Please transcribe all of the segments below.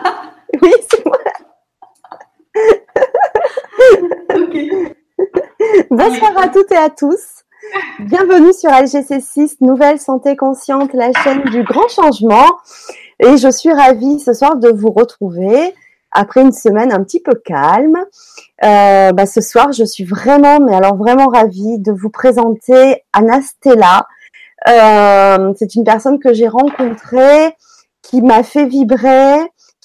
Oui, c'est moi. Bonsoir à toutes et à tous. Bienvenue sur LGC6, Nouvelle Santé Consciente, la chaîne du grand changement. Et je suis ravie ce soir de vous retrouver après une semaine un petit peu calme. Euh, bah, ce soir, je suis vraiment, mais alors vraiment ravie de vous présenter Anastella. Euh, c'est une personne que j'ai rencontrée, qui m'a fait vibrer,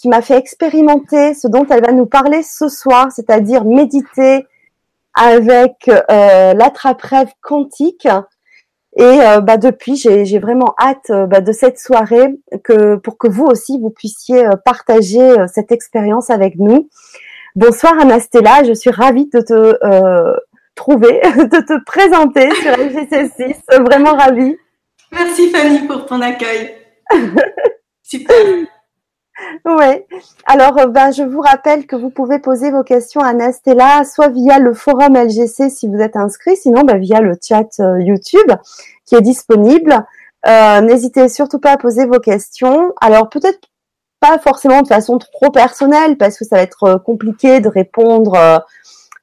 qui m'a fait expérimenter ce dont elle va nous parler ce soir, c'est-à-dire méditer avec euh, l'attrape-rêve quantique. Et euh, bah, depuis, j'ai vraiment hâte euh, bah, de cette soirée que pour que vous aussi vous puissiez euh, partager cette expérience avec nous. Bonsoir Anastella, je suis ravie de te trouver, de te présenter sur LGC6. Vraiment ravie. Merci Fanny pour ton accueil. Super. Ouais. Alors, euh, ben, je vous rappelle que vous pouvez poser vos questions à Nastella, soit via le forum LGC si vous êtes inscrit, sinon ben, via le chat euh, YouTube qui est disponible. Euh, N'hésitez surtout pas à poser vos questions. Alors, peut-être pas forcément de façon trop personnelle, parce que ça va être compliqué de répondre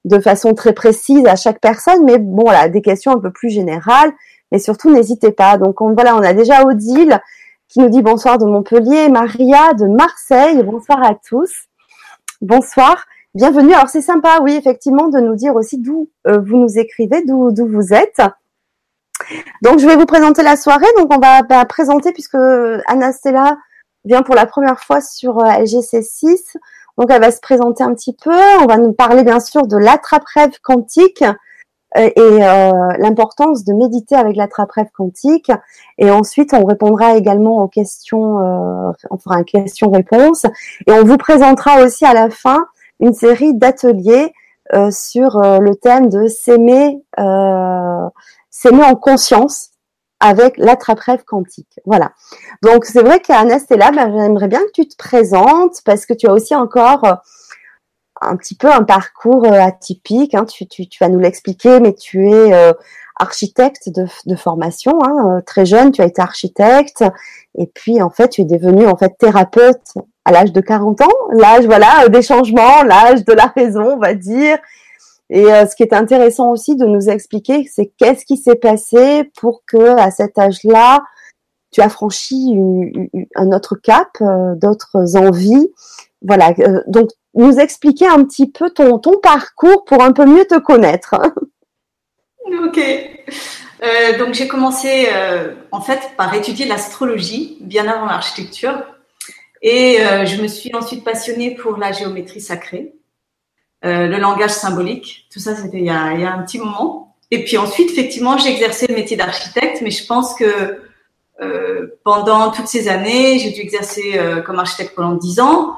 de façon très précise à chaque personne, mais bon, voilà, des questions un peu plus générales. Mais surtout, n'hésitez pas. Donc, on, voilà, on a déjà Odile qui nous dit bonsoir de Montpellier, Maria de Marseille, bonsoir à tous. Bonsoir, bienvenue. Alors c'est sympa, oui, effectivement, de nous dire aussi d'où euh, vous nous écrivez, d'où vous êtes. Donc je vais vous présenter la soirée. Donc on va, bah, présenter puisque Anastella vient pour la première fois sur euh, LGC6. Donc elle va se présenter un petit peu. On va nous parler bien sûr de l'attrape-rêve quantique euh, et euh, l'importance de méditer avec la trappe-rêve quantique. Et ensuite, on répondra également aux questions, euh, on fera une question-réponse. Et on vous présentera aussi à la fin une série d'ateliers euh, sur le thème de s'aimer, s'aimer en conscience avec la trappe-rêve quantique. Voilà. Donc c'est vrai qu'Anest est là, ben, j'aimerais bien que tu te présentes parce que tu as aussi encore un petit peu un parcours euh, atypique. Hein. Tu, vas nous l'expliquer, mais tu es euh, architecte de, de formation. Hein. Euh, très jeune, tu as été architecte, et puis en fait, tu es devenu en fait thérapeute à l'âge de 40 ans, l'âge voilà des changements, l'âge de la raison, on va dire. Et ce qui est intéressant aussi de nous expliquer, c'est qu'est-ce qui s'est passé pour que à cet âge-là, tu as franchi un autre cap, d'autres envies. Voilà. donc nous expliquer un petit peu ton, ton parcours pour un peu mieux te connaître. Ok. Euh, donc j'ai commencé euh, en fait par étudier l'astrologie bien avant l'architecture et euh, je me suis ensuite passionnée pour la géométrie sacrée, le langage symbolique. Tout ça c'était il, il y a un petit moment. Et puis ensuite effectivement j'ai exercé le métier d'architecte, mais je pense que pendant toutes ces années j'ai dû exercer comme architecte pendant dix ans.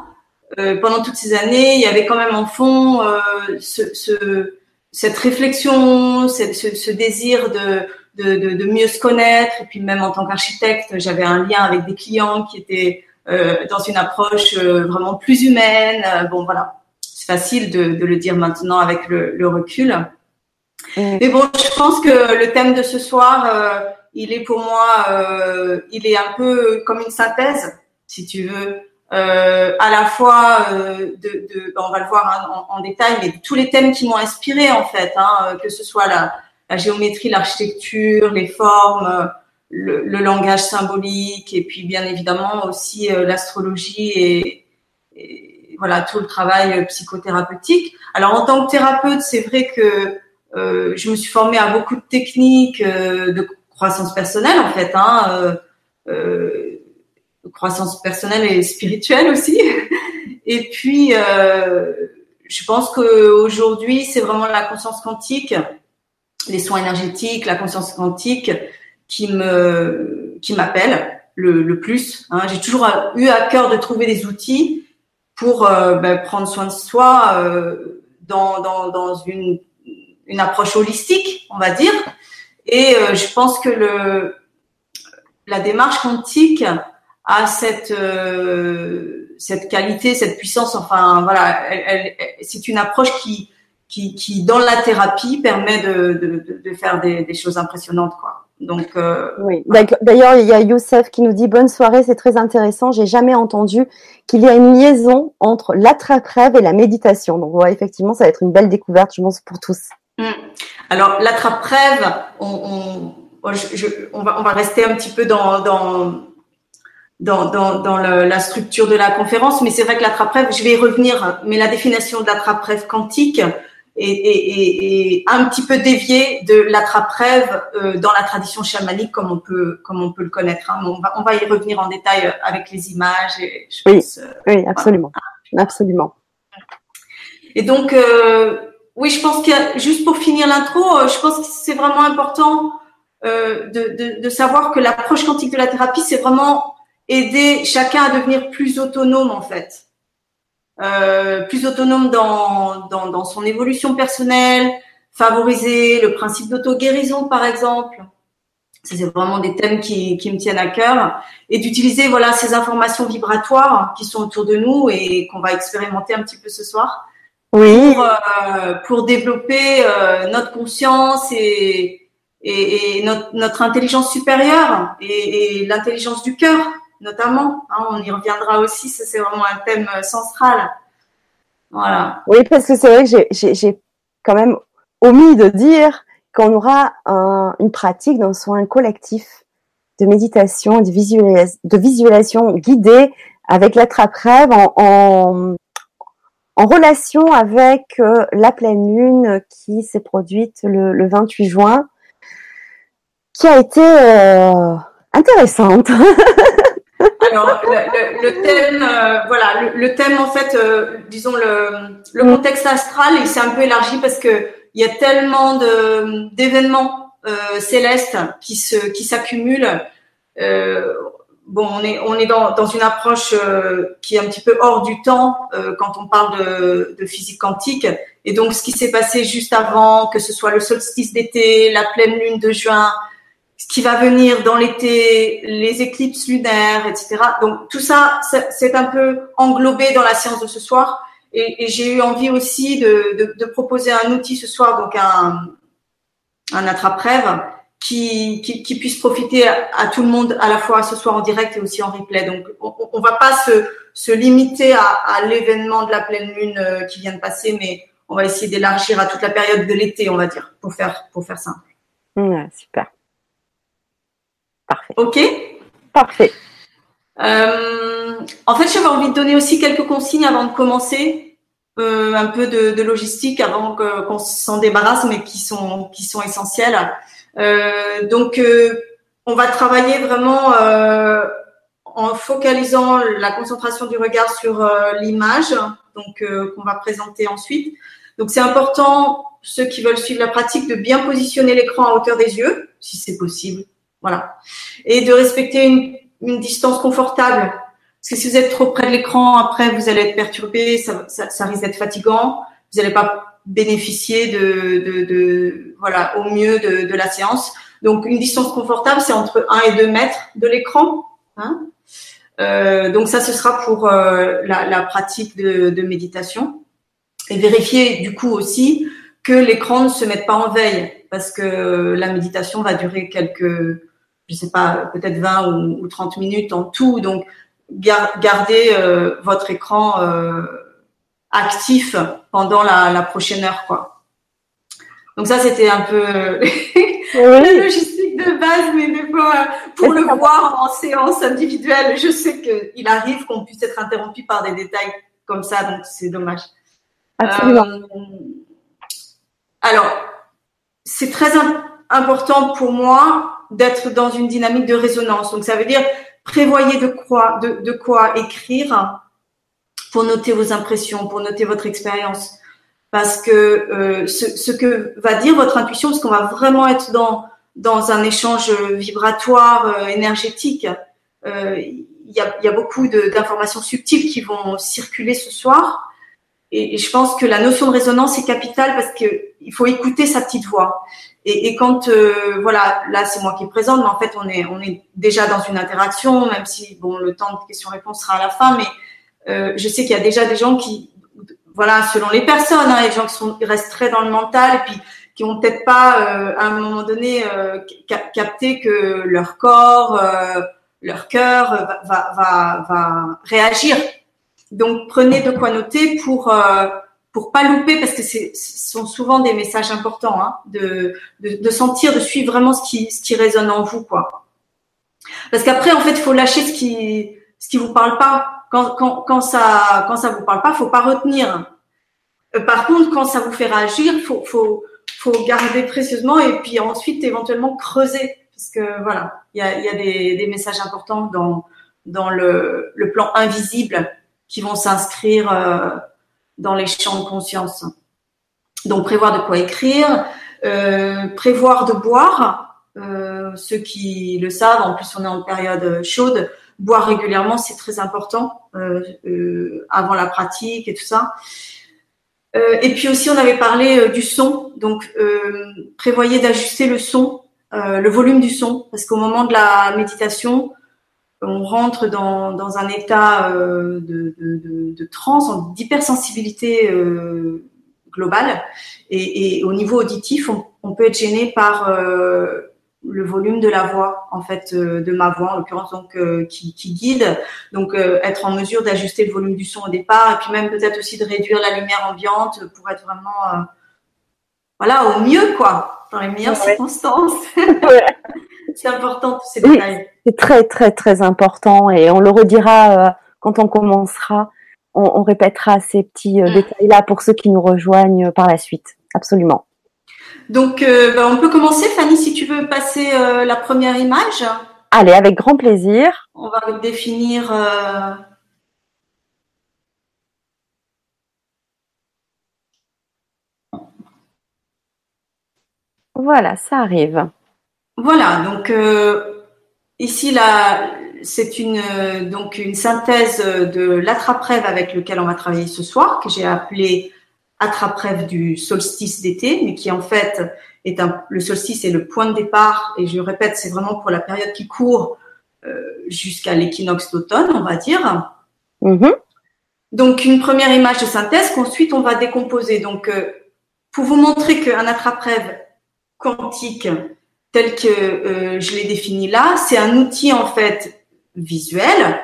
Euh, pendant toutes ces années, il y avait quand même en fond euh, ce, ce, cette réflexion, cette, ce, ce, désir de, de, de, de, mieux se connaître. Et puis même en tant qu'architecte, j'avais un lien avec des clients qui étaient euh, dans une approche euh, vraiment plus humaine. bon, voilà, c'est facile de, de, le dire maintenant avec le, le recul. Mmh. Mais bon, je pense que le thème de ce soir, il est pour moi, il est un peu comme une synthèse, si tu veux, euh, à la fois euh, de, de on va le voir hein, en, détail, mais tous les thèmes qui m'ont inspiré en fait, hein, euh, que ce soit la, géométrie, l'architecture, les formes, le, le, langage symbolique, et puis bien évidemment aussi euh, l'astrologie et, et, voilà tout le travail psychothérapeutique. Alors en tant que thérapeute, c'est vrai que je me suis formée à beaucoup de techniques de croissance personnelle en fait. Hein, croissance personnelle et spirituelle aussi. Et puis, euh, je pense qu'aujourd'hui, c'est vraiment la conscience quantique, les soins énergétiques, la conscience quantique qui me qui m'appelle le, le, plus. Hein. J'ai toujours eu à cœur de trouver des outils pour euh, ben, prendre soin de soi euh, dans, dans, dans une, une approche holistique, on va dire. Et euh, je pense que le la démarche quantique a cette euh, cette qualité, cette puissance. Enfin, voilà, elle, elle, c'est une approche qui, qui, qui, dans la thérapie, permet de, de, de faire des, des, choses impressionnantes, quoi. Donc euh, oui. D'ailleurs, il y a Youssef qui nous dit bonne soirée, c'est très intéressant. J'ai jamais entendu qu'il y a une liaison entre l'attrape-rêve et la méditation. Donc, ouais, effectivement, ça va être une belle découverte, je pense, pour tous. Mm. Alors, l'attrape-rêve, on, on, je, on, va, on va rester un petit peu dans, dans dans, dans, dans le, la structure de la conférence, mais c'est vrai que l'attrape-rêve, je vais y revenir, mais la définition de l'attrape-rêve quantique, et, un petit peu dévié de l'attrape-rêve euh, dans la tradition chamanique comme on peut comme on peut le connaître. Hein. On, va, on va y revenir en détail euh, avec les images. Et je oui, pense, euh, oui, absolument, absolument. Et donc, oui, je pense que juste pour finir l'intro, je pense que c'est vraiment important de, de, de savoir que l'approche quantique de la thérapie, c'est vraiment aider chacun à devenir plus autonome en fait. Euh, plus autonome dans, dans, dans, son évolution personnelle, favoriser le principe d'auto-guérison, par exemple. C'est vraiment des thèmes qui, qui me tiennent à cœur. Et d'utiliser voilà ces informations vibratoires qui sont autour de nous et qu'on va expérimenter un petit peu ce soir. Oui. Pour, euh, pour développer euh, notre conscience et, et, et notre, notre, intelligence supérieure et, et l'intelligence du cœur notamment. Hein, on y reviendra aussi, ça c'est vraiment un thème euh, central. Voilà. Oui, parce que c'est vrai que j'ai quand même omis de dire qu'on aura une pratique d'un soin collectif de méditation, de, de visualisation guidée avec l'attrape-rêve en, en, relation avec euh, la pleine lune qui s'est produite le, 28 juin, qui a été euh, intéressante. Le, thème, euh, voilà, le, thème, en fait, euh, disons, le, contexte astral, il s'est un peu élargi parce que il y a tellement de, d'événements euh, célestes qui se, qui s'accumulent. bon, on est, on est dans, dans une approche qui est un petit peu hors du temps quand on parle de, de physique quantique. Et donc, ce qui s'est passé juste avant, que ce soit le solstice d'été, la pleine lune de juin, qui va venir dans l'été, les éclipses lunaires, etc. Donc tout ça, c'est un peu englobé dans la séance de ce soir. Et, j'ai eu envie aussi de, proposer un outil ce soir, donc un, un attrape-rêve qui, qui, puisse profiter à, tout le monde à la fois ce soir en direct et aussi en replay. Donc on, on va pas se, se limiter à, l'événement de la pleine lune euh, qui vient de passer, mais on va essayer d'élargir à toute la période de l'été, on va dire, pour faire pour faire simple. Super. Parfait. Ok Parfait. Euh, en fait, j'avais envie de donner aussi quelques consignes avant de commencer, euh, un peu de, logistique avant qu'on s'en débarrasse, mais qui sont qui sont essentielles. Euh, donc, on va travailler vraiment en focalisant la concentration du regard sur l'image, donc qu'on va présenter ensuite. Donc, c'est important ceux qui veulent suivre la pratique de bien positionner l'écran à hauteur des yeux, si c'est possible voilà. Et de respecter une, distance confortable. Parce que si vous êtes trop près de l'écran, après, vous allez être perturbé, ça, risque d'être fatigant. Vous n'allez pas bénéficier de, de, de, voilà, au mieux de, la séance. Donc, une distance confortable, c'est entre 1 et 2 mètres de l'écran. Hein euh, donc, ça, ce sera pour euh, la, la, pratique de méditation. Et vérifier, du coup, aussi que l'écran ne se mette pas en veille parce que la méditation va durer quelques je sais pas, peut-être 20 ou, 30 minutes en tout. Donc, gardez euh, votre écran euh, actif pendant la, la, prochaine heure, quoi. Donc ça, c'était un peu la logistique de base, mais des fois, pour le voir en séance individuelle, je sais qu'il arrive qu'on puisse être interrompu par des détails comme ça, donc c'est dommage. Absolument. Euh, alors, c'est très important pour moi d'être dans une dynamique de résonance. Donc, ça veut dire prévoyez de quoi, écrire pour noter vos impressions, pour noter votre expérience. Parce que euh, ce, que va dire votre intuition, parce qu'on va vraiment être dans, un échange vibratoire, euh, énergétique, euh, il y, a, y, beaucoup d'informations subtiles qui vont circuler ce soir. Et, je pense que la notion de résonance est capitale parce que il faut écouter sa petite voix. Et, et quand euh, voilà, là c'est moi qui présente, mais en fait on est on est déjà dans une interaction, même si bon le temps de questions-réponses sera à la fin, mais euh, je sais qu'il y a déjà des gens qui voilà selon les personnes, hein, les gens qui sont restent très dans le mental et puis qui vont peut-être pas à un moment donné capter que leur corps, leur cœur va, va, va, réagir. Donc prenez de quoi noter pour pour pas louper parce que ce sont souvent des messages importants hein, de, de, de, sentir, de suivre vraiment ce qui ce qui résonne en vous quoi. Parce qu'après en fait il faut lâcher ce qui ce qui vous parle pas. Quand, quand, quand ça quand ça vous parle pas, faut pas retenir. Euh, par contre, quand ça vous fait réagir, faut faut faut garder précieusement et puis ensuite éventuellement creuser parce que voilà, il y a, y a des, des messages importants dans dans le, le plan invisible qui vont s'inscrire euh, dans les champs de conscience. Donc prévoir de quoi écrire, euh, prévoir de boire. Euh, ceux qui le savent, en plus on est en période chaude, boire régulièrement c'est très important euh, avant la pratique et tout ça. Et puis aussi on avait parlé du son, donc prévoyez d'ajuster le son, le volume du son, parce qu'au moment de la méditation, on rentre dans, dans un état euh, de, de, de, transe, d'hypersensibilité euh, globale. Et, et, au niveau auditif, on, on peut être gêné par euh, le volume de la voix, en fait, de ma voix, en l'occurrence, donc qui, qui, guide. Donc, être en mesure d'ajuster le volume du son au départ, et puis même peut-être aussi de réduire la lumière ambiante pour être vraiment, voilà, au mieux, quoi, dans les meilleures circonstances. C'est important tous ces détails. C'est très très très important et on le redira euh, quand on commencera. On, répétera ces petits euh, détails-là pour ceux qui nous rejoignent par la suite. Absolument. Donc, euh, bah, on peut commencer, Fanny, si tu veux passer la première image. Allez, avec grand plaisir. On va définir. Voilà, ça arrive. Voilà, donc euh, ici là, c'est une euh, donc une synthèse de l'attrape-rêve avec lequel on va travailler ce soir, que j'ai appelé attrape-rêve du solstice d'été, mais qui en fait est un le solstice est le point de départ et je répète, c'est vraiment pour la période qui court euh, jusqu'à l'équinoxe d'automne, on va dire. Mm-hmm. Donc une première image de synthèse qu'ensuite on va décomposer. Donc pour vous montrer qu'un attrape-rêve quantique tel que euh, je l'ai défini là, c'est un outil en fait visuel,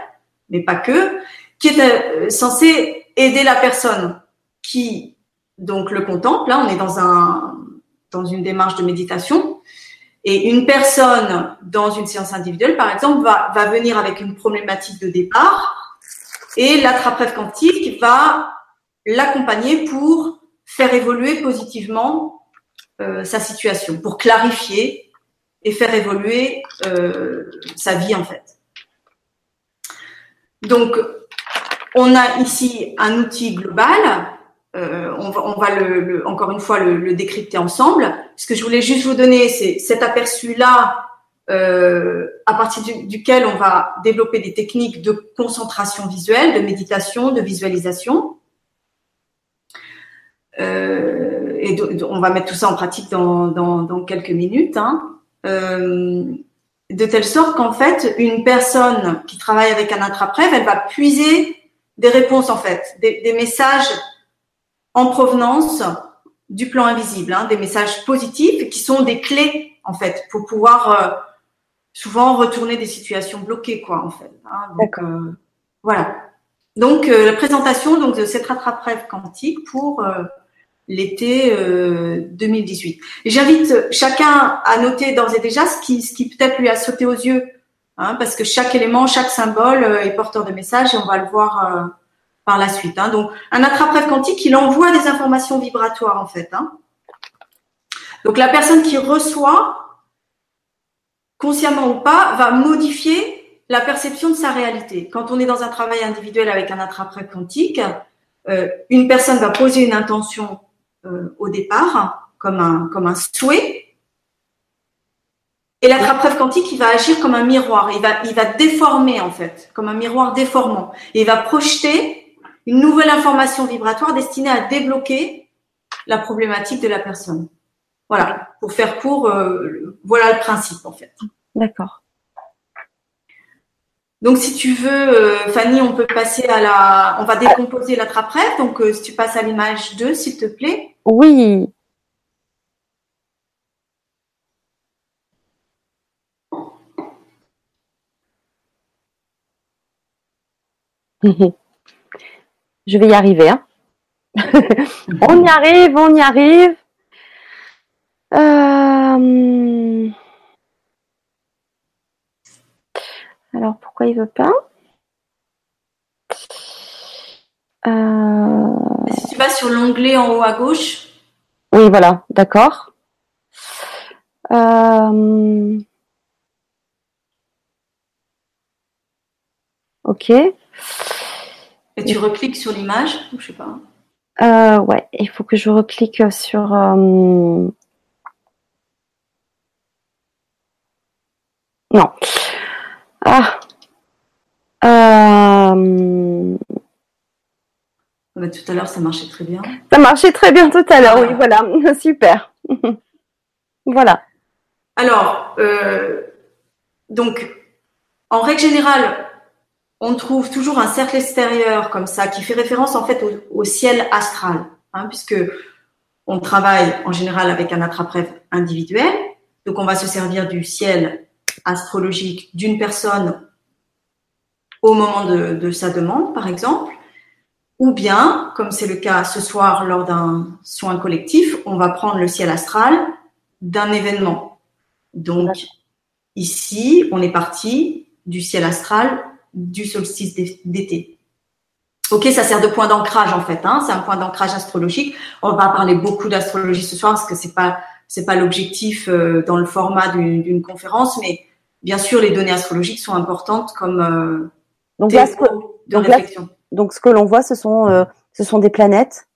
mais pas que, qui est euh, censé aider la personne qui donc le contemple. Là, on est dans un dans une démarche de méditation. Et une personne dans une séance individuelle, par exemple, va, va venir avec une problématique de départ et l'attrape-rêve quantique va l'accompagner pour faire évoluer positivement euh, sa situation, pour clarifier et faire évoluer euh, sa vie en fait. Donc, on a ici un outil global. Euh, on va, encore une fois le, décrypter ensemble. Ce que je voulais juste vous donner, c'est cet aperçu-là, euh, à partir duquel on va développer des techniques de concentration visuelle, de méditation, de visualisation. Et on va mettre tout ça en pratique dans quelques minutes. Hein. Euh, de telle sorte qu'en fait, une personne qui travaille avec un attrape-rêve, elle va puiser des réponses en fait, des, messages en provenance du plan invisible, hein, des messages positifs qui sont des clés en fait pour pouvoir euh, souvent retourner des situations bloquées quoi en fait. Hein, donc euh, voilà. Donc la présentation donc de cette attrape-rêve quantique pour l'été 2018. Euh, j'invite chacun à noter d'ores et déjà ce qui, ce qui peut-être lui a sauté aux yeux, hein, parce que chaque élément, chaque symbole euh, est porteur de message et on va le voir euh, par la suite. Hein. Donc, un attrape-rêve quantique, il envoie des informations vibratoires en fait. Hein. Donc, la personne qui reçoit, consciemment ou pas, va modifier la perception de sa réalité. Quand on est dans un travail individuel avec un attrape-rêve quantique, une personne va poser une intention euh, au départ, comme un, comme un souhait. Et l'attrape-rêve quantique, il va agir comme un miroir. Il va, il va déformer, en fait, comme un miroir déformant. Il va projeter une nouvelle information vibratoire destinée à débloquer la problématique de la personne. Voilà, pour faire court, euh, voilà le principe, en fait. D'accord. Donc, si tu veux, euh, Fanny, on peut passer à la. On va décomposer la. Donc, euh, si tu passes à l'image 2, s'il te plaît. Oui. Je vais y arriver. Hein. On y arrive, on y arrive. Euh, alors pourquoi il veut pas? Euh, Si tu vas sur l'onglet en haut à gauche. Oui, voilà, d'accord. Euh, ok. Et tu recliques sur l'image, je sais pas. Euh, ouais, il faut que je reclique sur. Euh, non. Ah. Euh... Bah, tout à l'heure, ça marchait très bien. Ça marchait très bien tout à l'heure, oui, voilà. Super. voilà. Alors, euh, donc, en règle générale, on trouve toujours un cercle extérieur comme ça qui fait référence en fait au, ciel astral, hein, puisque on travaille en général avec un attrape-rêve individuel. Donc on va se servir du ciel astrologique d'une personne au moment de, sa demande, par exemple, ou bien, comme c'est le cas ce soir lors d'un soin collectif, on va prendre le ciel astral d'un événement. Donc ici, on est parti du ciel astral du solstice d'été. Ok, ça sert de point d'ancrage en fait. Hein, c'est un point d'ancrage astrologique. On va parler beaucoup d'astrologie ce soir parce que c'est pas c'est pas l'objectif euh, dans le format d'une conférence, mais bien sûr les données astrologiques sont importantes comme euh, donc là, ce que, de donc réflexion. donc ce que l'on voit, ce sont euh, ce sont des planètes.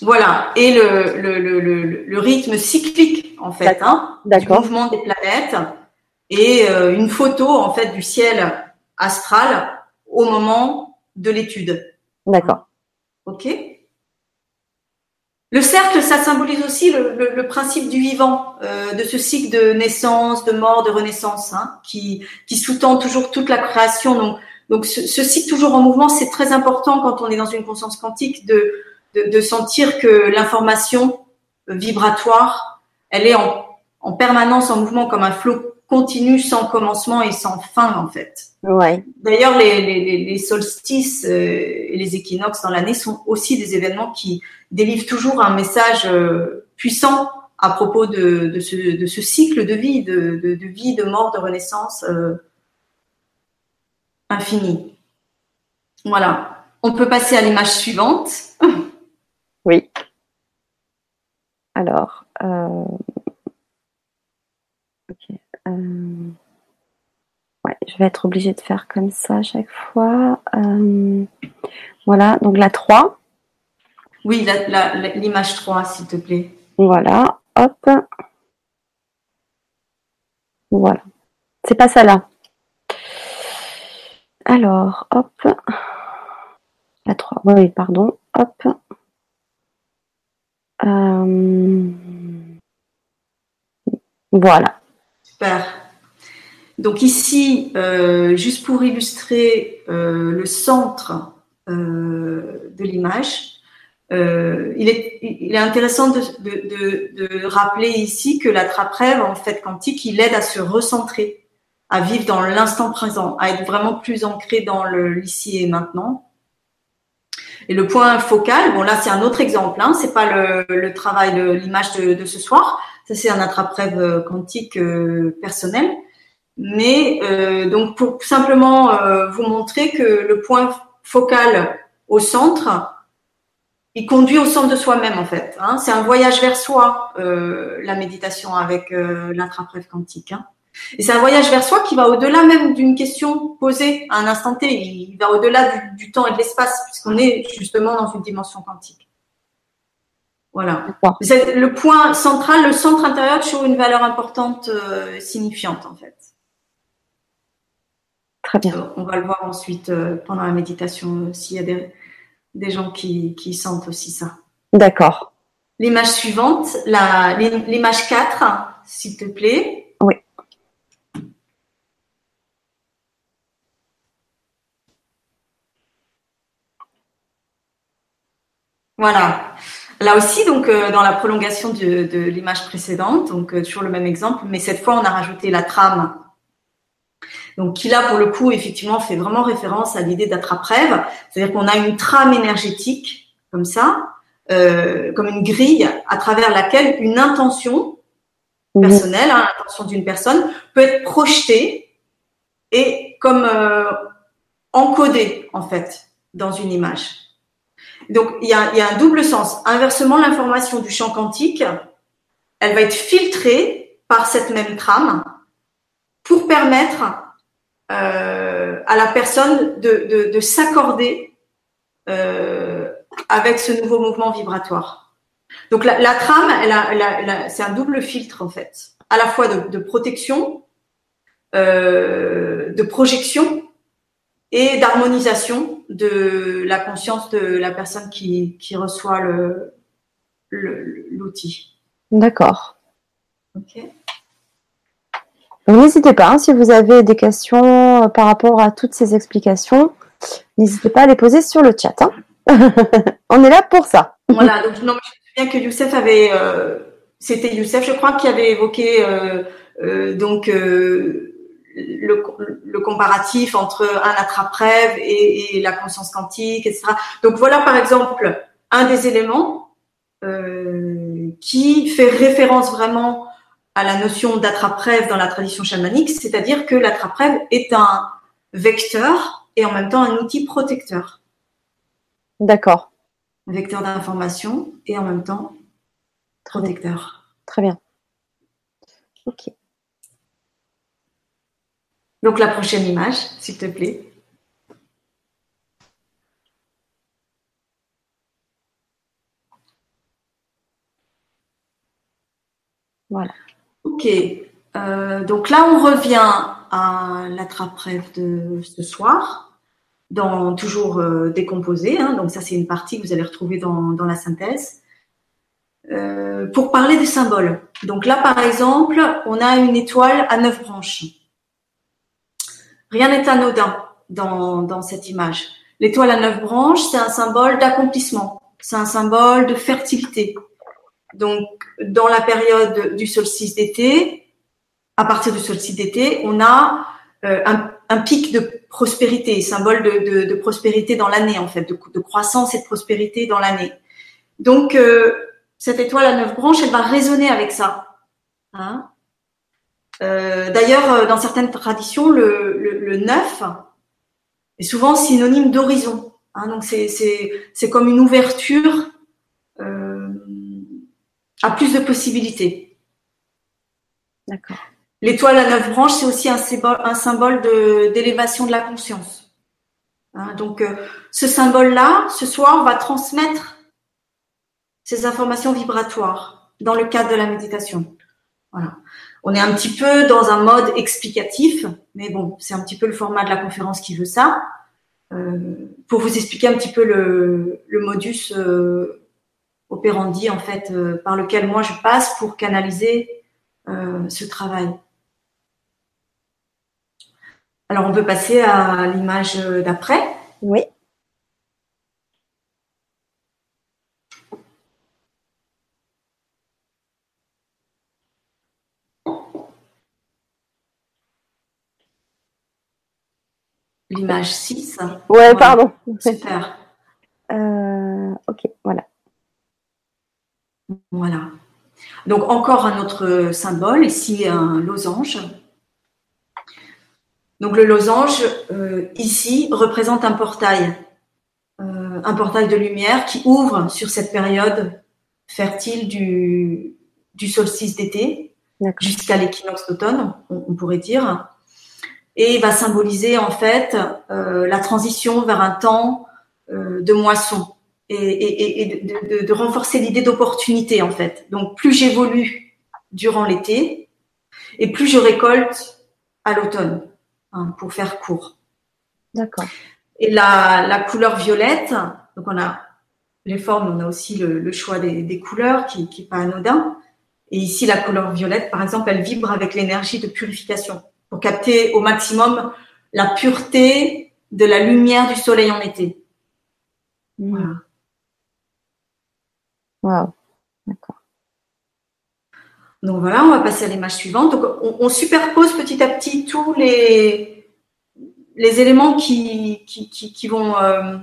Voilà, et le, le, le, le, rythme cyclique en fait, hein, du mouvement des planètes et euh, une photo en fait du ciel astral au moment de l'étude. D'accord. Ok? Le cercle, ça symbolise aussi le, principe du vivant, euh, de ce cycle de naissance, de mort, de renaissance, hein, qui, sous-tend toujours toute la création. Donc, ce, cycle toujours en mouvement, c'est très important quand on est dans une conscience quantique de sentir que l'information vibratoire, elle est en, en permanence en mouvement comme un flot continue sans commencement et sans fin en fait. Ouais. D'ailleurs, les, les, les, solstices euh, et les équinoxes dans l'année sont aussi des événements qui délivrent toujours un message euh, puissant à propos de, de, ce, de, ce, cycle de vie, de, de, vie, de mort, de renaissance euh, infini. Voilà. On peut passer à l'image suivante. Oui. Alors, euh, euh, ouais, je vais être obligée de faire comme ça à chaque fois. Euh, voilà, donc la 3. Oui, l'image 3, s'il te plaît. Voilà, hop. Voilà. C'est pas ça là. Alors, hop. La 3. Oui, pardon. Hop. Euh, voilà. Donc ici, euh, juste pour illustrer euh, le centre euh, de l'image, il est, intéressant de, rappeler ici que la trappe-rêve, en fait, quantique, il aide à se recentrer, à vivre dans l'instant présent, à être vraiment plus ancré dans l'ici et maintenant. Et le point focal, bon là c'est un autre exemple, hein, c'est pas le, travail de l'image de, ce soir, ça, c'est un attrape-rêve euh, quantique euh, personnel. Mais euh, donc pour simplement vous montrer que le point focal au centre, il conduit au centre de soi-même en fait. Hein. C'est un voyage vers soi, la méditation avec l'attrape-rêve quantique. Hein. Et c'est un voyage vers soi qui va au-delà même d'une question posée à un instant T. Il va au-delà du, temps et de l'espace, puisqu'on est justement dans une dimension quantique. Voilà. Le point central, le centre intérieur toujours une valeur importante, euh, signifiante en fait. Très bien. On va le voir ensuite euh, pendant la méditation euh, s'il y a des, des gens qui, qui, sentent aussi ça. D'accord. L'image suivante, l'image 4, s'il te plaît. Oui. Voilà. Là aussi, donc euh, dans la prolongation de, de l'image précédente, donc euh, toujours le même exemple, mais cette fois on a rajouté la trame. Donc qui là pour le coup effectivement fait vraiment référence à l'idée d'attrape-rêve, c'est-à-dire qu'on a une trame énergétique comme ça, euh, comme une grille à travers laquelle une intention mhm. personnelle, hein, l'intention d'une personne peut être projetée et comme encodée en fait dans une image. Donc il y a, un double sens. Inversement, l'information du champ quantique, elle va être filtrée par cette même trame pour permettre euh, à la personne de, de, de s'accorder euh, avec ce nouveau mouvement vibratoire. Donc la, trame, c'est un double filtre en fait, à la fois de, de protection, euh, de projection et d'harmonisation de la conscience de la personne qui, qui reçoit le l'outil. D'accord. Ok. N'hésitez pas, hein, si vous avez des questions euh, par rapport à toutes ces explications, n'hésitez pas à les poser sur le chat. Hein. On est là pour ça. voilà, donc non, je me souviens que Youssef avait, euh, c'était Youssef, je crois, qui avait évoqué euh, euh donc le, le, comparatif entre un attrape-rêve et, et, la conscience quantique, etc. Donc voilà, par exemple, un des éléments qui fait référence vraiment à la notion d'attrape-rêve dans la tradition chamanique, c'est-à-dire que l'attrape-rêve est un vecteur et en même temps un outil protecteur. D'accord. Vecteur d'information et en même temps protecteur. Très bien. Ok. Donc la prochaine image, s'il te plaît. Voilà. Ok. Euh, donc là, on revient à l'attrape-rêve de ce soir, dans toujours euh, décomposé. Hein, donc ça, c'est une partie que vous allez retrouver dans, la synthèse. Euh, pour parler des symboles. Donc là, par exemple, on a une étoile à neuf branches. Rien n'est anodin dans, dans cette image. L'étoile à neuf branches, c'est un symbole d'accomplissement. C'est un symbole de fertilité. Donc, dans la période du solstice d'été, à partir du solstice d'été, on a euh, un, pic de prospérité, symbole de, prospérité dans l'année en fait, de, croissance et de prospérité dans l'année. Donc euh, cette étoile à neuf branches, elle va résonner avec ça. Hein D'ailleurs, dans certaines traditions, le, le, neuf est souvent synonyme d'horizon. Hein donc c'est comme une ouverture a plus de possibilités. D'accord. L'étoile à neuf branches, c'est aussi un symbole, un symbole d'élévation de, la conscience. Hein, donc, euh, ce symbole-là, ce soir, on va transmettre ces informations vibratoires dans le cadre de la méditation. Voilà. On est un petit peu dans un mode explicatif, mais bon, c'est un petit peu le format de la conférence qui veut ça. Euh, pour vous expliquer un petit peu le, modus euh, opérandi en fait euh, par lequel moi je passe pour canaliser ce travail. Alors on peut passer à l'image d'après. Oui. L'image 6. Ouais, pardon. Super. Euh, ok, voilà. Voilà. Donc encore un autre symbole, ici un losange. Donc le losange, euh, ici, représente un portail, euh, un portail de lumière qui ouvre sur cette période fertile du, du solstice d'été jusqu'à l'équinoxe d'automne, on, pourrait dire. Et il va symboliser en fait euh, la transition vers un temps de moisson et, de, renforcer l'idée d'opportunité en fait. Donc plus j'évolue durant l'été et plus je récolte à l'automne, hein, pour faire court. D'accord. Et la, la, couleur violette, donc on a les formes, on a aussi le, choix des, couleurs qui, qui est pas anodin. Et ici, la couleur violette, par exemple, elle vibre avec l'énergie de purification pour capter au maximum la pureté de la lumière du soleil en été. Mmh. Voilà. Wow. D'accord. Donc voilà, on va passer à l'image suivante. Donc on, superpose petit à petit tous les les éléments qui, qui, qui, vont. Euh,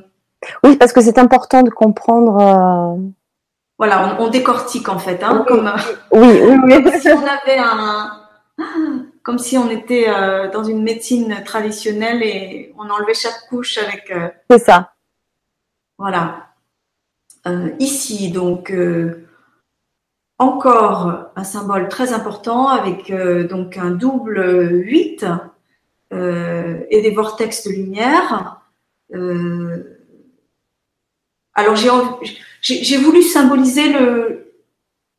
oui, parce que c'est important de comprendre. Voilà, on, décortique en fait, hein, comme, oui, oui, oui. si on avait un, comme si on était dans une médecine traditionnelle et on enlevait chaque couche avec. c'est ça. Voilà. ici, donc, encore un symbole très important avec euh, donc un double 8 euh, et des vortex de lumière. Euh, alors j'ai voulu symboliser le,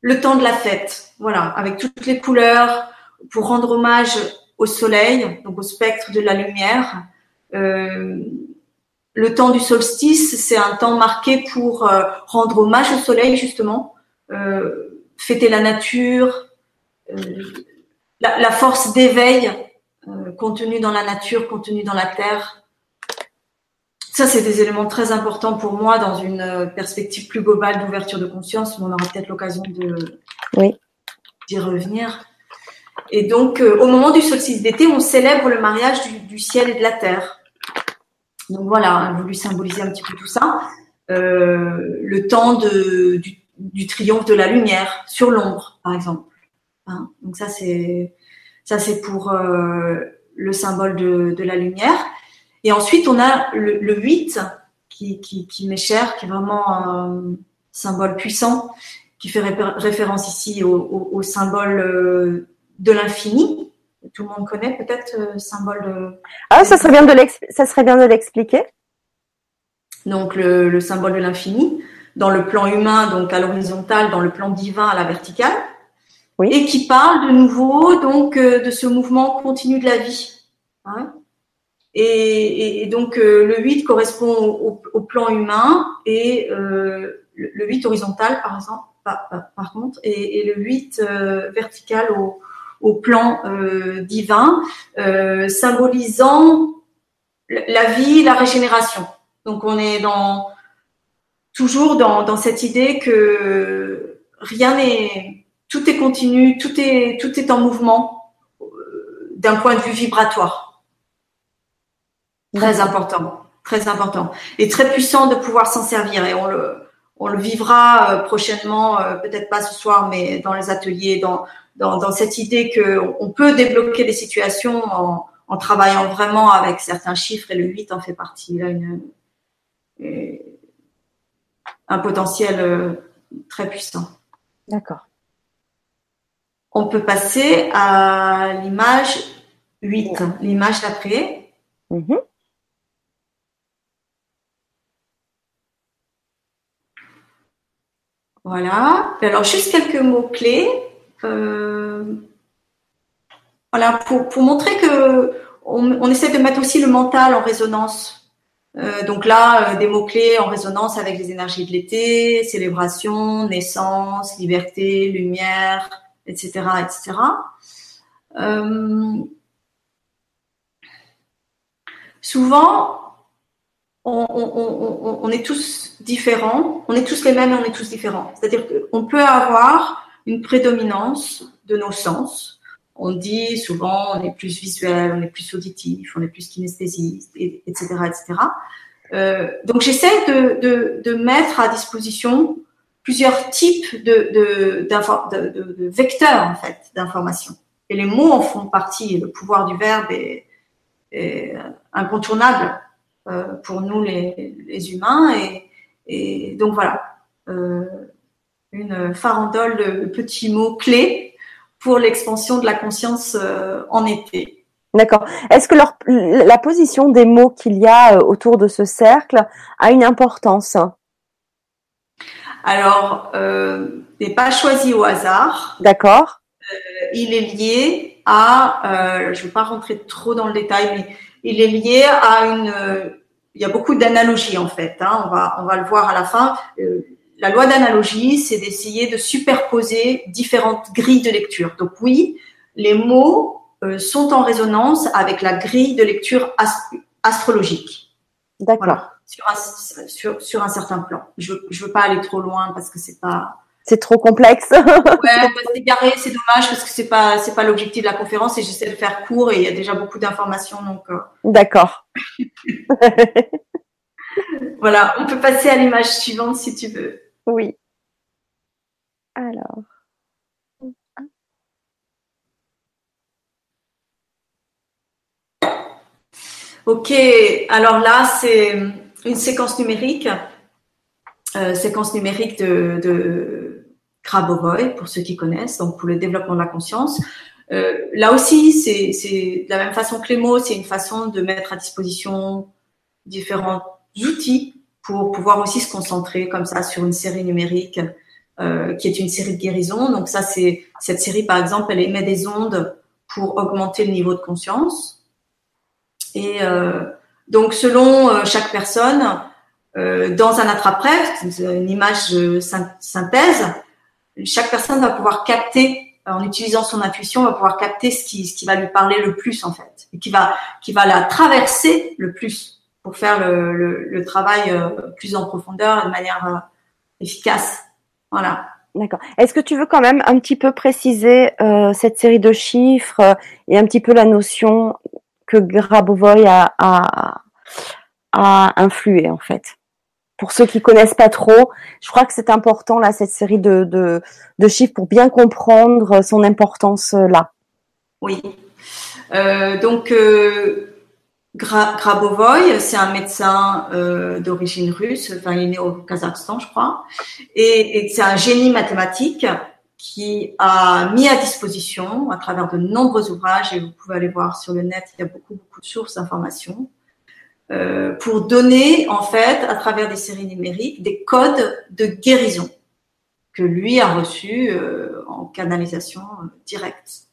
le temps de la fête, voilà, avec toutes les couleurs pour rendre hommage au soleil, donc au spectre de la lumière. le temps du solstice, c'est un temps marqué pour rendre hommage au soleil justement. Euh, fêter la nature, euh, la, force d'éveil euh, contenue dans la nature, contenue dans la terre. Ça, c'est des éléments très importants pour moi dans une euh, perspective plus globale d'ouverture de conscience. On aura peut-être l'occasion de oui. d'y revenir. Et donc, au moment du solstice d'été, on célèbre le mariage du, ciel et de la terre. Donc voilà, j'ai voulu symboliser un petit peu tout ça. le temps du triomphe de la lumière sur l'ombre, par exemple. Hein, donc ça c'est ça c'est pour euh, le symbole de, la lumière. Et ensuite on a le, 8 qui, m'est cher, qui est vraiment un symbole puissant, qui fait référence ici au, symbole euh, de l'infini. Tout le monde connaît peut-être le euh, symbole de. Ah, ça serait bien de ça serait bien de l'expliquer. Donc le, le symbole de l'infini dans le plan humain, donc à l'horizontale, dans le plan divin à la verticale, oui. et qui parle de nouveau donc euh, de ce mouvement continu de la vie. Hein. et, et, donc euh, le 8 correspond au, au, plan humain et euh, le, 8 horizontal par exemple, par, par, contre, et, et, le 8 euh, vertical au, au plan divin, symbolisant la vie, la régénération. Donc on est dans toujours dans, cette idée que rien n'est, tout est continu, tout est, tout est en mouvement euh, d'un point de vue vibratoire. Très important, très important. Et très puissant de pouvoir s'en servir. Et on le, on le vivra euh, prochainement, euh, peut-être pas ce soir, mais dans les ateliers, dans, dans, cette idée qu'on peut débloquer des situations en, en, travaillant vraiment avec certains chiffres, et le 8 en fait partie. Là, une, un potentiel euh, très puissant. D'accord. On peut passer à l'image 8, l'image d'après. Mhm. Voilà. Alors, juste quelques mots-clés. Euh, voilà, pour, montrer que on, essaie de mettre aussi le mental en résonance euh, donc là, euh, des mots-clés en résonance avec les énergies de l'été, célébration, naissance, liberté, lumière, etc. etc. Euh, souvent, on, est tous différents, on est tous les mêmes et on est tous différents. C'est-à-dire qu'on peut avoir une prédominance de nos sens, on dit souvent on est plus visuel, on est plus auditif, on est plus kinesthésiste, etc., etc. Euh, donc j'essaie de, mettre à disposition plusieurs types de, de, vecteurs en fait d'information. Et les mots en font partie. Le pouvoir du verbe est, incontournable euh, pour nous les, humains. Et, donc voilà, euh, une farandole de petits mots clés pour l'expansion de la conscience euh, en été. D'accord. Est-ce que leur, la position des mots qu'il y a euh, autour de ce cercle a une importance? Alors, euh, n'est pas choisi au hasard. D'accord. Euh, il est lié à, euh, je ne vais pas rentrer trop dans le détail, mais il est lié à une. il y a beaucoup d'analogies en fait. Hein, on va on va le voir à la fin la loi d'analogie, c'est d'essayer de superposer différentes grilles de lecture. Donc oui, les mots euh, sont en résonance avec la grille de lecture astrologique. D'accord. sur, un, sur, un, certain plan. Je ne veux pas aller trop loin parce que c'est pas c'est trop complexe. ouais, on va s'égarer, c'est dommage parce que c'est pas c'est pas l'objectif de la conférence et j'essaie de faire court et il y a déjà beaucoup d'informations donc. Euh. D'accord. voilà, on peut passer à l'image suivante si tu veux. Oui. Alors. Ok, alors là c'est une séquence numérique, euh, séquence numérique de, de Grabovoi pour ceux qui connaissent, donc pour le développement de la conscience. Euh, là aussi, c'est de la même façon que les mots, c'est une façon de mettre à disposition différents outils pour pouvoir aussi se concentrer comme ça sur une série numérique euh, qui est une série de guérison. Donc ça, c'est cette série par exemple, elle émet des ondes pour augmenter le niveau de conscience. Et euh, donc selon euh, chaque personne, euh, dans un attrape-rêve, une image de synthèse, chaque personne va pouvoir capter en utilisant son intuition, va pouvoir capter ce qui, ce qui va lui parler le plus en fait, et qui va, qui va la traverser le plus pour faire le, le, travail euh, plus en profondeur et de manière euh, efficace. Voilà. D'accord. Est-ce que tu veux quand même un petit peu préciser euh, cette série de chiffres et un petit peu la notion que Grabovoi a, a, a influé en fait? Pour ceux qui connaissent pas trop, je crois que c'est important là cette série de, de, de, chiffres pour bien comprendre son importance là. Oui. Euh, donc euh, Grabovoi, c'est un médecin euh, d'origine russe, enfin il est né au Kazakhstan, je crois, et, et c'est un génie mathématique qui a mis à disposition, à travers de nombreux ouvrages, et vous pouvez aller voir sur le net, il y a beaucoup beaucoup de sources d'informations, euh, pour donner en fait, à travers des séries numériques, des codes de guérison que lui a reçus euh, en canalisation euh, directe.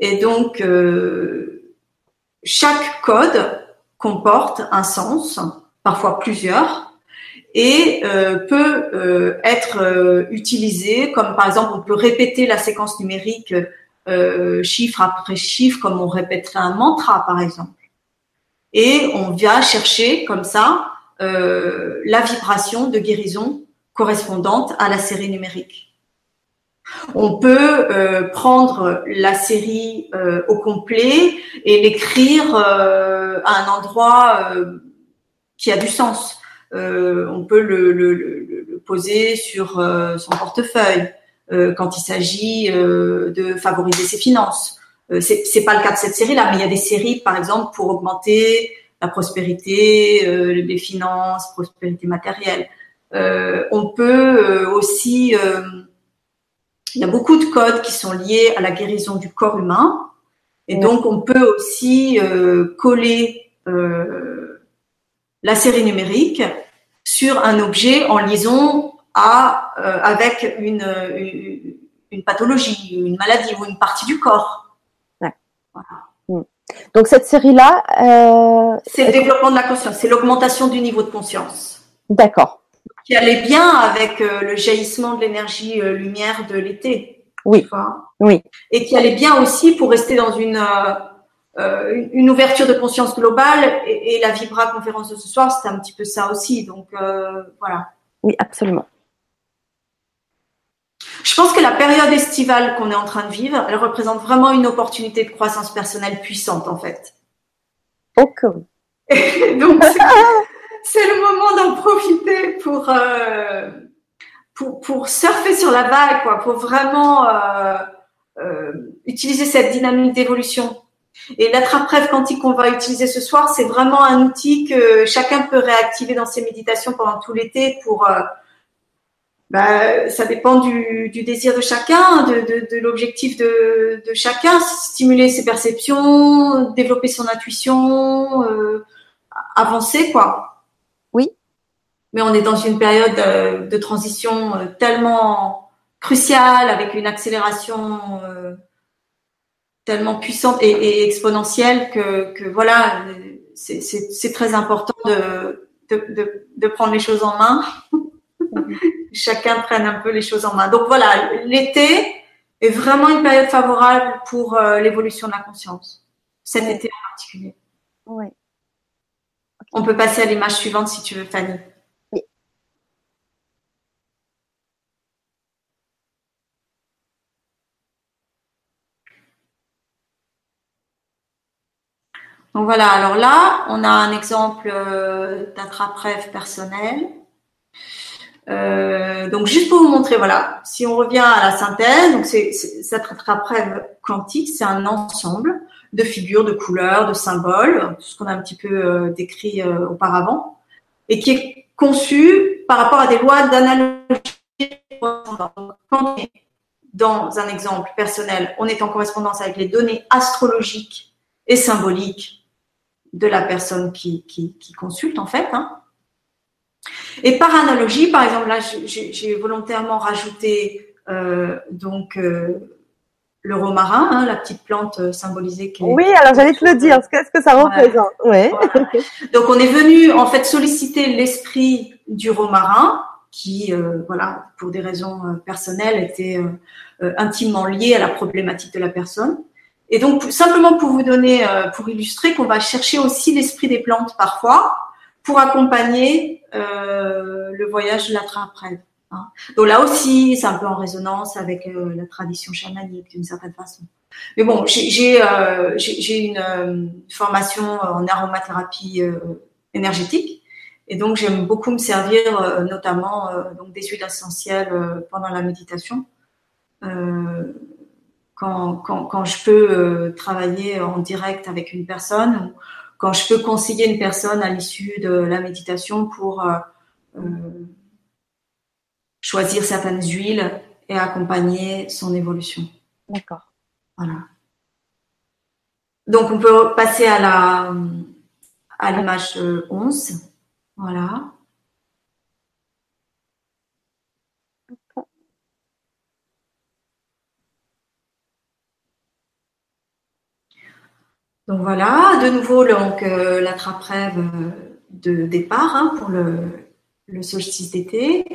Et donc euh, chaque code comporte un sens, parfois plusieurs, et euh, peut euh, être euh, utilisé comme par exemple on peut répéter la séquence numérique chiffre après chiffre comme on répéterait un mantra par exemple. Et on vient chercher comme ça la vibration de guérison correspondante à la série numérique. On peut euh, prendre la série euh, au complet et l'écrire euh, à un endroit qui a du sens. on peut le, poser sur son portefeuille quand il s'agit de favoriser ses finances. c'est, c'est pas le cas de cette série-là, mais il y a des séries, par exemple, pour augmenter la prospérité, les finances, prospérité matérielle. on peut aussi il y a beaucoup de codes qui sont liés à la guérison du corps humain. Et donc, on peut aussi euh, coller euh, la série numérique sur un objet en liaison à, euh, avec une, une, pathologie, une maladie ou une partie du corps. Ouais. Hmm. Donc, cette série-là... c'est le développement de la conscience, c'est l'augmentation du niveau de conscience. D'accord qui allait bien avec euh, le jaillissement de l'énergie euh, lumière de l'été. Oui. Oui. Et qui allait bien aussi pour rester dans une euh, une ouverture de conscience globale et, la Vibra conférence de ce soir, c'était un petit peu ça aussi. Donc voilà. Oui, absolument. Je pense que la période estivale qu'on est en train de vivre, elle représente vraiment une opportunité de croissance personnelle puissante en fait. Ok. Donc c'est le moment d'en profiter pour, euh, pour, surfer sur la vague, quoi, pour vraiment euh, euh, utiliser cette dynamique d'évolution. Et l'attrape-rêve quantique qu'on va utiliser ce soir, c'est vraiment un outil que chacun peut réactiver dans ses méditations pendant tout l'été pour bah, ça dépend du, désir de chacun, de, l'objectif de, chacun, stimuler ses perceptions, développer son intuition, avancer quoi mais on est dans une période de, transition euh, tellement cruciale, avec une accélération euh, tellement puissante et, exponentielle que, voilà, c'est très important de, de, prendre les choses en main. Chacun prenne un peu les choses en main. Donc voilà, l'été est vraiment une période favorable pour euh, l'évolution de la conscience. Cet été en particulier. Oui. On peut passer à l'image suivante si tu veux, Fanny. Donc voilà, alors là, on a un exemple euh, d'attrape-rêve personnel. Euh, donc juste pour vous montrer, voilà, si on revient à la synthèse, donc c'est cette attrape-rêve quantique, c'est un ensemble de figures, de couleurs, de symboles, tout ce qu'on a un petit peu euh, décrit auparavant, et qui est conçu par rapport à des lois d'analogie. Quand dans un exemple personnel, on est en correspondance avec les données astrologiques et symboliques de la personne qui, consulte en fait. Hein. Et par analogie, par exemple, là, j'ai volontairement rajouté euh, donc euh, le romarin, hein, la petite plante euh, symbolisée. Qui oui, alors j'allais te le dire. Qu'est-ce que ça représente? Ouais. Donc on est venu en fait solliciter l'esprit du romarin, qui, voilà, pour des raisons personnelles, était intimement lié à la problématique de la personne. Et donc, simplement pour vous donner, euh, pour illustrer, qu'on va chercher aussi l'esprit des plantes parfois pour accompagner euh, le voyage de la rêve Hein. Donc là aussi, c'est un peu en résonance avec euh, la tradition chamanique d'une certaine façon. Mais bon, j'ai euh, une euh, formation en aromathérapie énergétique et donc j'aime beaucoup me servir notamment donc des huiles essentielles pendant la méditation quand, quand, quand je peux euh, travailler en direct avec une personne ou quand je peux conseiller une personne à l'issue de la méditation pour euh, euh, choisir certaines huiles et accompagner son évolution. D'accord. Voilà. Donc on peut passer à la à l'image 11. Voilà. Donc voilà, de nouveau donc euh, la trappe-rêve euh, de départ hein, pour le, solstice d'été,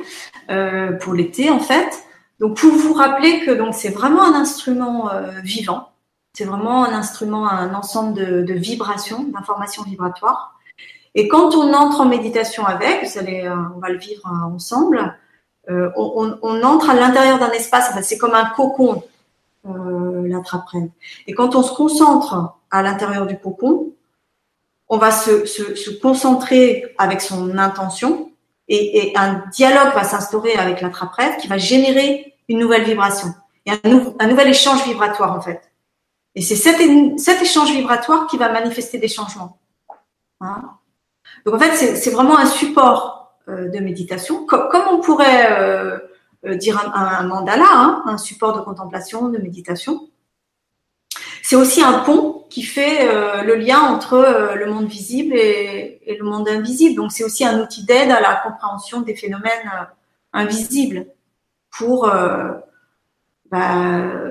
euh, pour l'été en fait. Donc pour vous rappeler que c'est vraiment un instrument vivant, c'est vraiment un instrument, un ensemble de, vibrations, d'informations vibratoires. Et quand on entre en méditation avec, vous allez, on va le vivre ensemble, on, entre à l'intérieur d'un espace, c'est comme un cocon, la trappe-rêve. Et quand on se concentre à l'intérieur du cocon. On va se, concentrer avec son intention et, un dialogue va s'instaurer avec l'attrape-rêve qui va générer une nouvelle vibration et un, nouvel échange vibratoire en fait. Et c'est cet, échange vibratoire qui va manifester des changements. Hein? Donc en fait, c'est vraiment un support euh, de méditation, comme, on pourrait euh, euh, dire un, mandala, hein, un support de contemplation, de méditation. C'est aussi un pont qui fait euh, le lien entre euh, le monde visible et, le monde invisible. Donc c'est aussi un outil d'aide à la compréhension des phénomènes euh, invisibles pour bah,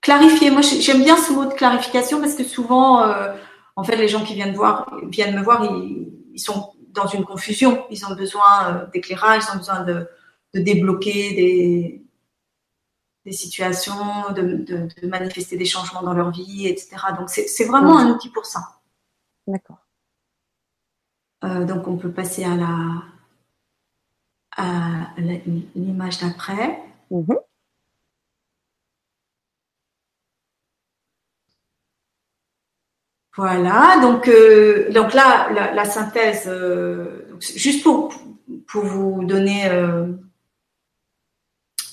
clarifier. Moi j'aime bien ce mot de clarification parce que souvent, en fait, les gens qui viennent voir, viennent me voir, ils, sont dans une confusion. Ils ont besoin d'éclairage, ils ont besoin de débloquer des, des situations, de, manifester des changements dans leur vie, etc. Donc c'est vraiment un outil pour ça. D'accord. Euh, donc on peut passer à la à l'image d'après. Mhm. Voilà, donc, euh, donc là, la, synthèse, euh, juste pour, pour vous donner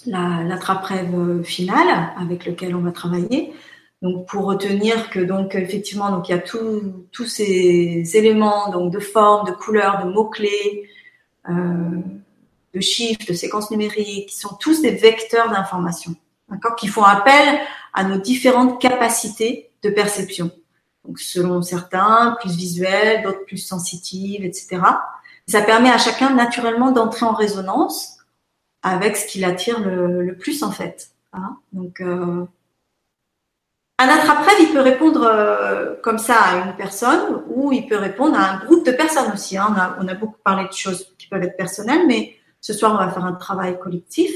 la, trappe-rêve euh, finale avec lequel on va travailler. Donc pour retenir que donc effectivement donc il y a tous ces éléments donc de forme, de couleur, de mots clés, euh, de chiffres, de séquences numériques, qui sont tous des vecteurs d'information, d'accord, qui font appel à nos différentes capacités de perception. Donc selon certains plus visuels, d'autres plus sensitives, etc. ça permet à chacun naturellement d'entrer en résonance avec ce qui l'attire le, plus en fait. Hein. Donc, euh, un attrape-rêve, il peut répondre euh, comme ça à une personne ou il peut répondre à un groupe de personnes aussi. Hein. On, a, beaucoup parlé de choses qui peuvent être personnelles, mais ce soir, on va faire un travail collectif.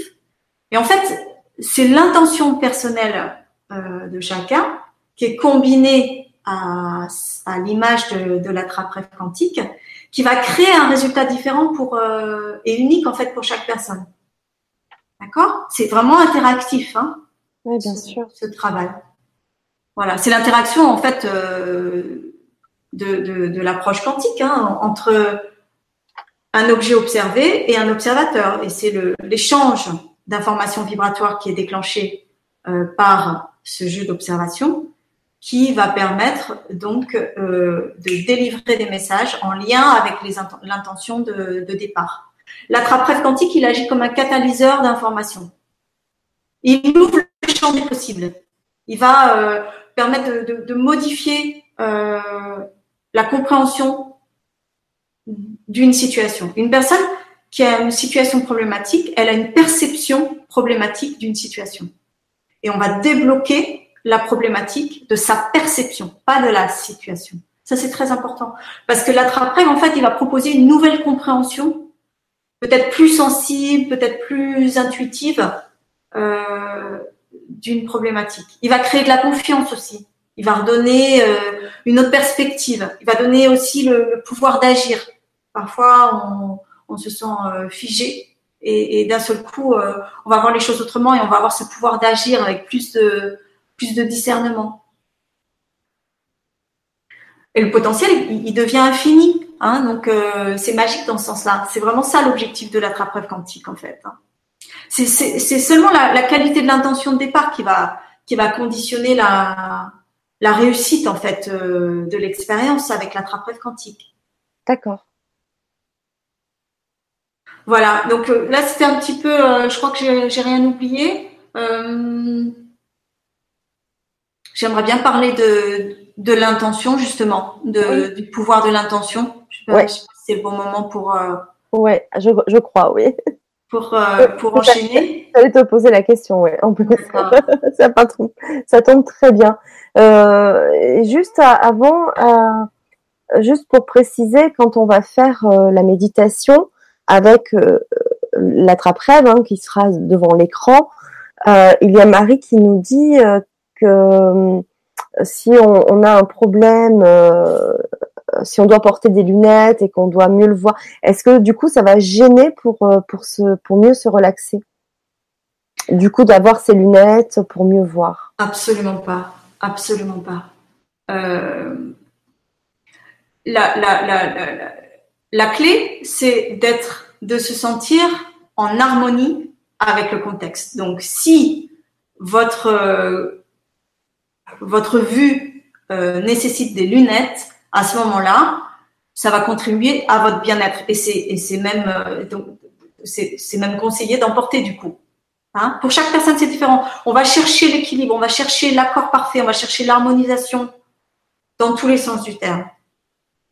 Et en fait, c'est l'intention personnelle euh, de chacun qui est combinée à, l'image de, de l'attrape-rêve quantique qui va créer un résultat différent pour, et unique en fait pour chaque personne. D'accord? C'est vraiment interactif, hein, Oui, bien sûr. Ce travail. Voilà, c'est l'interaction en fait euh, de, de, de l'approche quantique hein, entre un objet observé et un observateur. Et c'est l'échange d'informations vibratoires qui est déclenché euh, par ce jeu d'observation qui va permettre donc euh, de délivrer des messages en lien avec l'intention de, de, départ. L'attrape-rêve quantique, il agit comme un catalyseur d'informations. Il ouvre le champ des possibles. Il va euh, permettre de, de, de modifier euh, la compréhension d'une situation. Une personne qui a une situation problématique, elle a une perception problématique d'une situation. Et on va débloquer la problématique de sa perception, pas de la situation. Ça, c'est très important. Parce que lattrape en fait, il va proposer une nouvelle compréhension, peut-être plus sensible, peut-être plus intuitive euh, d'une problématique. Il va créer de la confiance aussi. Il va redonner euh, une autre perspective. Il va donner aussi le, pouvoir d'agir. Parfois, on, on, se sent euh, figé et, et d'un seul coup, euh, on va voir les choses autrement et on va avoir ce pouvoir d'agir avec plus de, plus de discernement. Et le potentiel, il, devient infini. Hein, donc, euh, c'est magique dans ce sens-là. C'est vraiment ça l'objectif de l'attrape-rêve quantique, en fait. Hein. C'est seulement la, la, qualité de l'intention de départ qui va, qui va conditionner la, la réussite, en fait, euh, de l'expérience avec l'attrape-rêve quantique. D'accord. Voilà, donc euh, là c'était un petit peu, je crois que j'ai rien oublié. J'aimerais bien parler de, de l'intention, justement, de, du pouvoir de l'intention. Je si c'est le bon moment pour. Euh, ouais, je, je crois, oui. Pour, euh, pour enchaîner. J'allais te poser la question, oui. En plus, ça, ça tombe très bien. Euh, juste avant, euh, juste pour préciser, quand on va faire euh, la méditation avec euh, l'attrape-rêve hein, qui sera devant l'écran, il y a Marie qui nous dit euh, si on, a un problème, euh, si on doit porter des lunettes et qu'on doit mieux le voir, est-ce que du coup ça va gêner pour euh, mieux se relaxer? Du coup, d'avoir ces lunettes pour mieux voir? Absolument pas, absolument pas. la, la, clé, c'est d'être, de se sentir en harmonie avec le contexte. Donc, si votre vue euh, nécessite des lunettes, à ce moment-là, ça va contribuer à votre bien-être. Et c'est même euh, c'est même conseillé d'emporter du coup. Hein? Pour chaque personne, c'est différent. On va chercher l'équilibre, on va chercher l'accord parfait, on va chercher l'harmonisation dans tous les sens du terme.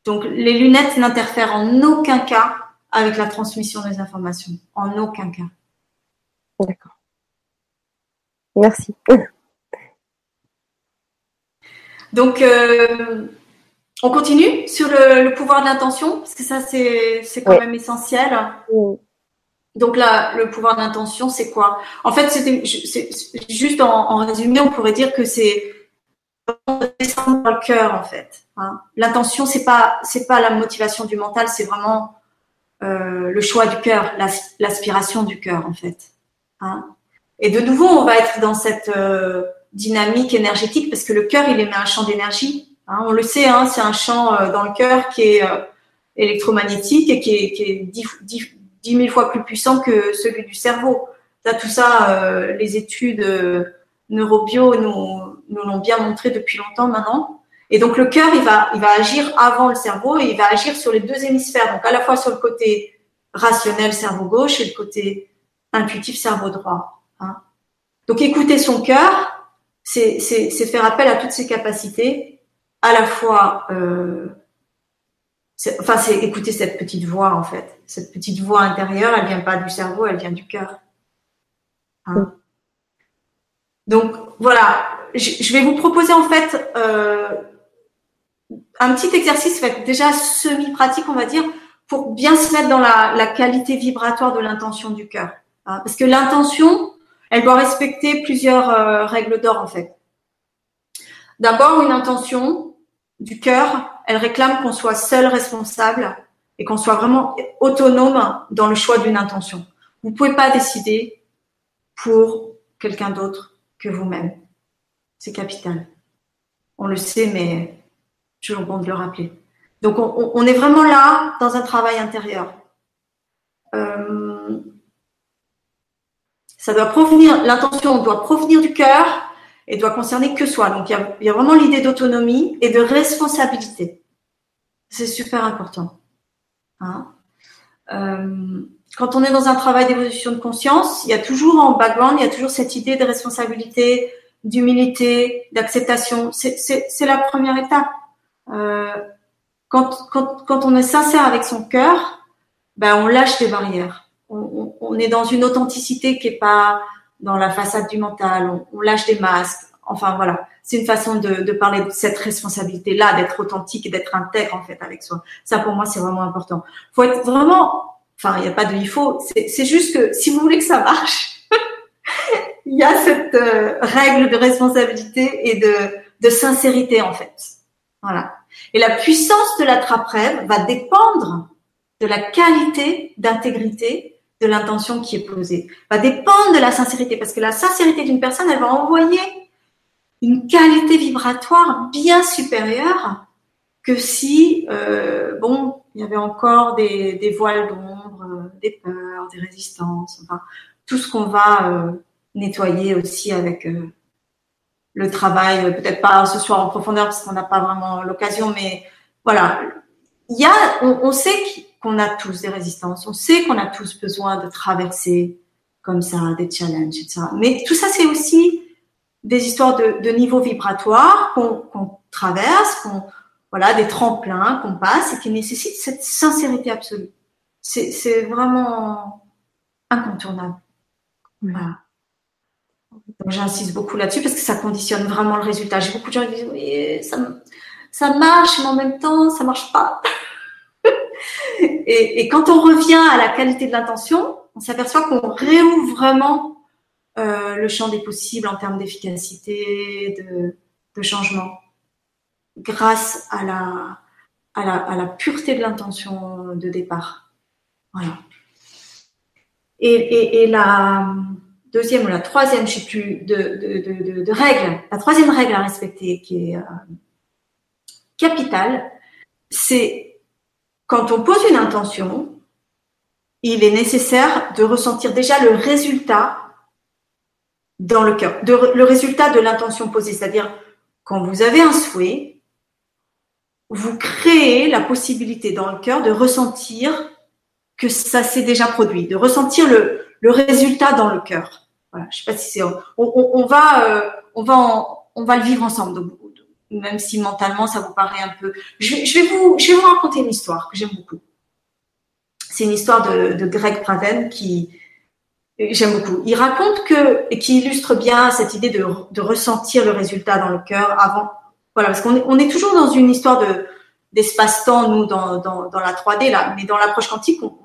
Donc, les lunettes n'interfèrent en aucun cas avec la transmission des informations. En aucun cas. D'accord. Merci. Donc, euh, on continue sur le, pouvoir de l'intention, parce que ça, c'est, quand même essentiel. Donc là, le pouvoir de l'intention, c'est quoi? En fait, c'était juste en, résumé, on pourrait dire que c'est descendre dans le cœur, en fait. Hein. L'intention, c'est pas c'est pas la motivation du mental, c'est vraiment euh, le choix du cœur, l'aspiration du cœur, en fait. Hein. Et de nouveau, on va être dans cette euh, dynamique énergétique parce que le cœur, il émet un champ d'énergie. Hein, on le sait, hein, c'est un champ euh, dans le cœur qui est euh, électromagnétique et qui est, qui est 10, 000 fois plus puissant que celui du cerveau. Tout ça, euh, les études neurobio nous, l'ont bien montré depuis longtemps maintenant. Et donc le cœur, il va, agir avant le cerveau et il va agir sur les deux hémisphères. Donc à la fois sur le côté rationnel cerveau gauche et le côté intuitif cerveau droit. Hein. Donc écouter son cœur, c'est faire appel à toutes ces capacités, à la fois, euh, enfin, c'est écouter cette petite voix en fait, cette petite voix intérieure, elle vient pas du cerveau, elle vient du cœur. Hein. Donc voilà, je, vais vous proposer en fait euh, un petit exercice fait déjà semi-pratique, on va dire, pour bien se mettre dans la, la qualité vibratoire de l'intention du cœur. Hein. Parce que l'intention, elle doit respecter plusieurs euh, règles d'or en fait. D'abord, une intention du cœur, elle réclame qu'on soit seul responsable et qu'on soit vraiment autonome dans le choix d'une intention. Vous ne pouvez pas décider pour quelqu'un d'autre que vous-même. C'est capital. On le sait, mais toujours bon de le rappeler. Donc, on, est vraiment là dans un travail intérieur. Euh, ça doit provenir, l'intention doit provenir du cœur et doit concerner que soi. Donc, il y a, vraiment l'idée d'autonomie et de responsabilité. C'est super important. Hein. Euh, quand on est dans un travail d'évolution de conscience, il y a toujours en background, il y a toujours cette idée de responsabilité, d'humilité, d'acceptation. C'est la première étape. Euh, quand, quand, quand on est sincère avec son cœur, ben on lâche des barrières. On, on, est dans une authenticité qui est pas dans la façade du mental. On, on lâche des masques. Enfin voilà, c'est une façon de, de, parler de cette responsabilité-là, d'être authentique et d'être intègre en fait avec soi. Ça pour moi c'est vraiment important. Faut être vraiment, enfin il n'y a pas de il faut. C'est juste que si vous voulez que ça marche, il y a cette euh, règle de responsabilité et de, de sincérité en fait. Voilà. Et la puissance de la trappe-rêve va dépendre de la qualité d'intégrité de l'intention qui est posée, va dépendre de la sincérité, parce que la sincérité d'une personne, elle va envoyer une qualité vibratoire bien supérieure que si, euh, bon, il y avait encore des, des voiles d'ombre, euh, des peurs, des résistances, enfin, tout ce qu'on va euh, nettoyer aussi avec le travail, peut-être pas ce soir en profondeur parce qu'on n'a pas vraiment l'occasion, mais voilà, il y a, on, sait qu'on a tous des résistances, on sait qu'on a tous besoin de traverser comme ça des challenges, etc. Mais tout ça, c'est aussi des histoires de, de niveau vibratoire qu'on traverse, qu'on voilà, des tremplins qu'on passe et qui nécessitent cette sincérité absolue. C'est vraiment incontournable. Voilà. Donc j'insiste beaucoup là-dessus parce que ça conditionne vraiment le résultat. J'ai beaucoup de gens qui disent oui, ça, ça marche, mais en même temps, ça marche pas. Et, quand on revient à la qualité de l'intention, on s'aperçoit qu'on réouvre vraiment euh, le champ des possibles en termes d'efficacité, de, changement, grâce à la, pureté de l'intention de départ. Voilà. Et, la, deuxième ou la troisième, je sais plus, de, règle, la troisième règle à respecter qui est euh, capitale, c'est quand on pose une intention, il est nécessaire de ressentir déjà le résultat dans le cœur, le résultat de l'intention posée, c'est-à-dire quand vous avez un souhait, vous créez la possibilité dans le cœur de ressentir que ça s'est déjà produit, de ressentir le, résultat dans le cœur. Voilà, je sais pas si c'est on, on, on, va euh, va on va le vivre ensemble. Donc, même si mentalement ça vous paraît un peu. Je, vais vous je vais vous raconter une histoire que j'aime beaucoup. C'est une histoire de, de Greg Praven qui j'aime beaucoup. Il raconte que qui illustre bien cette idée de, de ressentir le résultat dans le cœur avant. Voilà, parce qu'on est, on est toujours dans une histoire de d'espace-temps nous dans, dans, dans la 3D là, mais dans l'approche quantique on,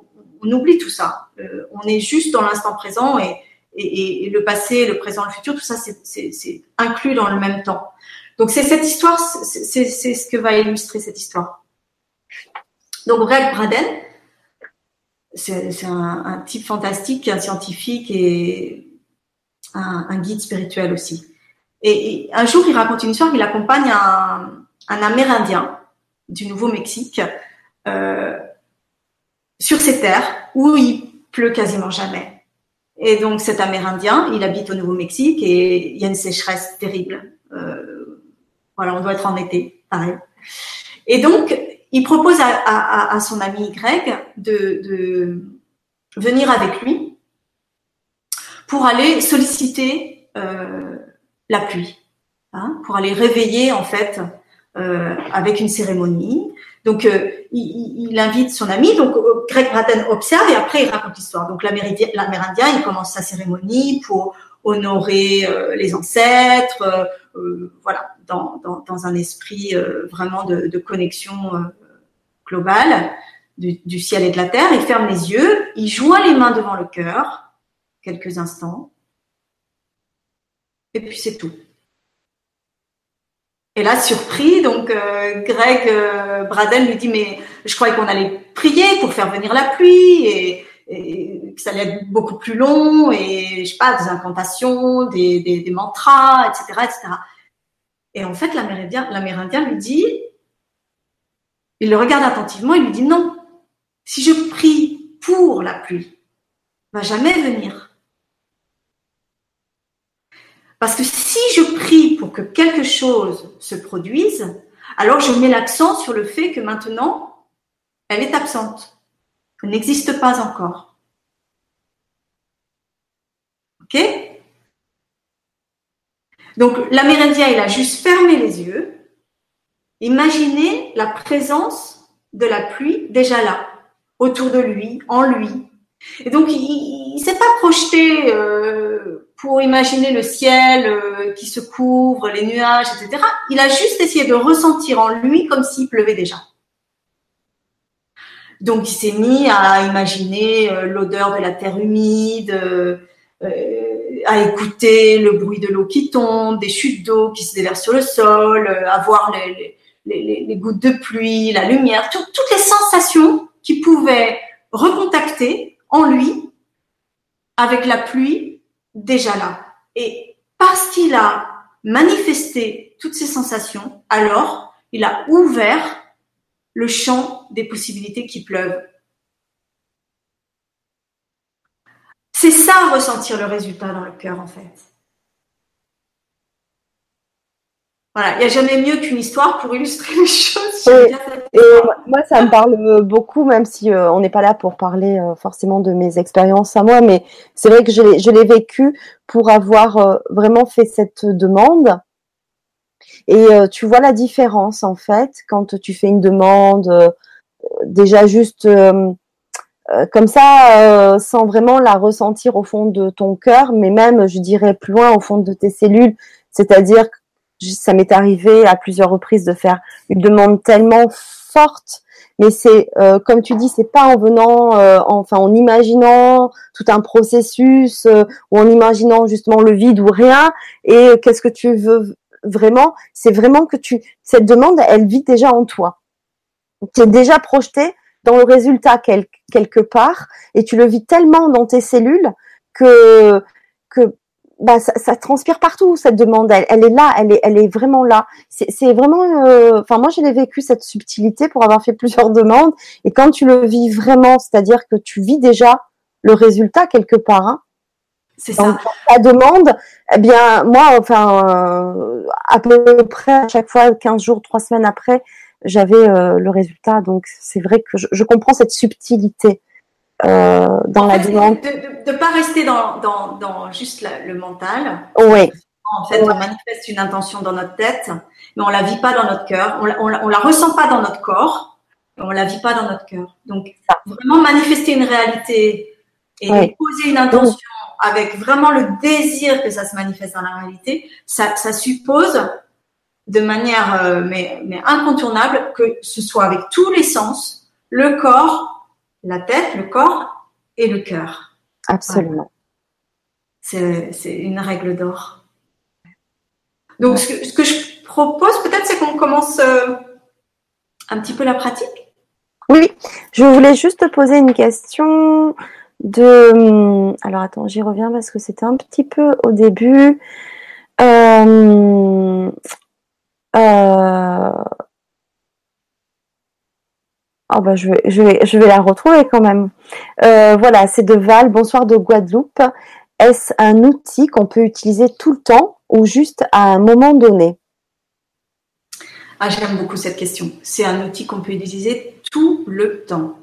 on oublie tout ça. Euh, on est juste dans l'instant présent et, et, et, le passé, le présent, le futur, tout ça, c'est inclus dans le même temps. Donc c'est cette histoire, c'est ce que va illustrer cette histoire. Donc Greg Braden, c'est un, type fantastique, un scientifique et un, guide spirituel aussi. Et, un jour, il raconte une histoire, il accompagne un, un Amérindien du Nouveau-Mexique euh, sur ces terres où il pleut quasiment jamais. Et donc cet Amérindien, il habite au Nouveau-Mexique et il y a une sécheresse terrible. Euh, voilà, on doit être en été, pareil. Et donc, il propose à, à, à son ami Greg de, de, venir avec lui pour aller solliciter euh, la pluie, hein, pour aller réveiller en fait euh, avec une cérémonie. Donc, euh, il, il, invite son ami. Donc, euh, Greg Braden observe et après, il raconte l'histoire. Donc, l'Amérindien, il commence sa cérémonie pour honorer euh, les ancêtres, voilà, dans, un esprit vraiment de, connexion globale du, ciel et de la terre. Il ferme les yeux, il joint les mains devant le cœur quelques instants, et puis c'est tout. Et là, surpris, donc euh, Greg euh, Braden lui dit mais je croyais qu'on allait prier pour faire venir la pluie et, que ça allait être beaucoup plus long et je sais pas des incantations, des, des, des mantras, etc., etc. Et en fait, l'Amérindien lui dit, il le regarde attentivement, il lui dit non. Si je prie pour la pluie, va jamais venir. Parce que si je prie pour que quelque chose se produise, alors je mets l'accent sur le fait que maintenant, elle est absente. Elle n'existe pas encore. OK? Donc l'Amérindien, il a juste fermé les yeux. Imaginez la présence de la pluie déjà là, autour de lui, en lui. Et donc, il ne s'est pas projeté euh, pour imaginer le ciel euh, qui se couvre, les nuages, etc. Il a juste essayé de ressentir en lui comme s'il pleuvait déjà. Donc, il s'est mis à imaginer euh, l'odeur de la terre humide, à écouter le bruit de l'eau qui tombe, des chutes d'eau qui se déversent sur le sol, à voir les, gouttes de pluie, la lumière, toutes les sensations qui pouvaient recontacter en lui avec la pluie déjà là. Et parce qu'il a manifesté toutes ces sensations, alors il a ouvert le champ des possibilités qui pleuvent. C'est ça ressentir le résultat dans le cœur en fait. Voilà, il n'y a jamais mieux qu'une histoire pour illustrer les choses. Et, moi, ça me parle beaucoup, même si euh, on n'est pas là pour parler euh, forcément de mes expériences à moi, mais c'est vrai que je l'ai vécu pour avoir euh, vraiment fait cette demande. Et tu vois la différence en fait quand tu fais une demande déjà juste comme ça, sans vraiment la ressentir au fond de ton cœur, mais même, je dirais, plus loin au fond de tes cellules, c'est-à-dire ça m'est arrivé à plusieurs reprises de faire une demande tellement forte mais c'est euh, comme tu dis c'est pas en venant euh, enfin en imaginant tout un processus euh, ou en imaginant justement le vide ou rien. Et qu'est-ce que tu veux vraiment? C'est vraiment que tu cette demande elle vit déjà en toi. Tu es déjà projeté dans le résultat quelque part et tu le vis tellement dans tes cellules que que bah, ça, ça, transpire partout cette demande. Elle, elle, est là, elle est, elle est vraiment là. C'est vraiment, euh, enfin moi j'ai vécu cette subtilité pour avoir fait plusieurs demandes. Et quand tu le vis vraiment, c'est-à-dire que tu vis déjà le résultat quelque part. Hein, c'est ça. Ta demande, eh bien moi, enfin euh, à peu près à chaque fois, 15 jours, 3 semaines après, j'avais euh, le résultat. Donc c'est vrai que je, je comprends cette subtilité. Euh, dans la demande. De ne pas rester dans, dans, dans juste le mental. Oui. En fait, on manifeste une intention dans notre tête, mais on la vit pas dans notre cœur, on, on, on la ressent pas dans notre corps, et on la vit pas dans notre cœur. Donc, vraiment manifester une réalité et poser une intention avec vraiment le désir que ça se manifeste dans la réalité, ça, ça suppose de manière euh, mais, mais incontournable que ce soit avec tous les sens, le corps la tête, le corps et le cœur. Absolument. C'est une règle d'or. Donc, ce que, je propose peut-être, c'est qu'on commence euh, un petit peu la pratique. Oui, je voulais juste te poser une question de. Hum, alors attends, j'y reviens parce que c'était un petit peu au début. Euh, Oh bah je vais, je vais, je vais la retrouver quand même. Euh, voilà, c'est de Val. Bonsoir de Guadeloupe. Est-ce un outil qu'on peut utiliser tout le temps ou juste à un moment donné? Ah, j'aime beaucoup cette question. C'est un outil qu'on peut utiliser tout le temps.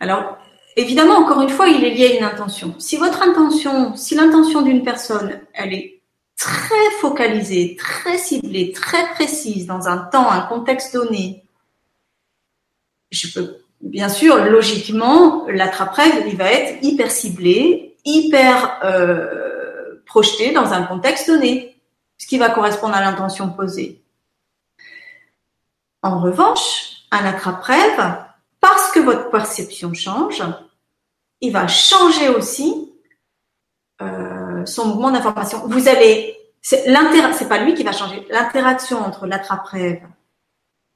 Alors, évidemment, encore une fois, il est lié à une intention. Si votre intention, si l'intention d'une personne, elle est très focalisée, très ciblée, très précise dans un temps, un contexte donné, je peux, bien sûr, logiquement, l'attrape-règle, il va être hyper ciblé, hyper euh, projeté dans un contexte donné, ce qui va correspondre à l'intention posée. En revanche, un attrape-rêve, parce que votre perception change, il va changer aussi euh, son mouvement d'information. Vous allez, c'est c'est pas lui qui va changer. L'interaction entre l'attrape-rêve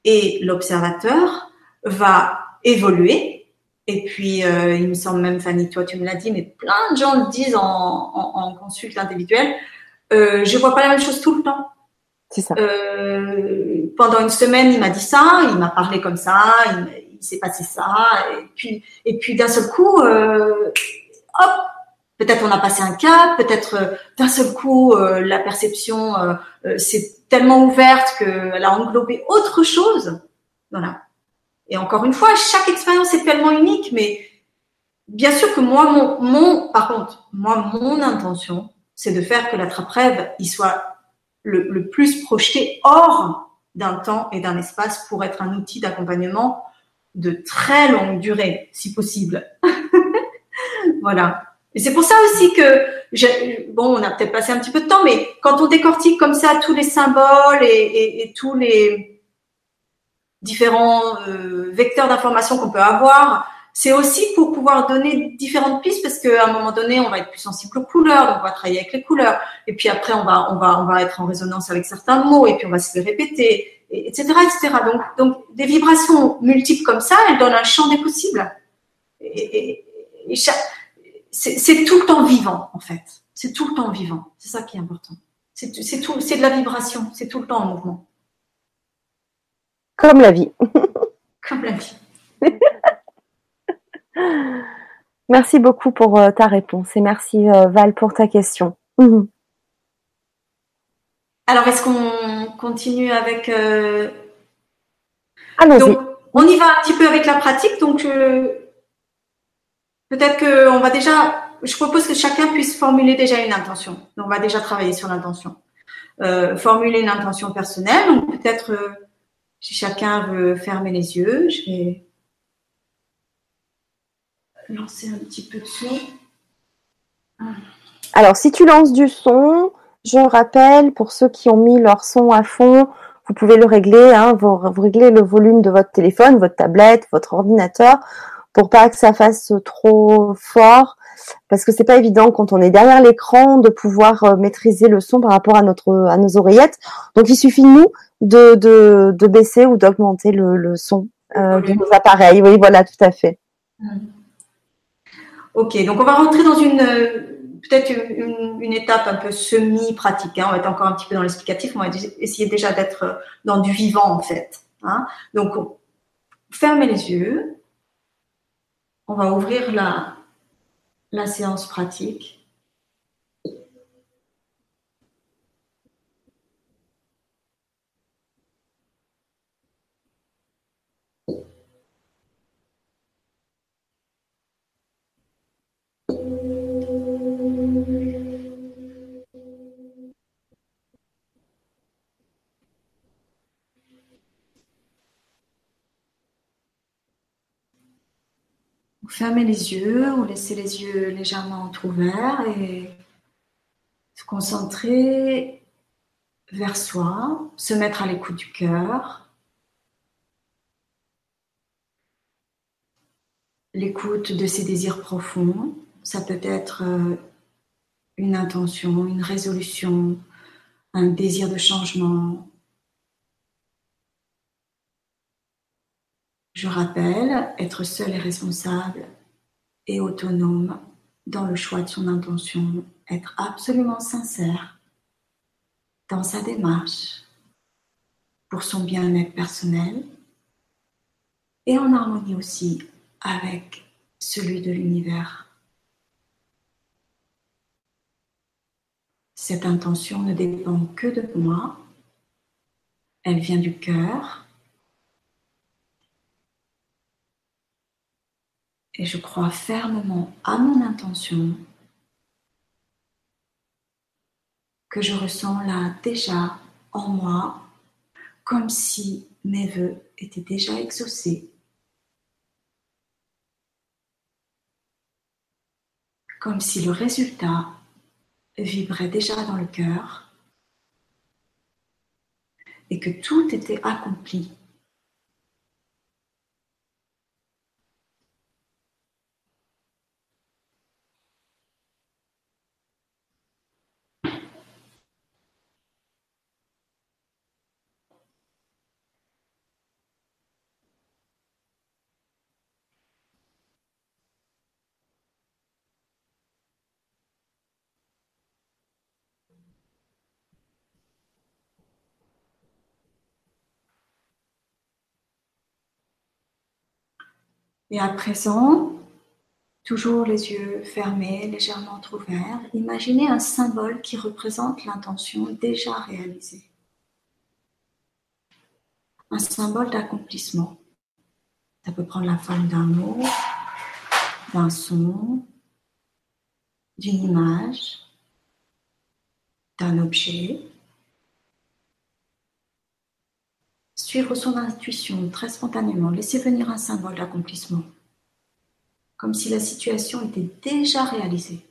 et l'observateur va évoluer. Et puis, euh, il me semble même, Fanny, toi, tu me l'as dit, mais plein de gens le disent en, en, en consulte individuelle. Euh, je vois pas la même chose tout le temps. C'est ça. Euh, pendant une semaine, il m'a dit ça, il m'a parlé comme ça, il, s'est passé ça, et puis, et puis d'un seul coup, hop, peut-être on a passé un cap, peut-être euh, d'un seul coup, euh, la perception euh, s'est tellement ouverte qu'elle a englobé autre chose. Voilà. Et encore une fois, chaque expérience est tellement unique, mais bien sûr que moi, mon, mon par contre, moi, mon intention, c'est de faire que l'attrape-rêve, il soit le, le, plus projeté hors d'un temps et d'un espace pour être un outil d'accompagnement de très longue durée, si possible. voilà. Et c'est pour ça aussi que, bon, on a peut-être passé un petit peu de temps, mais quand on décortique comme ça tous les symboles et, et, et tous les différents euh, vecteurs d'information qu'on peut avoir, c'est aussi pour pouvoir donner différentes pistes parce qu'à un moment donné, on va être plus sensible aux couleurs, donc on va travailler avec les couleurs. Et puis après, on va, on va, on va être en résonance avec certains mots et puis on va se les répéter, etc., etc. Donc, donc des vibrations multiples comme ça, elles donnent un champ des possibles. Et, et, c'est tout le temps vivant en fait. C'est tout le temps vivant. C'est ça qui est important. C'est tout, c'est de la vibration. C'est tout le temps en mouvement. Comme la vie. Comme la vie. Merci beaucoup pour euh, ta réponse et merci euh, Val pour ta question. Alors, est-ce qu'on continue avec... Euh... Allons-y. On y va un petit peu avec la pratique. Donc, euh, peut-être qu'on va déjà... Je propose que chacun puisse formuler déjà une intention. On va déjà travailler sur l'intention. formuler une intention personnelle. Donc, peut-être, si chacun veut fermer les yeux, je vais lancer un petit peu de son. Alors, si tu lances du son, je rappelle, pour ceux qui ont mis leur son à fond, vous pouvez le régler, hein, vous, réglez le volume de votre téléphone, votre tablette, votre ordinateur, pour pas que ça fasse trop fort, parce que c'est pas évident quand on est derrière l'écran de pouvoir euh, maîtriser le son par rapport à notre à nos oreillettes. Donc il suffit nous de, de, de baisser ou d'augmenter le, le, son euh, de nos appareils. Oui, voilà, tout à fait. Mmh. Ok, donc on va rentrer dans une peut-être une, étape un peu semi-pratique. Hein. On va être encore un petit peu dans l'explicatif. On va essayer déjà d'être dans du vivant en fait. Hein. Donc fermez les yeux. On va ouvrir la, séance pratique. Fermez les yeux ou laissez les yeux légèrement entrouverts et se concentrer vers soi, se mettre à l'écoute du cœur, l'écoute de ses désirs profonds. Ça peut être euh, une intention, une résolution, un désir de changement, Je rappelle, être seul et responsable et autonome dans le choix de son intention, être absolument sincère dans sa démarche pour son bien-être personnel et en harmonie aussi avec celui de l'univers. Cette intention ne dépend que de moi, elle vient du cœur et je crois fermement à mon intention que je ressens là déjà en moi comme si mes voeux étaient déjà exaucés. Comme si le résultat vibrait déjà dans le cœur et que tout était accompli Et à présent, toujours les yeux fermés, légèrement ouverts, imaginez un symbole qui représente l'intention déjà réalisée. Un symbole d'accomplissement. Ça peut prendre la forme d'un mot, d'un son, d'une image, d'un objet. Suivre son intuition très spontanément, laisser venir un symbole d'accomplissement, comme si la situation était déjà réalisée.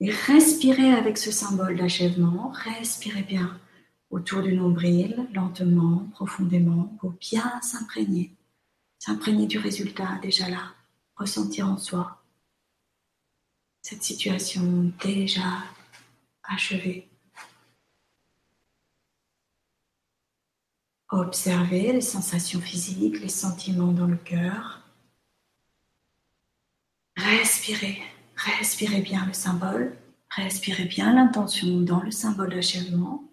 Et respirez avec ce symbole d'achèvement. Respirez bien autour du nombril, lentement, profondément, pour bien s'imprégner. S'imprégner du résultat déjà là. Ressentir en soi cette situation déjà achevée. Observez les sensations physiques, les sentiments dans le cœur. Respirez. Respirez bien le symbole, respirez bien l'intention dans le symbole d'achèvement.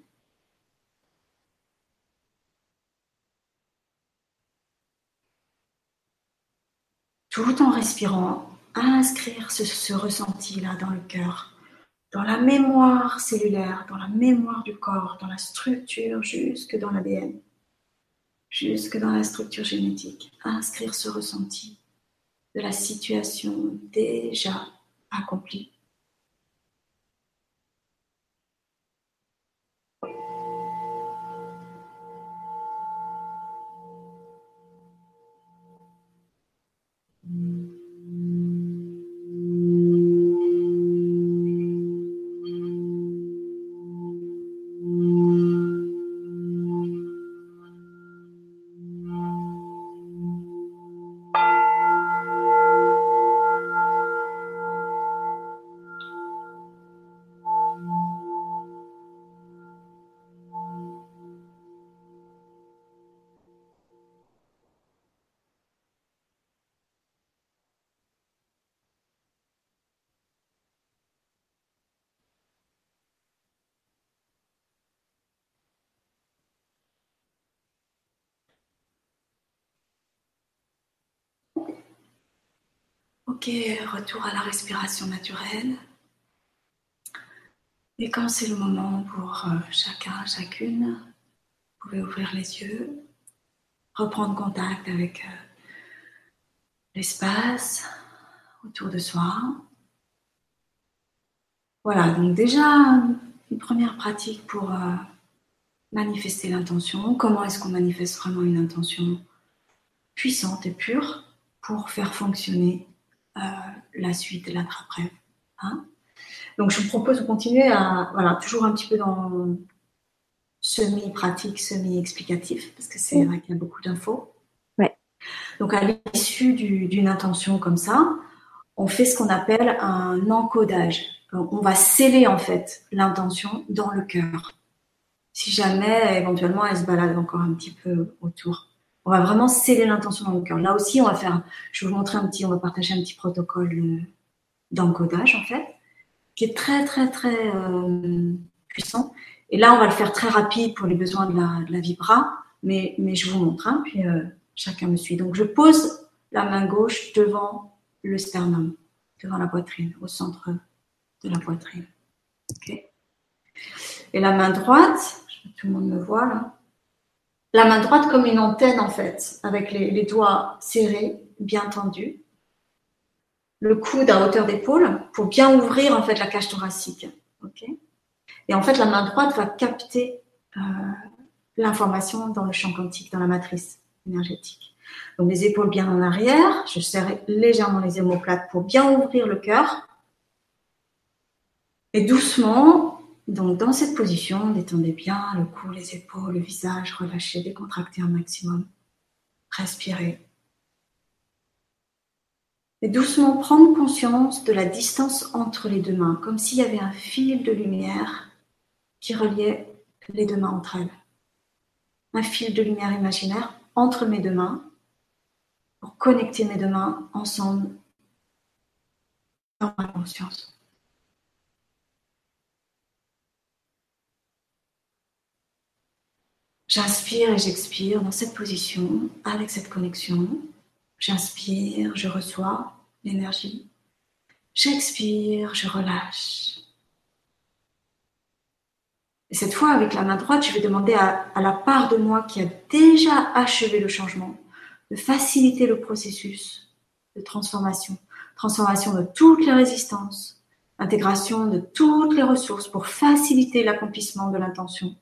Tout en respirant, inscrire ce, ressenti-là dans le cœur, dans la mémoire cellulaire, dans la mémoire du corps, dans la structure, jusque dans l'ADN, jusque dans la structure génétique. Inscrire ce ressenti de la situation déjà accompli. Retour à la respiration naturelle. Et quand c'est le moment pour euh, chacun, chacune, vous pouvez ouvrir les yeux, reprendre contact avec euh, l'espace autour de soi. Voilà, donc déjà une première pratique pour euh, manifester l'intention. Comment est-ce qu'on manifeste vraiment une intention puissante et pure pour faire fonctionner euh, la suite et l'après. Hein Donc, je vous propose de continuer à, voilà, toujours un petit peu dans semi-pratique, semi-explicatif, parce que c'est vrai qu'il y a beaucoup d'infos. Ouais. Donc, à l'issue d'une intention comme ça, on fait ce qu'on appelle un encodage. On va sceller en fait l'intention dans le cœur. Si jamais éventuellement elle se balade encore un petit peu autour. On va vraiment sceller l'intention dans le cœur. Là aussi, on va faire, je vais vous montrer un petit, on va partager un petit protocole euh, d'encodage en fait, qui est très très très euh, puissant. Et là, on va le faire très rapide pour les besoins de la, de vibra, mais, mais je vous montre, hein, puis euh, chacun me suit. Donc, je pose la main gauche devant le sternum, devant la poitrine, au centre de la poitrine. Okay. Et la main droite, tout le monde me voit là, la main droite comme une antenne en fait, avec les, doigts serrés, bien tendus. Le coude à hauteur d'épaule pour bien ouvrir en fait la cage thoracique. Et en fait, la main droite va capter euh, l'information dans le champ quantique, dans la matrice énergétique. Donc les épaules bien en arrière, je serre légèrement les omoplates pour bien ouvrir le cœur. Et doucement, donc, dans cette position, détendez bien le cou, les épaules, le visage, relâchez, décontractez un maximum. Respirez. Et doucement prendre conscience de la distance entre les deux mains, comme s'il y avait un fil de lumière qui reliait les deux mains entre elles. Un fil de lumière imaginaire entre mes deux mains pour connecter mes deux mains ensemble dans ma conscience. J'inspire et j'expire dans cette position, avec cette connexion. J'inspire, je reçois l'énergie. J'expire, je relâche. Et cette fois, avec la main droite, je vais demander à, à, la part de moi qui a déjà achevé le changement de faciliter le processus de transformation. Transformation de toutes les résistances, intégration de toutes les ressources pour faciliter l'accomplissement de l'intention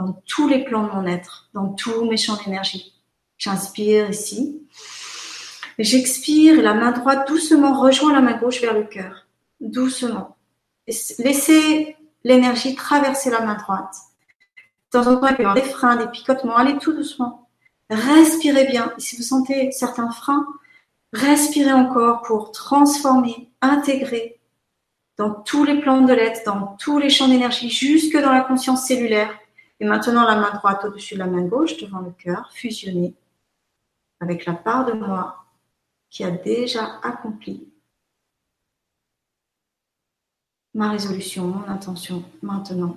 dans tous les plans de mon être, dans tous mes champs d'énergie. J'inspire ici. J'expire la main droite doucement rejoint la main gauche vers le cœur. Doucement. laissez l'énergie traverser la main droite. De temps en temps, il peut y avoir des freins, des picotements. Allez tout doucement. Respirez bien. Si vous sentez certains freins, respirez encore pour transformer, intégrer dans tous les plans de l'être, dans tous les champs d'énergie, jusque dans la conscience cellulaire. Et maintenant, la main droite au-dessus de la main gauche, devant le cœur, fusionnée avec la part de moi qui a déjà accompli ma résolution, mon intention maintenant.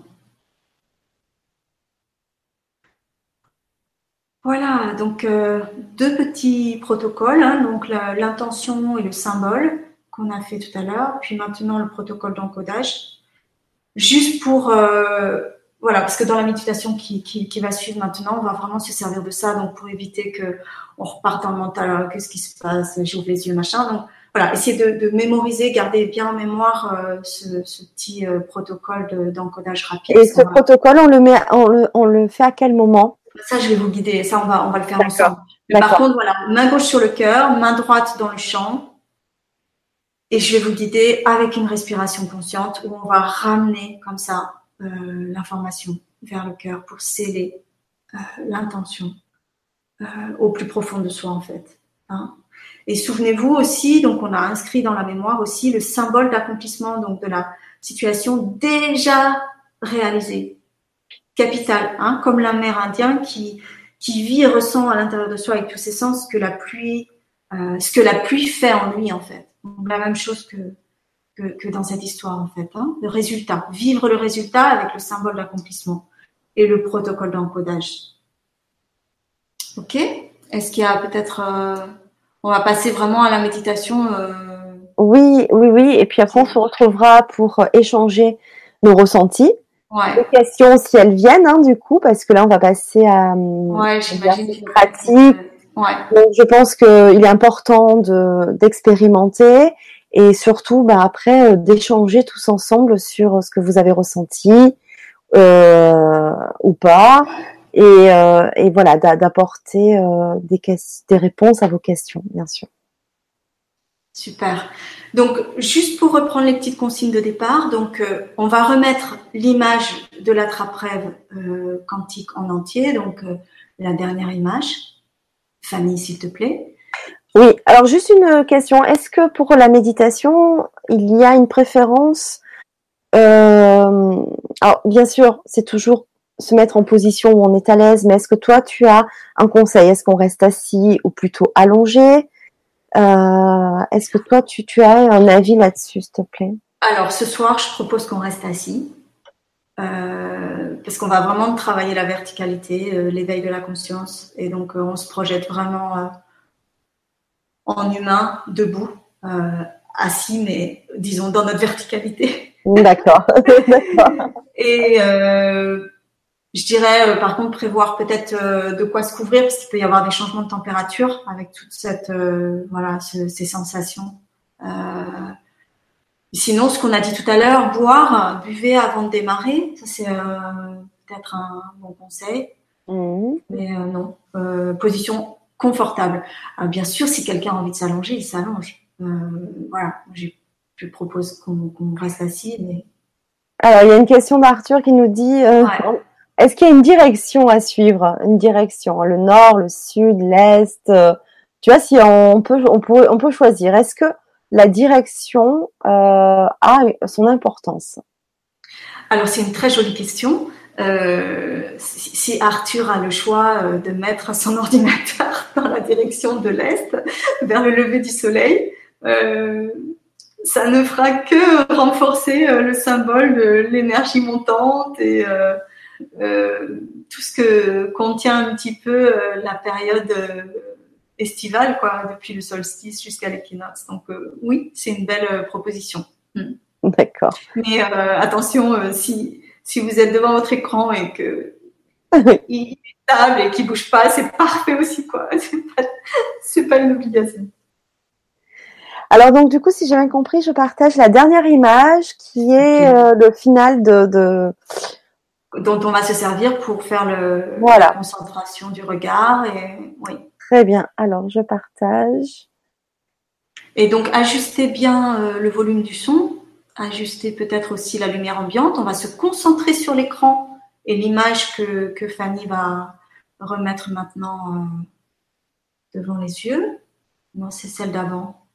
Voilà, donc euh, deux petits protocoles, hein, donc l'intention et le symbole qu'on a fait tout à l'heure, puis maintenant le protocole d'encodage, juste pour euh, voilà, parce que dans la méditation qui, qui, va suivre maintenant, on va vraiment se servir de ça, donc pour éviter que on reparte dans le mental, qu'est-ce qui se passe, j'ouvre les yeux, machin. Donc voilà, essayez de, mémoriser, garder bien en mémoire euh, ce, petit euh, protocole d'encodage rapide. Et ce protocole, on le met, on le, on le fait à quel moment? Ça, je vais vous guider. Ça, on va, on va le faire ensemble. par contre, voilà, main gauche sur le cœur, main droite dans le champ. Et je vais vous guider avec une respiration consciente où on va ramener comme ça l'information vers le cœur pour sceller euh, l'intention euh, au plus profond de soi en fait. Hein. Et souvenez-vous aussi, donc on a inscrit dans la mémoire aussi le symbole d'accomplissement donc de la situation déjà réalisée, capitale, hein, comme la mère indienne qui qui vit et ressent à l'intérieur de soi avec tous ses sens que la pluie, ce que la pluie fait en lui en fait. la même chose que que, dans cette histoire en fait. Hein. Le résultat, vivre le résultat avec le symbole d'accomplissement et le protocole d'encodage. Ok Est-ce qu'il y a peut-être... Euh, on va passer vraiment à la méditation euh... Oui, oui, oui. Et puis après, on se retrouvera pour échanger nos ressentis. Ouais. Les questions, si elles viennent, hein, du coup, parce que là, on va passer à ouais, j'imagine pratique. Ouais. Donc, je pense qu'il est important de d'expérimenter et surtout bah, après euh, d'échanger tous ensemble sur euh, ce que vous avez ressenti euh, ou pas et, voilà d'apporter des, réponses à vos questions bien sûr. Super. Donc juste pour reprendre les petites consignes de départ, donc on va remettre l'image de l'attrape-rêve quantique en entier, donc la dernière image. Fanny, s'il te plaît. Oui, alors juste une question. Est-ce que pour la méditation, il y a une préférence euh, Alors, bien sûr, c'est toujours se mettre en position où on est à l'aise, mais est-ce que toi, tu as un conseil? Est-ce qu'on reste assis ou plutôt allongé? Euh, Est-ce que toi, tu, as un avis là-dessus, s'il te plaît? Alors, ce soir, je propose qu'on reste assis. Euh, parce qu'on va vraiment travailler la verticalité, euh, l'éveil de la conscience, et donc euh, on se projette vraiment en humain, debout, euh, assis, mais disons dans notre verticalité. D'accord. et euh, je dirais, euh, par contre, prévoir peut-être de quoi se couvrir, parce qu'il peut y avoir des changements de température avec toute cette, voilà, ces sensations. sinon, ce qu'on a dit tout à l'heure, boire, buvez avant de démarrer, ça c'est peut-être un bon conseil. Mmh. Mais non, position confortable. Euh, bien sûr, si quelqu'un a envie de s'allonger, il s'allonge. Euh, voilà, je, propose qu'on reste assis. Mais... Alors, il y a une question d'Arthur qui nous dit euh, est-ce qu'il y a une direction à suivre? Une direction Le nord, le sud, l'est tu vois, si on peut, on peut, on peut choisir, est-ce que la direction a son importance? Alors, c'est une très jolie question. Euh, si Arthur a le choix euh, de mettre son ordinateur dans la direction de l'Est, vers le lever du soleil, euh, ça ne fera que renforcer le symbole de l'énergie montante et euh, euh, tout ce que contient un petit peu la période estivale, quoi, depuis le solstice jusqu'à l'équinoxe. Donc oui, c'est une belle proposition. Hmm. D'accord. Mais attention, si si vous êtes devant votre écran et que il est stable et qu'il bouge pas, c'est parfait aussi, quoi. C'est pas, pas une obligation. Alors donc du coup, si j'ai bien compris, je partage la dernière image qui est euh, le final de, dont on va se servir pour faire le voilà. la concentration du regard et oui. Très bien. Alors je partage. Et donc ajustez bien euh, le volume du son, ajustez peut-être aussi la lumière ambiante. On va se concentrer sur l'écran et l'image que, que Fanny va remettre maintenant euh, devant les yeux. Non, c'est celle d'avant.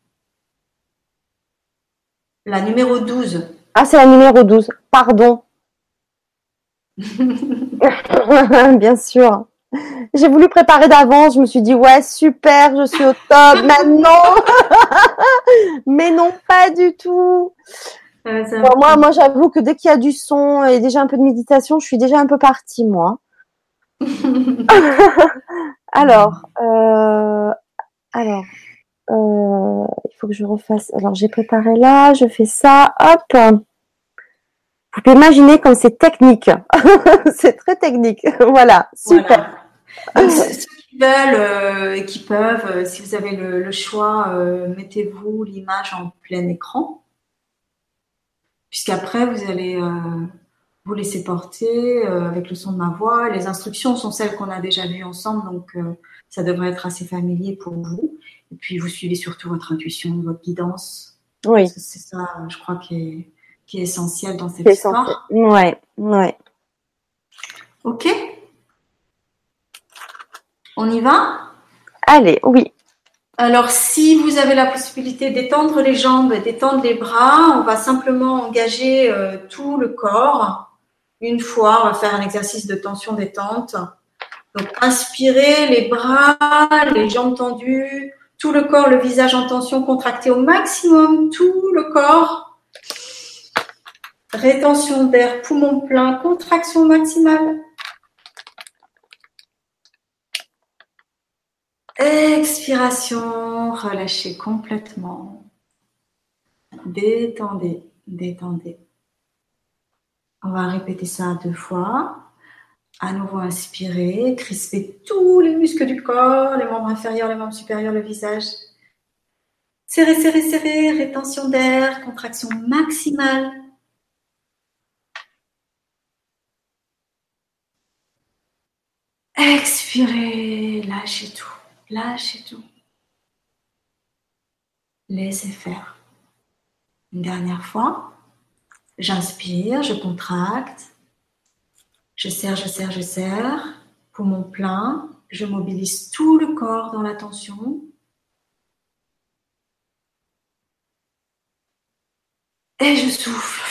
La numéro 12. Ah, c'est la numéro 12. Pardon. Bien sûr. J'ai voulu préparer d'avance. Je me suis dit, ouais, super, je suis au top maintenant. Mais non, pas du tout. Moi, moi j'avoue que dès qu'il y a du son et déjà un peu de méditation, je suis déjà un peu partie, moi. alors, euh, alors, euh, il faut que je refasse. Alors, j'ai préparé là, je fais ça, hop. Vous pouvez imaginer comme c'est technique. c'est très technique. voilà, super. ceux qui veulent euh, et qui peuvent, euh, si vous avez le, choix, mettez-vous l'image en plein écran. Puisqu'après, vous allez vous laisser porter avec le son de ma voix. Les instructions sont celles qu'on a déjà vues ensemble, donc ça devrait être assez familier pour vous. Et puis, vous suivez surtout votre intuition, votre guidance. Oui. C'est ça, je crois, qui est, qui est essentiel dans cette histoire. Ouais, ouais. Ok. On y va? Allez, oui. Alors, si vous avez la possibilité d'étendre les jambes, d'étendre les bras, on va simplement engager euh, tout le corps. Une fois, on va faire un exercice de tension détente. Donc, inspirez les bras, les jambes tendues, tout le corps, le visage en tension, contracté au maximum, tout le corps. Rétention d'air, poumon plein, contraction maximale. Expiration, relâchez complètement. Détendez, détendez. On va répéter ça deux fois. À nouveau, inspirez, crispez tous les muscles du corps, les membres inférieurs, les membres supérieurs, le visage. Serrez, serrez, serrez, rétention d'air, contraction maximale. Expirez, lâchez tout, lâchez tout. Laissez faire. Une dernière fois. J'inspire, je contracte. Je serre, je serre, je serre. Poumon plein. Je mobilise tout le corps dans la tension. Et je souffle.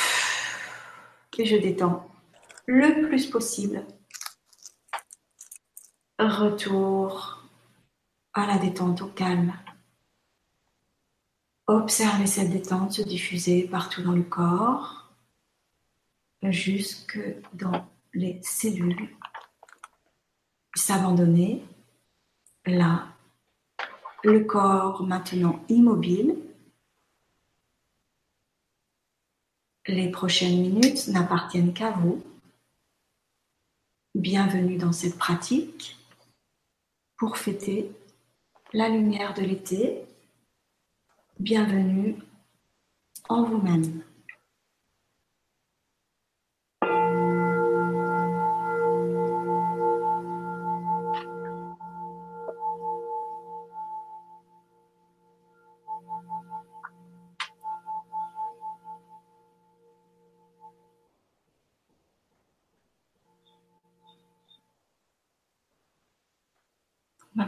Et je détends le plus possible. Retour la détente, au calme. Observez cette détente se diffuser partout dans le corps, jusque dans les cellules s'abandonner. Là, le corps maintenant immobile. Les prochaines minutes n'appartiennent qu'à vous. Bienvenue dans cette pratique pour fêter la lumière de l'été. Bienvenue en vous-même.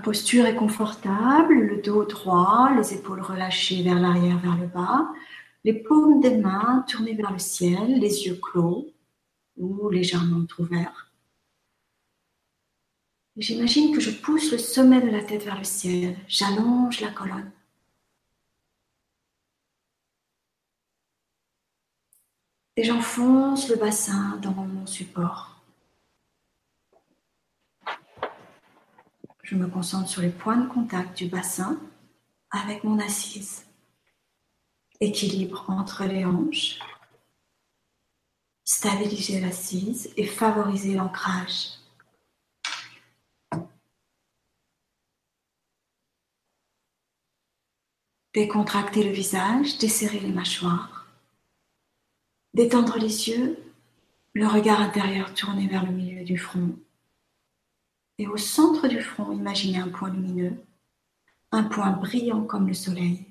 Posture est confortable, le dos droit, les épaules relâchées vers l'arrière, vers le bas, les paumes des mains tournées vers le ciel, les yeux clos ou légèrement ouverts. J'imagine que je pousse le sommet de la tête vers le ciel, j'allonge la colonne. Et j'enfonce le bassin dans mon support. Je me concentre sur les points de contact du bassin avec mon assise. Équilibre entre les hanches. Stabiliser l'assise et favoriser l'ancrage. Décontracter le visage, desserrer les mâchoires. Détendre les yeux, le regard intérieur tourné vers le milieu du front. Et au centre du front, imaginez un point lumineux, un point brillant comme le soleil.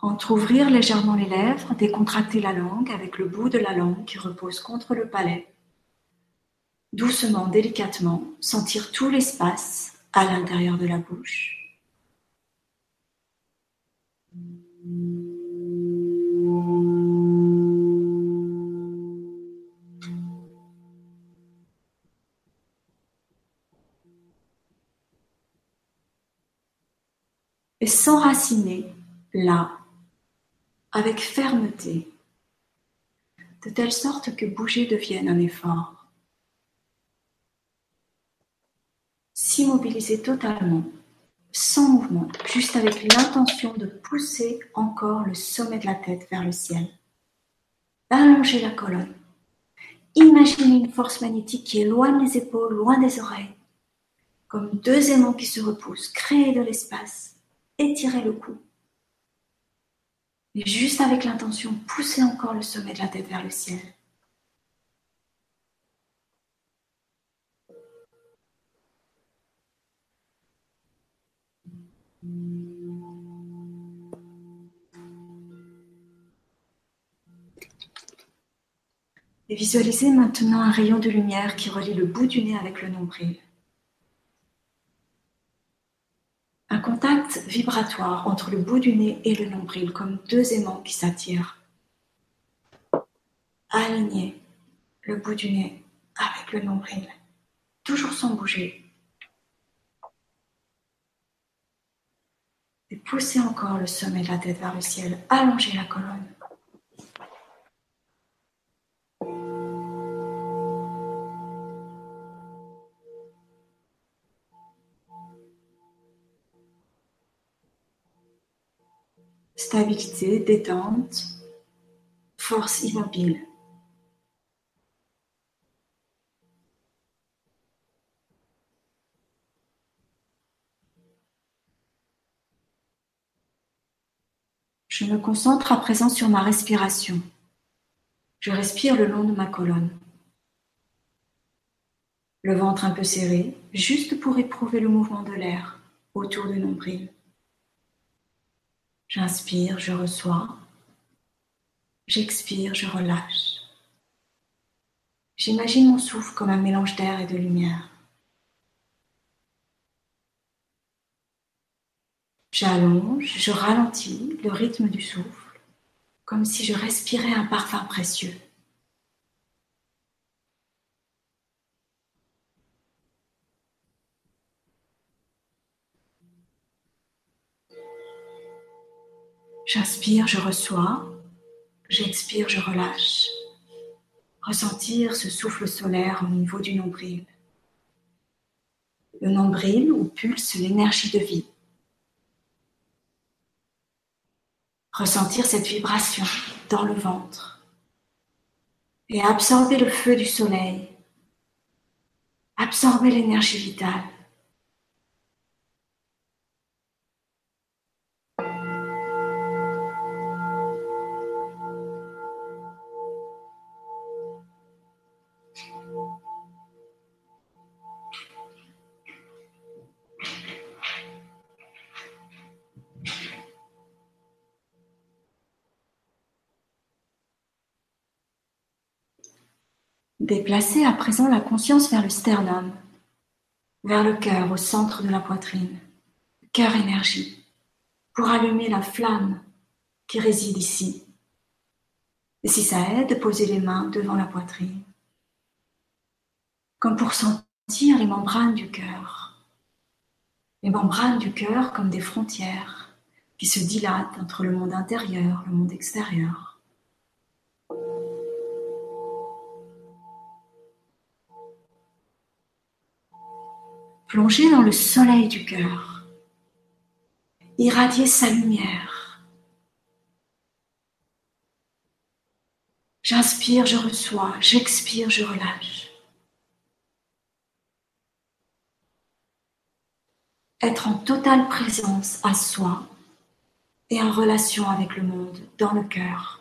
Entrouvrir légèrement les lèvres, décontracter la langue avec le bout de la langue qui repose contre le palais. Doucement, délicatement, sentir tout l'espace à l'intérieur de la bouche. Et s'enraciner là, avec fermeté, de telle sorte que bouger devienne un effort. S'immobiliser totalement sans mouvement, juste avec l'intention de pousser encore le sommet de la tête vers le ciel. Allonger la colonne. Imaginez une force magnétique qui éloigne les épaules, loin des oreilles, comme deux aimants qui se repoussent. Créez de l'espace. Étirez le cou. Et juste avec l'intention, poussez encore le sommet de la tête vers le ciel. Et visualisez maintenant un rayon de lumière qui relie le bout du nez avec le nombril. Vibratoire entre le bout du nez et le nombril, comme deux aimants qui s'attirent. Alignez le bout du nez avec le nombril, toujours sans bouger. Et poussez encore le sommet de la tête vers le ciel. Allongez la colonne. Stabilité, détente, force immobile. Je me concentre à présent sur ma respiration. Je respire le long de ma colonne. Le ventre un peu serré, juste pour éprouver le mouvement de l'air autour du nombril. J'inspire, je reçois. J'expire, je relâche. J'imagine mon souffle comme un mélange d'air et de lumière. J'allonge, je ralentis le rythme du souffle, comme si je respirais un parfum précieux. J'inspire, je reçois. J'expire, je relâche. Ressentir ce souffle solaire au niveau du nombril. Le nombril où pulse l'énergie de vie. ressentir cette vibration dans le ventre et absorber le feu du soleil, absorber l'énergie vitale. Déplacez à présent la conscience vers le sternum, vers le cœur au centre de la poitrine, cœur énergie, pour allumer la flamme qui réside ici. Et si ça aide, posez les mains devant la poitrine, comme pour sentir les membranes du cœur. Les membranes du cœur comme des frontières qui se dilatent entre le monde intérieur le monde extérieur. Plongez dans le soleil du cœur. Irradiez sa lumière. J'inspire, je reçois. J'expire, je relâche. Être en totale présence à soi et en relation avec le monde dans le cœur.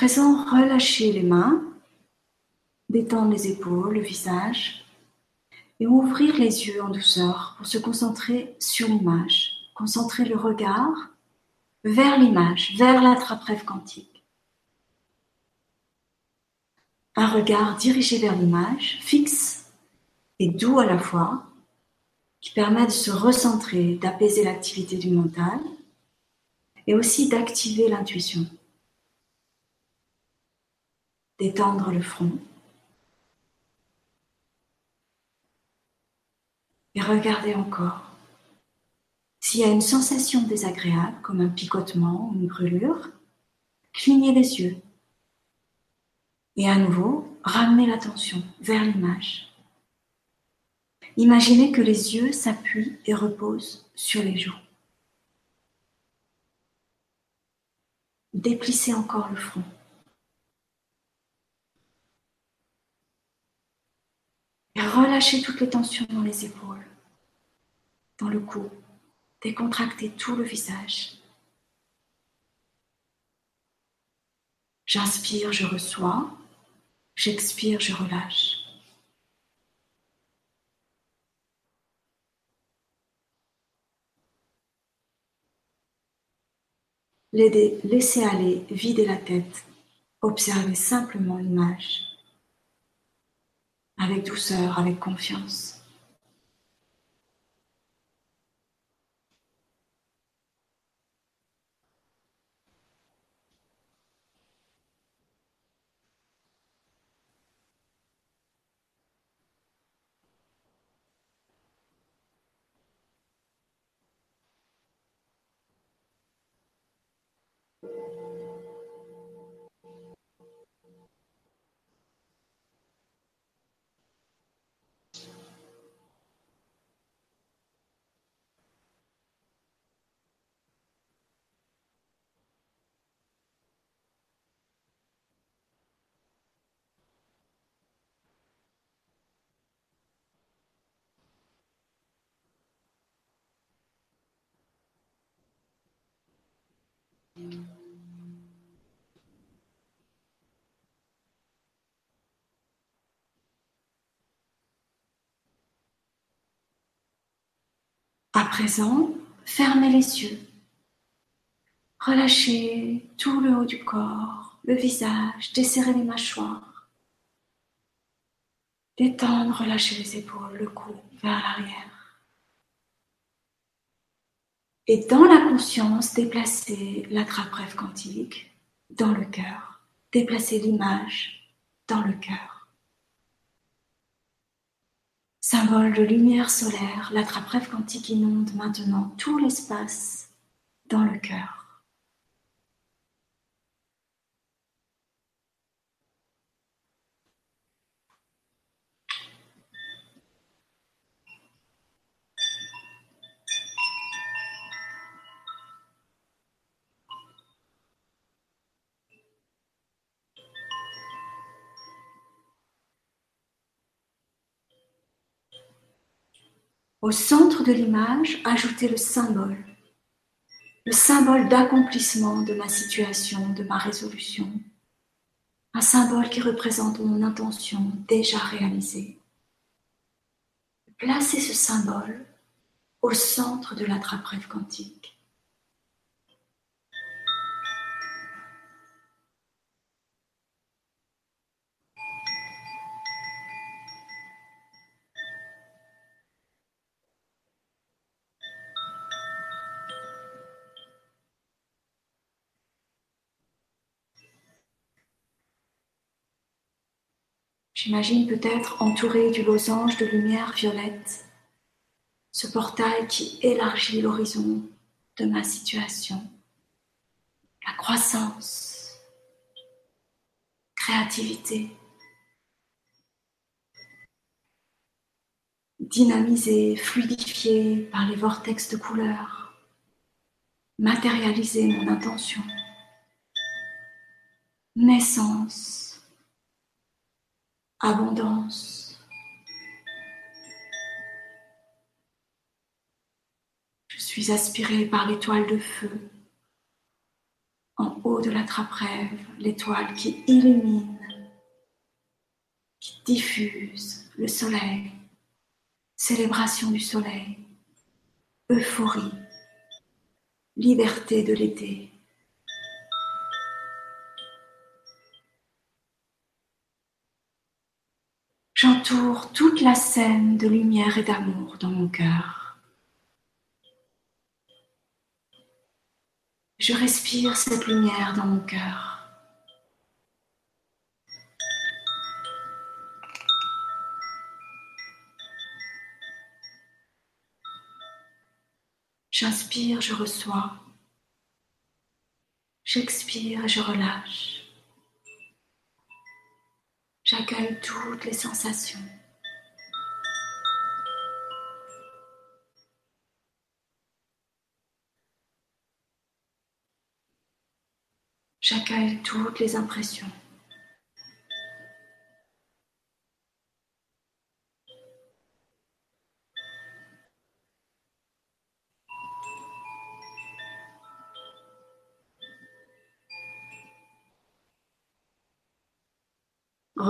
Présent, relâchez les mains, détendre les épaules, le visage et ouvrir les yeux en douceur pour se concentrer sur l'image. Concentrer le regard vers l'image, vers la rêve quantique. Un regard dirigé vers l'image, fixe et doux à la fois, qui permet de se recentrer, d'apaiser l'activité du mental et aussi d'activer l'intuition d'étendre le front. Et regardez encore. S'il y a une sensation désagréable, comme un picotement ou une brûlure, clignez les yeux. Et à nouveau, ramenez l'attention vers l'image. Imaginez que les yeux s'appuient et reposent sur les joues. Déplissez encore le front. Relâchez toutes les tensions dans les épaules, dans le cou. Décontractez tout le visage. J'inspire, je reçois. J'expire, je relâche. Laissez aller, videz la tête. Observez simplement l'image avec douceur, avec confiance. À présent, fermez les yeux. Relâchez tout le haut du corps, le visage, desserrez les mâchoires. Détendre, relâchez les épaules, le cou vers l'arrière. Et dans la conscience, déplacez la trappe quantique dans le cœur. Déplacez l'image dans le cœur. Symbole de lumière solaire, la trappe quantique inonde maintenant tout l'espace dans le cœur. Au centre de l'image, ajoutez le symbole, le symbole d'accomplissement de ma situation, de ma résolution, un symbole qui représente mon intention déjà réalisée. Placez ce symbole au centre de l'attrape-rêve quantique. J'imagine peut-être entouré du losange de lumière violette, ce portail qui élargit l'horizon de ma situation, la croissance, créativité, dynamisé, fluidifié par les vortex de couleurs, matérialiser mon intention, naissance, abondance. Je suis aspirée par l'étoile de feu. En haut de la trappe-rêve, l'étoile qui illumine, qui diffuse le soleil, célébration du soleil, euphorie, liberté de l'été. J'entoure toute la scène de lumière et d'amour dans mon cœur. Je respire cette lumière dans mon cœur. J'inspire, je reçois. J'expire et je relâche. J'accueille toutes les sensations. J'accueille toutes les impressions.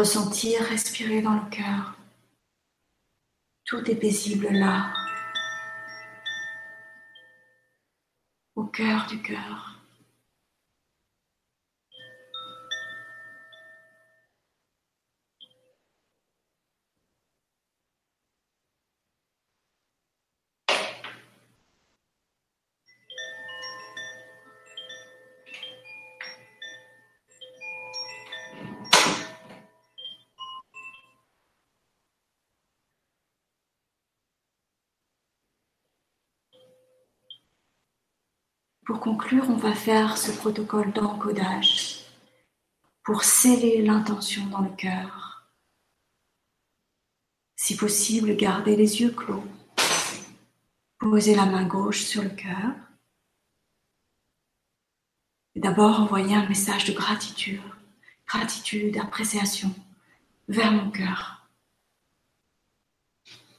Ressentir, respirer dans le cœur. Tout est paisible là, au cœur du cœur. Faire ce protocole d'encodage pour sceller l'intention dans le cœur. Si possible, gardez les yeux clos. Posez la main gauche sur le cœur. Et d'abord, envoyez un message de gratitude, gratitude, appréciation vers mon cœur.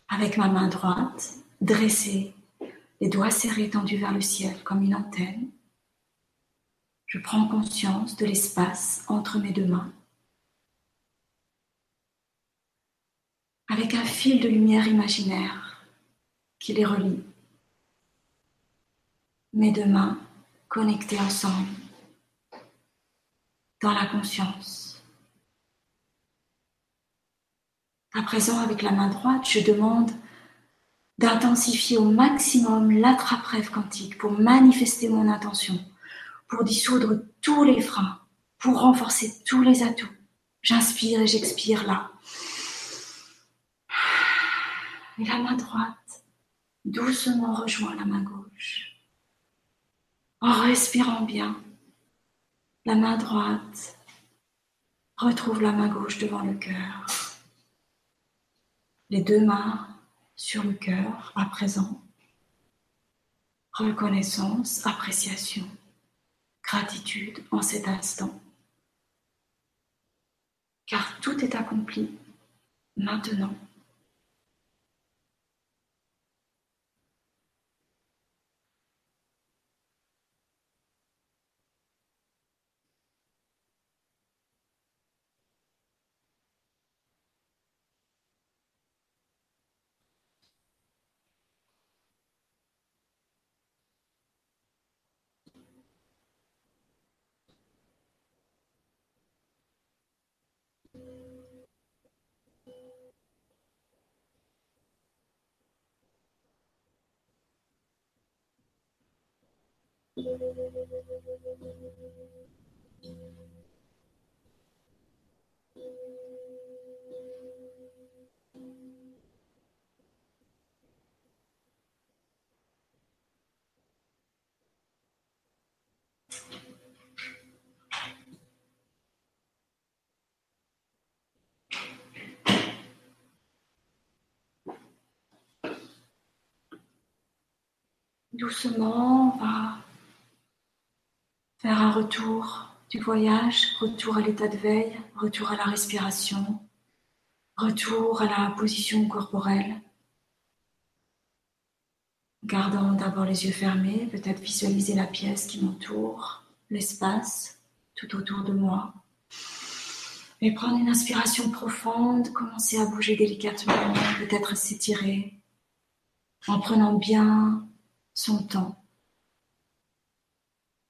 Avec ma main droite, dressée les doigts serrés tendus vers le ciel comme une antenne. Je prends conscience de l'espace entre mes deux mains. Avec un fil de lumière imaginaire qui les relie. Mes deux mains connectées ensemble dans la conscience. À présent, avec la main droite, je demande d'intensifier au maximum l'attrape-rêve quantique pour manifester mon intention, pour dissoudre tous les freins, pour renforcer tous les atouts. J'inspire et j'expire là. Et la main droite doucement rejoint la main gauche. En respirant bien, la main droite retrouve la main gauche devant le cœur. Les deux mains sur le cœur à présent. Reconnaissance, appréciation, gratitude en cet instant. Car tout est accompli maintenant. Doucement, on va retour du voyage, retour à l'état de veille, retour à la respiration, retour à la position corporelle. Gardant d'abord les yeux fermés, peut-être visualiser la pièce qui m'entoure, l'espace tout autour de moi. Et prendre une inspiration profonde, commencer à bouger délicatement, peut-être s'étirer, en prenant bien son temps.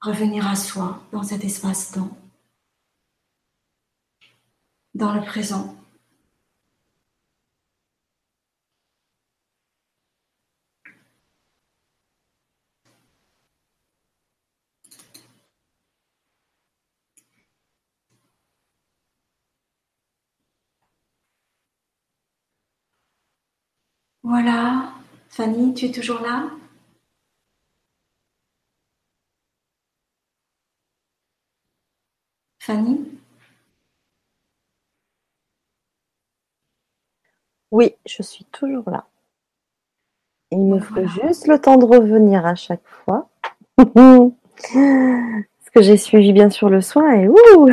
Revenir à soi dans cet espace-temps, dans le présent. Voilà, Fanny, tu es toujours là? Fanny? Oui, je suis toujours là. Il me faut juste le temps de revenir à chaque fois. Parce que j'ai suivi bien sûr le soin et ouh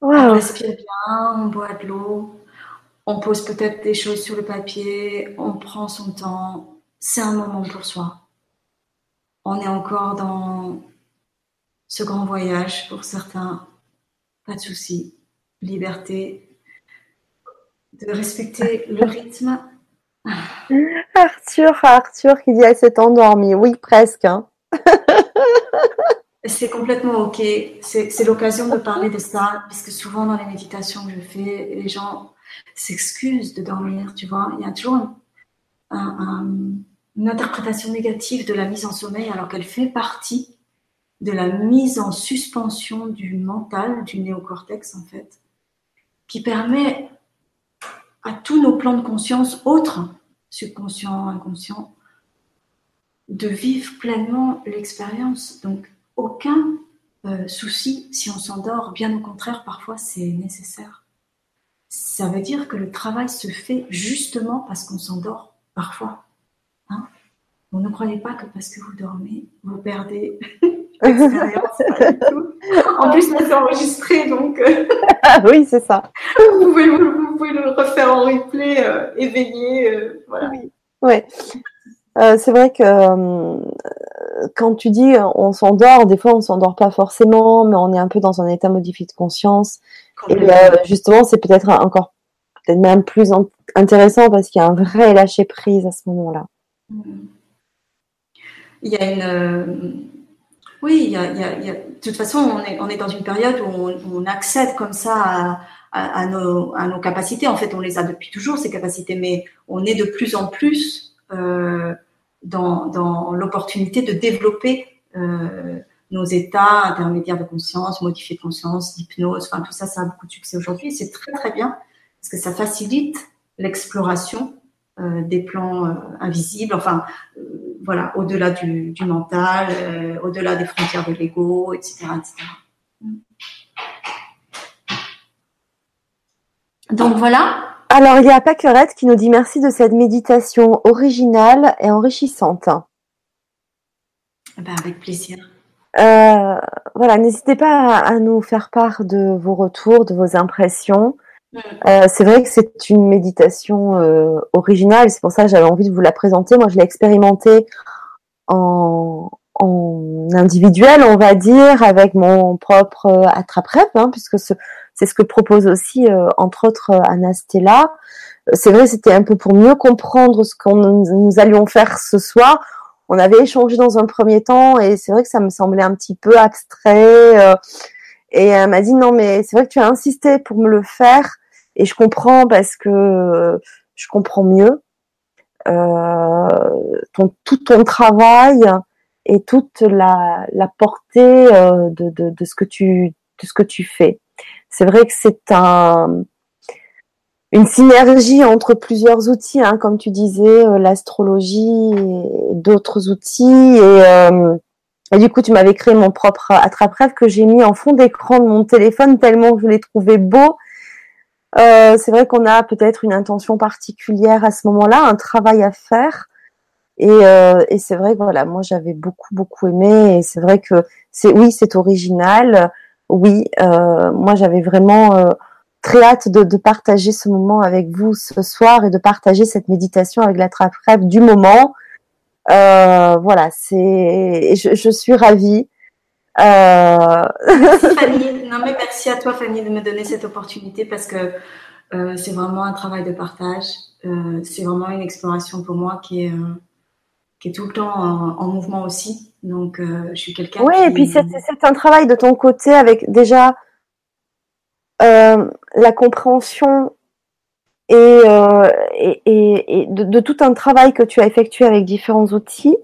On respire bien, on boit de l'eau, on pose peut-être des choses sur le papier, on prend son temps. C'est un moment pour soi on est encore dans ce grand voyage pour certains. Pas de souci. Liberté de respecter le rythme. Arthur, Arthur qui dit elle s'est endormie. Oui, presque. Hein. C'est complètement ok. C'est l'occasion de parler de ça, parce que souvent dans les méditations que je fais, les gens s'excusent de dormir, tu vois. Il y a toujours un une interprétation négative de la mise en sommeil alors qu'elle fait partie de la mise en suspension du mental, du néocortex en fait, qui permet à tous nos plans de conscience autres, subconscient, inconscient, de vivre pleinement l'expérience. Donc aucun euh, souci si on s'endort, bien au contraire, parfois c'est nécessaire. Ça veut dire que le travail se fait justement parce qu'on s'endort parfois. Vous ne croyez pas que parce que vous dormez, vous perdez l'expérience. en plus, c'est enregistré, donc. Euh, ah oui, c'est ça. Vous pouvez, vous, pouvez, le refaire en replay, euh, éveillé. Euh, voilà. Oui. Ouais. c'est vrai que quand tu dis on s'endort, des fois on s'endort pas forcément, mais on est un peu dans un état modifié de conscience. Et justement, c'est peut-être encore peut-être même plus intéressant parce qu'il y a un vrai lâcher prise à ce moment-là. Mm. Il y a une. Euh, oui, il y, a, de toute façon, on est, on est dans une période où on, accède comme ça à, nos, à, nos, capacités. En fait, on les a depuis toujours, ces capacités, mais on est de plus en plus euh, dans, dans l'opportunité de développer euh, nos états intermédiaires de conscience, modifiés de conscience, d'hypnose. Enfin, tout ça, ça a beaucoup de succès aujourd'hui. C'est très, très bien parce que ça facilite l'exploration des plans invisibles, enfin voilà, au-delà du, mental, au-delà des frontières de l'ego, etc., Donc voilà. Alors il y a Paquerette qui nous dit merci de cette méditation originale et enrichissante. Eh ben, avec plaisir. voilà, n'hésitez pas à, nous faire part de vos retours, de vos impressions. Euh, c'est vrai que c'est une méditation euh, originale, c'est pour ça que j'avais envie de vous la présenter. Moi, je l'ai expérimentée en, en, individuel, on va dire, avec mon propre euh, attrape-rêve, hein, puisque c'est ce que propose aussi, euh, entre autres, Anastella. C'est vrai, c'était un peu pour mieux comprendre ce qu'on nous allions faire ce soir. On avait échangé dans un premier temps et c'est vrai que ça me semblait un petit peu abstrait. et elle m'a dit non mais c'est vrai que tu as insisté pour me le faire et je comprends parce que je comprends mieux. ton, tout ton travail et toute la, la portée de, de, de, ce que tu de ce que tu fais. C'est vrai que c'est un une synergie entre plusieurs outils, hein, comme tu disais, l'astrologie et d'autres outils et et du coup, tu m'avais créé mon propre attrape-rêve que j'ai mis en fond d'écran de mon téléphone tellement je l'ai trouvé beau. Euh, c'est vrai qu'on a peut-être une intention particulière à ce moment-là, un travail à faire. Et, euh, et c'est vrai que voilà, moi j'avais beaucoup beaucoup aimé. Et c'est vrai que c'est oui, c'est original. Oui, euh, moi j'avais vraiment euh, très hâte de, de, partager ce moment avec vous ce soir et de partager cette méditation avec l'attrape-rêve du moment. Euh, voilà, c'est, je, je, suis ravie. Euh... Merci Fanny. Non mais merci à toi Fanny de me donner cette opportunité parce que euh, c'est vraiment un travail de partage. Euh, c'est vraiment une exploration pour moi qui est qui est tout le temps en, en mouvement aussi. Donc je suis quelqu'un. Oui, et puis c'est un travail de ton côté avec déjà la compréhension et, et, et de, de, tout un travail que tu as effectué avec différents outils.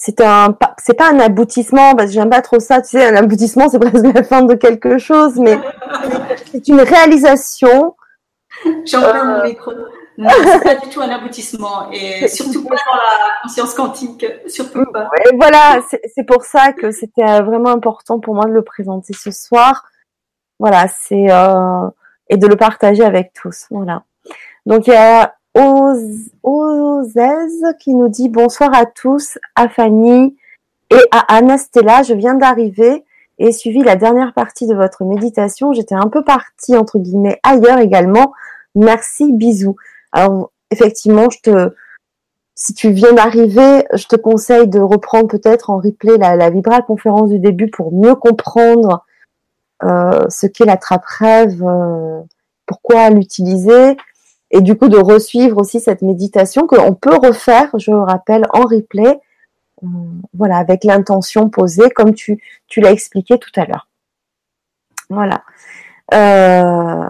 C'est un, c'est pas un aboutissement parce que j'aime pas trop ça. Tu sais, un aboutissement c'est presque la fin de quelque chose, mais c'est une réalisation. J'en euh, mon micro. Non, c'est pas du tout un aboutissement et surtout pas dans la conscience quantique, surtout pas. Et voilà, c'est pour ça que c'était euh, vraiment important pour moi de le présenter ce soir. Voilà, c'est euh, et de le partager avec tous. Voilà. Donc il y a Ozez qui nous dit bonsoir à tous, à Fanny et à Anastella. Je viens d'arriver et suivi la dernière partie de votre méditation. J'étais un peu partie entre guillemets ailleurs également. Merci, bisous. Alors effectivement, je te si tu viens d'arriver, je te conseille de reprendre peut-être en replay la, la Vibra conférence du début pour mieux comprendre euh, ce qu'est la trappe rêve, euh, pourquoi l'utiliser, et du coup de resuivre aussi cette méditation qu'on peut refaire, je le rappelle, en replay, euh, voilà, avec l'intention posée comme tu, tu l'as expliqué tout à l'heure. Voilà. Euh,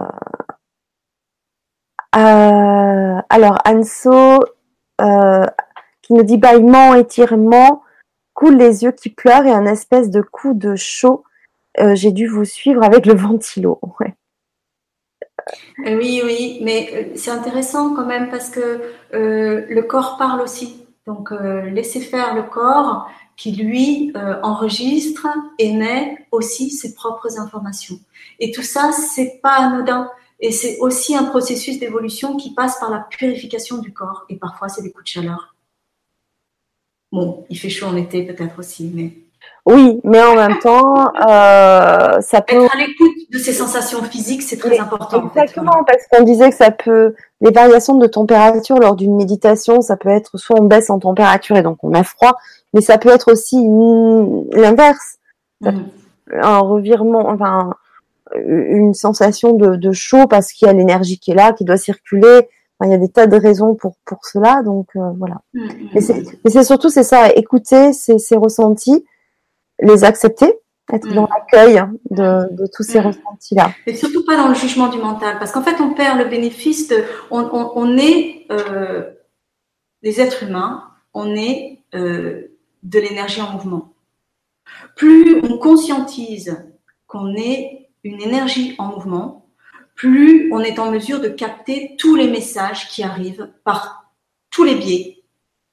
euh, alors Anso qui nous dit bâillement, étirement, coule les yeux qui pleurent et un espèce de coup de chaud. J'ai dû vous suivre avec le ventilo. Euh, oui, oui, mais euh, c'est intéressant quand même parce que euh, le corps parle aussi. Donc, laissez faire le corps qui, lui, enregistre, émet aussi ses propres informations. Et tout ça, c'est pas anodin. Et c'est aussi un processus d'évolution qui passe par la purification du corps. Et parfois, c'est des coups de chaleur. Bon, il fait chaud en été peut-être aussi, mais oui, mais en même temps, euh, ça peut. Être à l'écoute de ces sensations physiques, c'est très important. Exactement, parce qu'on disait que ça peut. Les variations de température lors d'une méditation, ça peut être soit on baisse en température et donc on a froid, mais ça peut être aussi l'inverse. Mm. Un revirement, enfin, une sensation de, de chaud parce qu'il y a l'énergie qui est là, qui doit circuler. Enfin, il y a des tas de raisons pour pour cela, donc euh, voilà. Mm, mm. Mais c'est surtout c'est ça, écouter ces, ces ressentis les accepter, être dans mm. l'accueil de, tous ces mm. ressentis-là. Et surtout pas dans le jugement du mental, parce qu'en fait, on perd le bénéfice de, on, est euh, des êtres humains, on est euh, de l'énergie en mouvement. Plus on conscientise qu'on est une énergie en mouvement, plus on est en mesure de capter tous les messages qui arrivent par tous les biais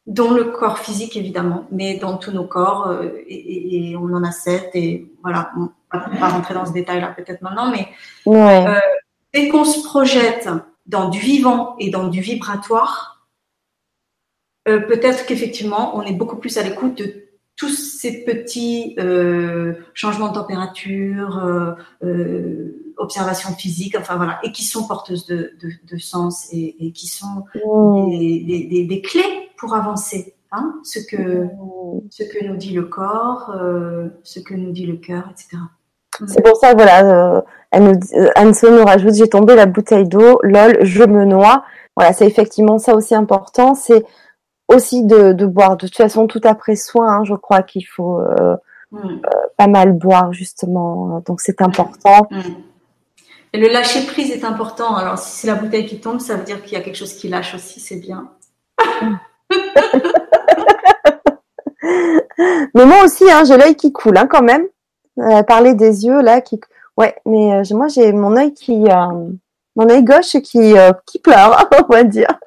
dans le corps physique évidemment, mais dans tous nos corps, euh, et, et, on en a sept, et voilà, on va pas rentrer dans ce détail-là peut-être maintenant, mais ouais. euh, dès qu'on se projette dans du vivant et dans du vibratoire, euh, peut-être qu'effectivement, on est beaucoup plus à l'écoute de tous ces petits euh, changements de température, euh, euh, observations physiques, enfin voilà, et qui sont porteuses de, de, de sens et, et, qui sont mmh. des, des, des, clés pour avancer. Hein, ce que mmh. ce que nous dit le corps, euh, ce que nous dit le cœur, etc. Mmh. C'est pour ça, voilà, euh, elle nous, Anne nous rajoute, j'ai tombé la bouteille d'eau, lol, je me noie. Voilà, c'est effectivement ça aussi important, c'est aussi de, de, boire. De toute façon, tout après soin, hein, je crois qu'il faut euh, mm. euh, pas mal boire justement. Donc c'est important. Mm. Et le lâcher prise est important. Alors si c'est la bouteille qui tombe, ça veut dire qu'il y a quelque chose qui lâche aussi. C'est bien. Mais moi aussi, hein, j'ai l'œil qui coule hein, quand même. Euh, parler des yeux là, qui, ouais, mais euh, moi j'ai mon œil qui, euh, mon œil gauche qui, qui pleure, on va dire.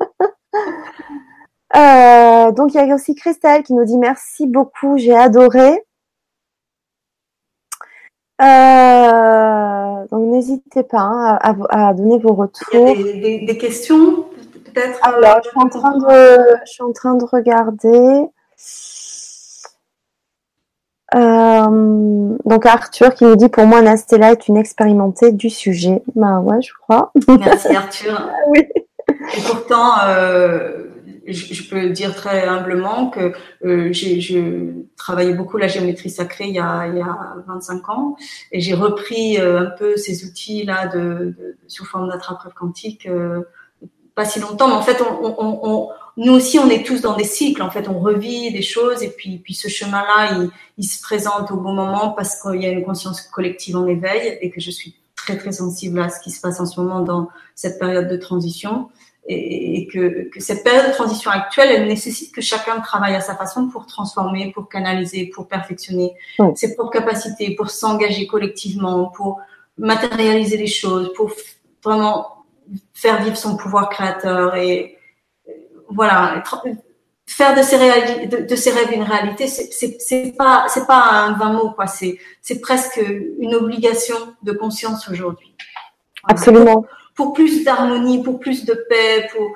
donc il y a aussi Christelle qui nous dit merci beaucoup, j'ai adoré. donc n'hésitez pas hein, à, donner vos retours. Il y a des, questions? Peut-être. Alors je suis en train de, je suis en train de regarder. Euh, donc Arthur qui nous dit pour moi Nastella est une expérimentée du sujet. Ben ouais, je crois. Merci Arthur. oui. Et pourtant, euh, je, peux dire très humblement que euh, j'ai travaillé beaucoup la géométrie sacrée il y a, il y a 25 ans et j'ai repris euh, un peu ces outils là de, de sous forme d'attrape quantique euh, pas si longtemps, mais en fait, on, on, on, nous aussi, on est tous dans des cycles. En fait, on revit des choses et puis, puis ce chemin-là, il, il, se présente au bon moment parce qu'il y a une conscience collective en éveil et que je suis très très sensible à ce qui se passe en ce moment dans cette période de transition et, que, que, cette période de transition actuelle, elle nécessite que chacun travaille à sa façon pour transformer, pour canaliser, pour perfectionner ses propres capacités, pour s'engager collectivement, pour matérialiser les choses, pour vraiment faire vivre son pouvoir créateur et voilà, faire de ses, de, ses rêves une réalité, c'est pas c'est pas un vain mot quoi, c'est c'est presque une obligation de conscience aujourd'hui. Absolument. Pour, plus d'harmonie, pour plus de paix, pour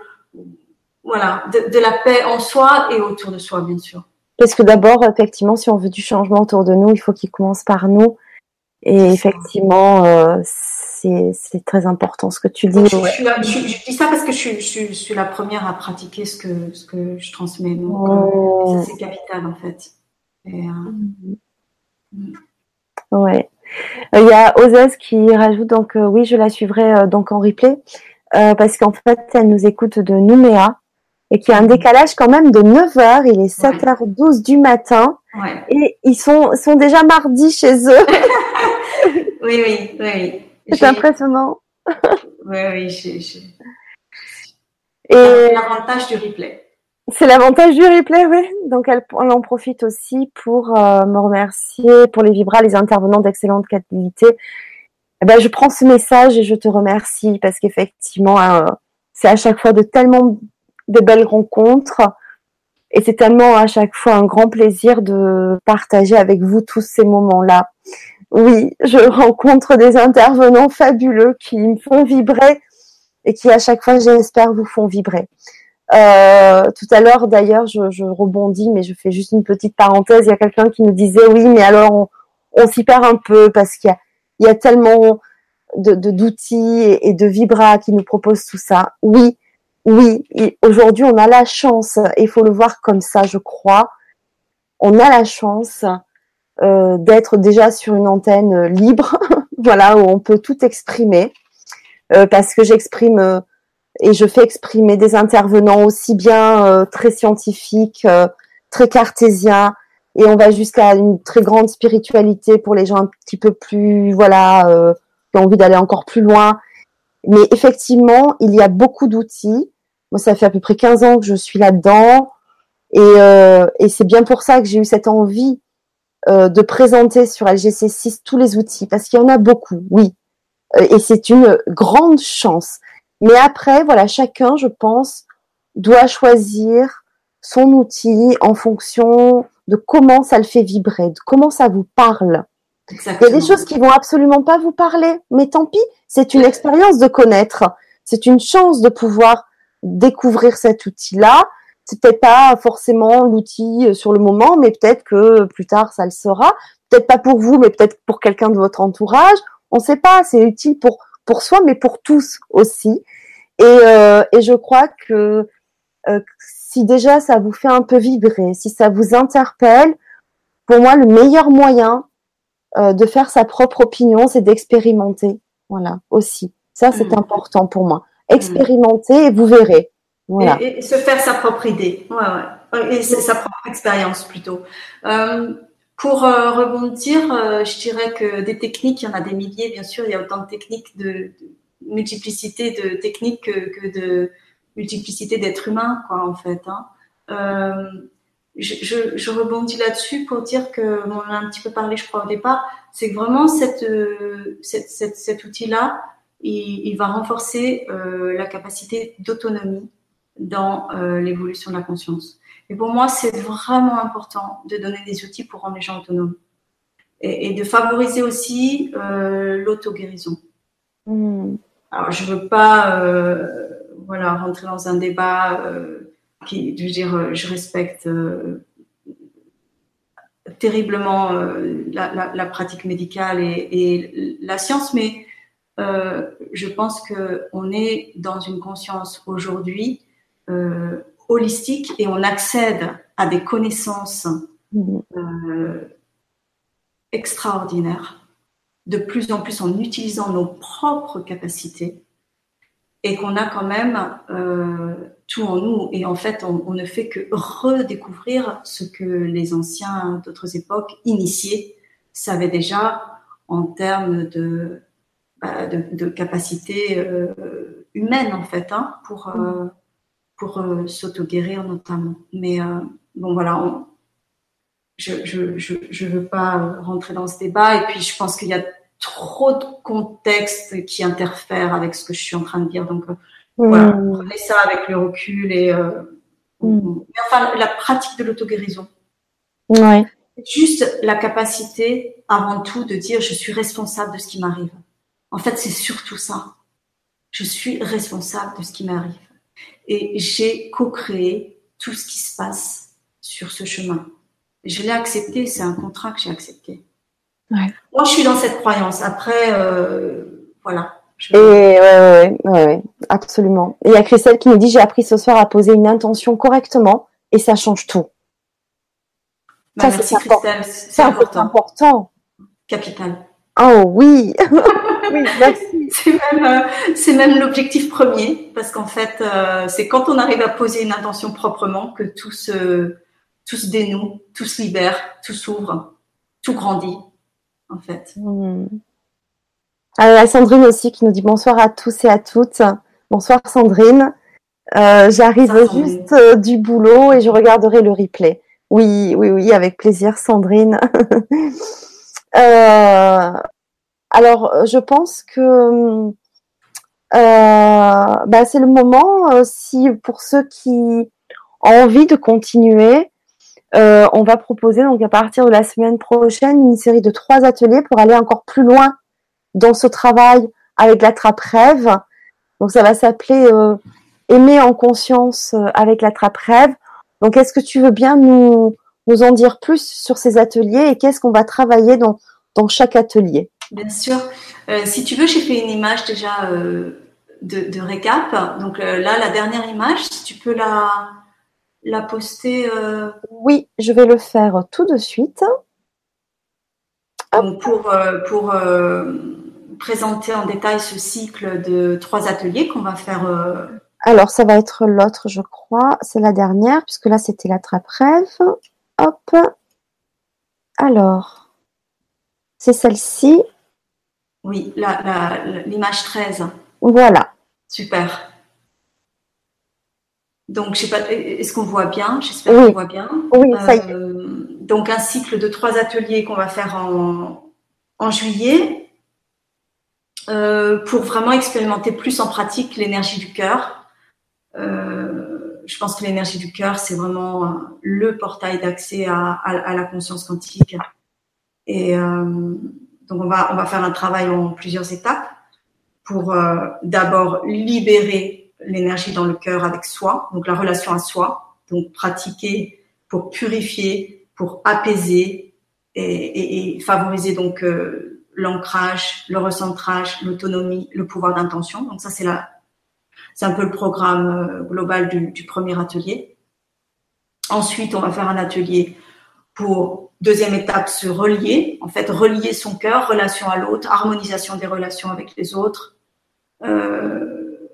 voilà, de, de, la paix en soi et autour de soi bien sûr. Parce que d'abord, effectivement, si on veut du changement autour de nous, il faut qu'il commence par nous. Et effectivement, euh, c'est très important ce que tu dis. Je, dis ça parce que je, suis la première à pratiquer ce que, ce que je transmets. Donc, euh, c'est capital en fait. Et, euh, Ouais. Il y a Ozès qui rajoute donc oui, je la suivrai donc en replay parce qu'en fait, elle nous écoute de Nouméa et qu'il y a un mhm. décalage quand même de 9 h Il est 7h12 du matin et ils sont, sont déjà mardi chez eux. oui, oui, oui. C'est impressionnant. oui, oui. Et l'avantage du replay. C'est l'avantage du replay, oui. Donc elle, en profite aussi pour euh, me remercier pour les vibras, les intervenants d'excellente qualité. Eh ben, je prends ce message et je te remercie parce qu'effectivement, euh, c'est à chaque fois de tellement de belles rencontres et c'est tellement à chaque fois un grand plaisir de partager avec vous tous ces moments-là oui, je rencontre des intervenants fabuleux qui me font vibrer et qui à chaque fois, j'espère, vous font vibrer. Euh, tout à l'heure, d'ailleurs, je, rebondis, mais je fais juste une petite parenthèse. Il y a quelqu'un qui nous disait, oui, mais alors on, s'y perd un peu parce qu'il y a, tellement de d'outils et, de vibras qui nous proposent tout ça. Oui, oui. Aujourd'hui, on a la chance, et il faut le voir comme ça, je crois. On a la chance euh, d'être déjà sur une antenne euh, libre, voilà, où on peut tout exprimer, euh, parce que j'exprime et je fais exprimer des intervenants aussi bien très scientifiques, très cartésiens, et on va jusqu'à une très grande spiritualité pour les gens un petit peu plus, voilà, qui ont envie d'aller encore plus loin. Mais effectivement, il y a beaucoup d'outils. Moi, ça fait à peu près 15 ans que je suis là-dedans. Et, et c'est bien pour ça que j'ai eu cette envie euh, de présenter sur LGC6 tous les outils, parce qu'il y en a beaucoup, oui. Euh, et c'est une grande chance. Mais après, voilà, chacun, je pense, doit choisir son outil en fonction de comment ça le fait vibrer, de comment ça vous parle. Il y a des choses qui vont absolument pas vous parler, mais tant pis, c'est une expérience de connaître. C'est une chance de pouvoir découvrir cet outil-là c'est peut-être pas forcément l'outil euh, sur le moment, mais peut-être que plus tard ça le sera. Peut-être pas pour vous, mais peut-être pour quelqu'un de votre entourage. On ne sait pas. C'est utile pour pour soi, mais pour tous aussi. Et, euh, et je crois que euh, si déjà ça vous fait un peu vibrer, si ça vous interpelle, pour moi le meilleur moyen de faire sa propre opinion, c'est d'expérimenter. Voilà aussi. Ça c'est mmh. important pour moi. Mmh. Expérimenter et vous verrez. Et, se faire sa propre idée, ouais, ouais. et sa propre expérience plutôt. Euh, pour euh, rebondir, euh, je dirais que des techniques, il y en a des milliers, bien sûr, il y a autant de techniques, de, multiplicité de techniques que, de multiplicité d'êtres humains, quoi, en fait. Hein. Euh, je, je, rebondis là-dessus pour dire que on a un petit peu parlé, je crois, au départ, c'est que vraiment cette, cette, cette cet outil-là, il, il, va renforcer la capacité d'autonomie dans euh, l'évolution de la conscience. Et pour moi, c'est vraiment important de donner des outils pour rendre les gens autonomes et, et de favoriser aussi euh, l'auto-guérison. Hmm. Alors, je veux pas, euh, voilà, rentrer dans un débat euh, qui, je veux dire, je respecte terriblement la, la, la, pratique médicale et, et la science, mais je pense que on est dans une conscience aujourd'hui euh, holistique et on accède à des connaissances mhm. euh, extraordinaires, de plus en plus en utilisant nos propres capacités et qu'on a quand même euh, tout en nous. Et en fait, on, ne fait que redécouvrir ce que les anciens d'autres époques initiés savaient déjà en termes de, bah, de, capacités euh, humaines, en fait, hein, pour, mhm pour euh, s'auto-guérir notamment. Mais euh, bon, voilà, je ne je, je, je, veux pas rentrer dans ce débat. Et puis, je pense qu'il y a trop de contextes qui interfèrent avec ce que je suis en train de dire. Donc, euh, voilà, prenez ça avec le recul. Et, mm. Mais enfin, la pratique de l'auto-guérison. Ouais. Juste la capacité, avant tout, de dire je suis responsable de ce qui m'arrive. En fait, c'est surtout ça. Je suis responsable de ce qui m'arrive et j'ai co-créé tout ce qui se passe sur ce chemin. Je l'ai accepté, c'est un contrat que j'ai accepté. Ouais. Moi, je suis dans cette croyance. Après, euh, voilà. Et ouais, ouais, ouais, absolument. il y a Christelle qui nous dit j'ai appris ce soir à poser une intention correctement et ça change tout. Bah, ça, c'est important. C'est important. important. Capital. Oh oui. oui, merci. c'est même, euh, c'est même l'objectif premier, parce qu'en fait, euh, c'est quand on arrive à poser une intention proprement que tout se, tout se dénoue, tout se libère, tout s'ouvre, tout grandit, en fait. Hmm. Alors, Sandrine aussi qui nous dit bonsoir à tous et à toutes. Bonsoir Sandrine. Euh, j'arrive juste du boulot et je regarderai le replay. Oui, oui, oui, avec plaisir, Sandrine. euh, alors, euh, je pense que euh, bah, c'est le moment, euh, si pour ceux qui ont envie de continuer, on va proposer donc à partir de la semaine prochaine une série de trois ateliers pour aller encore plus loin dans ce travail avec la trappe rêve. Donc ça va s'appeler Aimer en conscience avec la trappe rêve. Donc est-ce que tu veux bien nous, nous en dire plus sur ces ateliers et qu'est-ce qu'on va travailler dans, dans chaque atelier? Bien sûr. Euh, si tu veux, j'ai fait une image déjà euh, de, récap. Donc euh, là, la dernière image, si tu peux la, la poster. Oui, je vais le faire tout de suite. pour pour présenter en détail ce cycle de trois ateliers qu'on va faire. Alors, ça va être l'autre, je crois. C'est la dernière, puisque là, c'était la trappe rêve. Hop. Alors, c'est celle-ci. Oui, l'image 13. Voilà. Super. Donc, je sais pas, est-ce qu'on voit bien? J'espère qu'on voit bien. Oui, ça y est. Euh, donc, un cycle de trois ateliers qu'on va faire en, en juillet euh, pour vraiment expérimenter plus en pratique l'énergie du cœur. Euh, je pense que l'énergie du cœur, c'est vraiment le portail d'accès à, à, la conscience quantique. Et donc, on va, faire un travail en plusieurs étapes pour euh, d'abord libérer l'énergie dans le cœur avec soi, donc la relation à soi, donc pratiquer pour purifier, pour apaiser et, favoriser donc euh, l'ancrage, le recentrage, l'autonomie, le pouvoir d'intention. Donc ça c'est c'est un peu le programme euh, global du premier atelier. Ensuite, on va faire un atelier pour deuxième étape se relier, en fait relier son cœur, relation à l'autre, harmonisation des relations avec les autres, euh,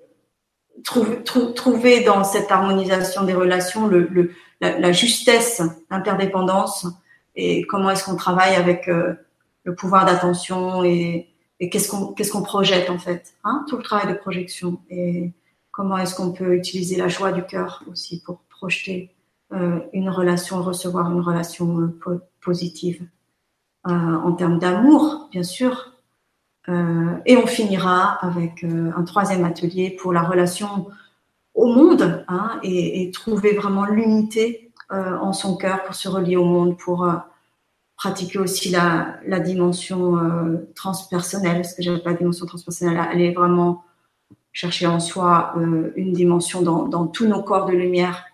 trouver, trouver dans cette harmonisation des relations le, le la, justesse, l'interdépendance et comment est-ce qu'on travaille avec euh, le pouvoir d'attention et, et qu'est-ce qu'on projette en fait, hein, tout le travail de projection et comment est-ce qu'on peut utiliser la joie du cœur aussi pour projeter une relation, recevoir une relation euh, positive euh, en termes d'amour, bien sûr. et on finira avec un troisième atelier pour la relation au monde hein, et, trouver vraiment l'unité en son cœur pour se relier au monde, pour pratiquer aussi la, dimension transpersonnelle, parce que pas la dimension transpersonnelle, elle est vraiment chercher en soi une dimension dans tous nos corps de lumière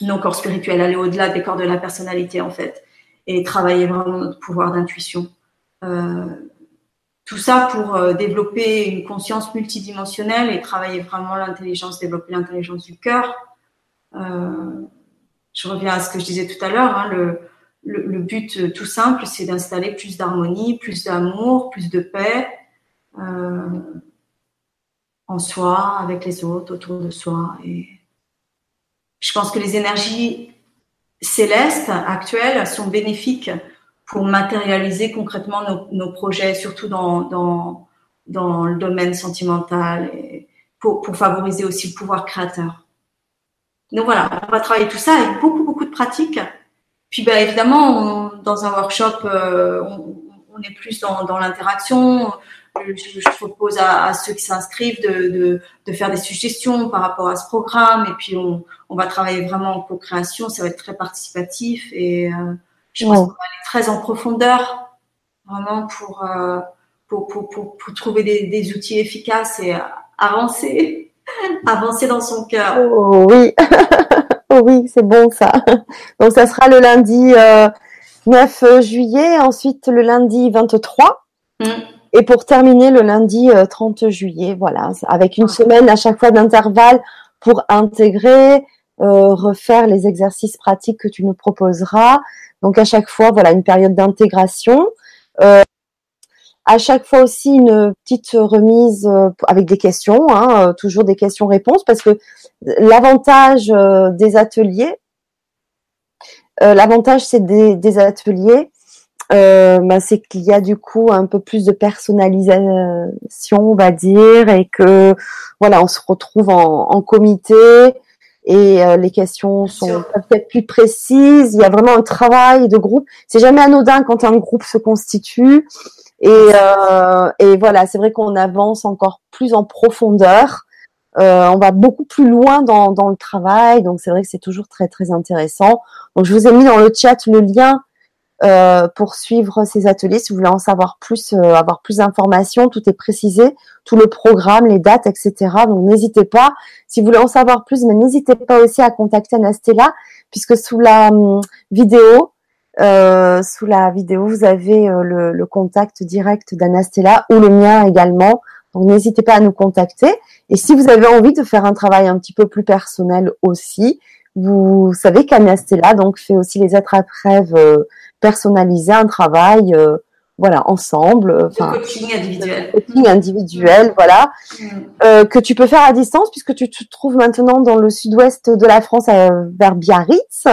nos corps spirituels, aller au-delà des corps de la personnalité en fait, et travailler vraiment notre pouvoir d'intuition. Euh, tout ça pour euh, développer une conscience multidimensionnelle et travailler vraiment l'intelligence, développer l'intelligence du cœur. Euh, je reviens à ce que je disais tout à l'heure. Hein, le, le, but tout simple, c'est d'installer plus d'harmonie, plus d'amour, plus de paix en soi, avec les autres, autour de soi je pense que les énergies célestes actuelles sont bénéfiques pour matérialiser concrètement nos, projets, surtout dans, dans, dans, le domaine sentimental, et pour, pour, favoriser aussi le pouvoir créateur. Donc voilà, on va travailler tout ça avec beaucoup, beaucoup de pratiques. Puis ben, évidemment, dans un workshop, euh, on, on, est plus dans, dans l'interaction je, propose à, ceux qui s'inscrivent de, faire des suggestions par rapport à ce programme et puis on, va travailler vraiment en co-création, ça va être très participatif et euh, je pense qu'on va aller très en profondeur vraiment pour, euh, pour, trouver des, outils efficaces et avancer, avancer dans son cœur. Oh, oui, oh, oui, c'est bon ça. Donc ça sera le lundi 9 euh, juillet, ensuite le lundi 23. Et pour terminer le lundi 30 euh, juillet, voilà, avec une semaine à chaque fois d'intervalle pour intégrer, euh, refaire les exercices pratiques que tu nous proposeras. Donc à chaque fois, voilà, une période d'intégration. Euh, à chaque fois aussi une petite remise euh, avec des questions, hein, toujours des questions-réponses, parce que l'avantage des ateliers, l'avantage c'est des, des ateliers, euh, bah, c'est qu'il y a du coup un peu plus de personnalisation, on va dire, et que voilà, on se retrouve en, en comité et euh, les questions sont peut-être plus précises. Il y a vraiment un travail de groupe. C'est jamais anodin quand un groupe se constitue. Et, euh, et voilà, c'est vrai qu'on avance encore plus en profondeur. Euh, on va beaucoup plus loin dans, dans le travail, donc c'est vrai que c'est toujours très très intéressant. Donc je vous ai mis dans le chat le lien euh, pour suivre ces ateliers. Si vous voulez en savoir plus, euh, avoir plus d'informations, tout est précisé, tout le programme, les dates, etc. Donc n'hésitez pas. Si vous voulez en savoir plus, mais n'hésitez pas aussi à contacter Anastella, puisque sous la hum, vidéo, euh, sous la vidéo, vous avez le, le, contact direct d'Anastella ou le mien également. Donc n'hésitez pas à nous contacter. Et si vous avez envie de faire un travail un petit peu plus personnel aussi, vous savez qu'Anastella donc fait aussi les attrape-rêves personnaliser un travail, euh, voilà, ensemble. Euh, enfin, coaching individuel. Coaching individuel, voilà, mm. euh, que tu peux faire à distance puisque tu te trouves maintenant dans le sud-ouest de la France, vers Biarritz.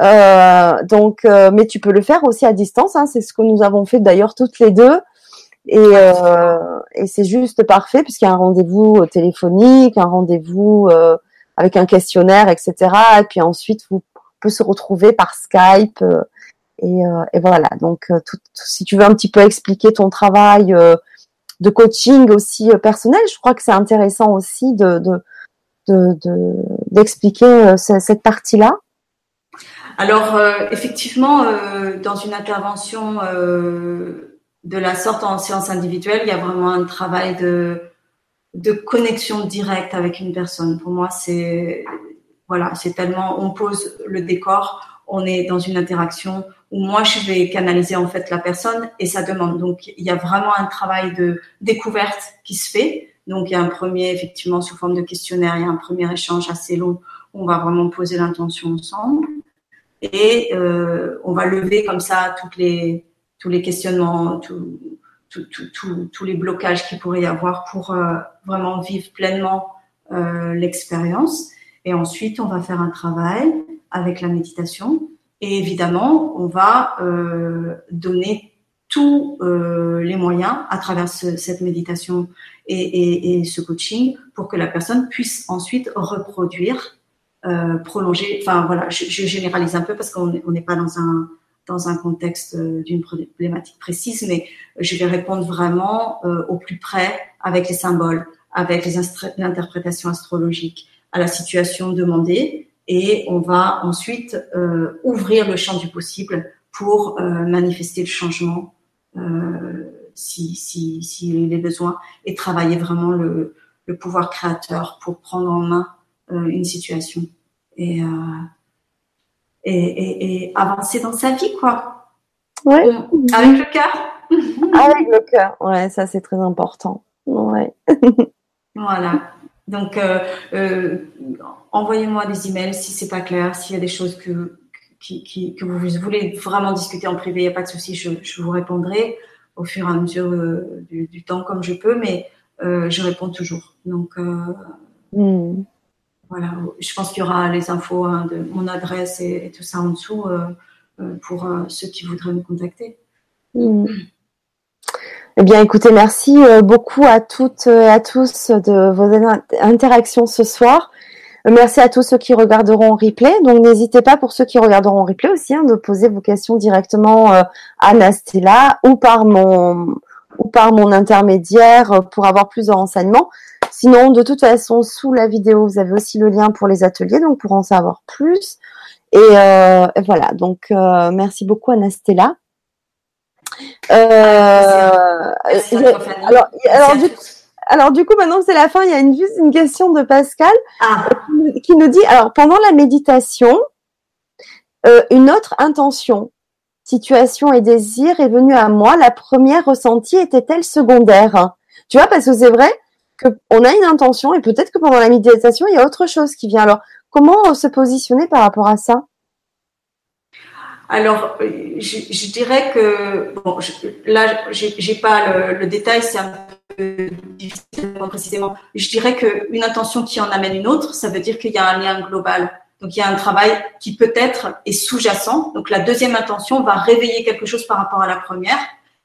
Euh, donc, mais tu peux le faire aussi à distance. Hein, c'est ce que nous avons fait d'ailleurs toutes les deux. Et, euh, et c'est juste parfait puisqu'il y a un rendez-vous téléphonique, un rendez-vous euh, avec un questionnaire, etc. Et puis ensuite, vous pouvez se retrouver par Skype. Euh, et, voilà, donc euh, si tu veux un petit peu expliquer ton travail euh, de coaching aussi personnel, je crois que c'est intéressant aussi de, d'expliquer cette partie-là. Alors effectivement, dans une intervention de la sorte en séance individuelle, il y a vraiment un travail de de connexion directe avec une personne. Pour moi, c'est voilà, c'est tellement on pose le décor, on est dans une interaction, où moi je vais canaliser en fait la personne et sa demande. Donc il y a vraiment un travail de découverte qui se fait. Donc il y a un premier effectivement sous forme de questionnaire, il y a un premier échange assez long. Où on va vraiment poser l'intention ensemble et euh, on va lever comme ça toutes les tous les questionnements, tous les blocages qu'il pourrait y avoir pour euh, vraiment vivre pleinement euh, l'expérience. Et ensuite, on va faire un travail avec la méditation et évidemment, on va euh, donner tous les moyens à travers cette méditation et, ce coaching pour que la personne puisse ensuite reproduire, prolonger. Enfin voilà, je, je, généralise un peu parce qu'on n'est pas dans un dans un contexte d'une problématique précise, mais je vais répondre vraiment au plus près avec les symboles, avec les interprétations astrologiques, à la situation demandée et on va ensuite euh, ouvrir le champ du possible pour euh, manifester le changement euh, si, si, si il est besoin et travailler vraiment le, le pouvoir créateur pour prendre en main une situation et, et, et, et, avancer dans sa vie quoi. Ouais. Avec le cœur. Avec le cœur, ouais, ça c'est très important. Ouais. voilà. Donc, euh, euh, envoyez-moi des emails si c'est pas clair, s'il y a des choses que, qui, que vous voulez vraiment discuter en privé, il n'y a pas de souci, je, je, vous répondrai au fur et à mesure euh, du, du, temps comme je peux, mais je réponds toujours. Donc, euh, mm. voilà, je pense qu'il y aura les infos hein, de mon adresse et, et, tout ça en dessous pour ceux qui voudraient me contacter. Mm. Eh bien, écoutez, merci euh, beaucoup à toutes et à tous de vos interactions ce soir. Euh, merci à tous ceux qui regarderont en replay. Donc, n'hésitez pas pour ceux qui regarderont en replay aussi hein, de poser vos questions directement euh, à Nastella ou par mon ou par mon intermédiaire pour avoir plus de renseignements. Sinon, de toute façon, sous la vidéo, vous avez aussi le lien pour les ateliers, donc pour en savoir plus. Et, euh, voilà, donc merci beaucoup à Euh, alors, alors, du, alors, du coup, maintenant c'est la fin, il y a une, juste une question de Pascal ah. qui nous dit, alors pendant la méditation, euh, une autre intention, situation et désir est venue à moi. La première ressentie était-elle secondaire? Tu vois, parce que c'est vrai qu'on a une intention et peut-être que pendant la méditation, il y a autre chose qui vient. Alors, comment se positionner par rapport à ça? Alors, euh, je, je, dirais que bon, je, là, j'ai pas le, le détail, c'est un peu difficile précisément. Je dirais qu'une intention qui en amène une autre, ça veut dire qu'il y a un lien global. Donc, il y a un travail qui peut-être est sous-jacent. Donc, la deuxième intention va réveiller quelque chose par rapport à la première.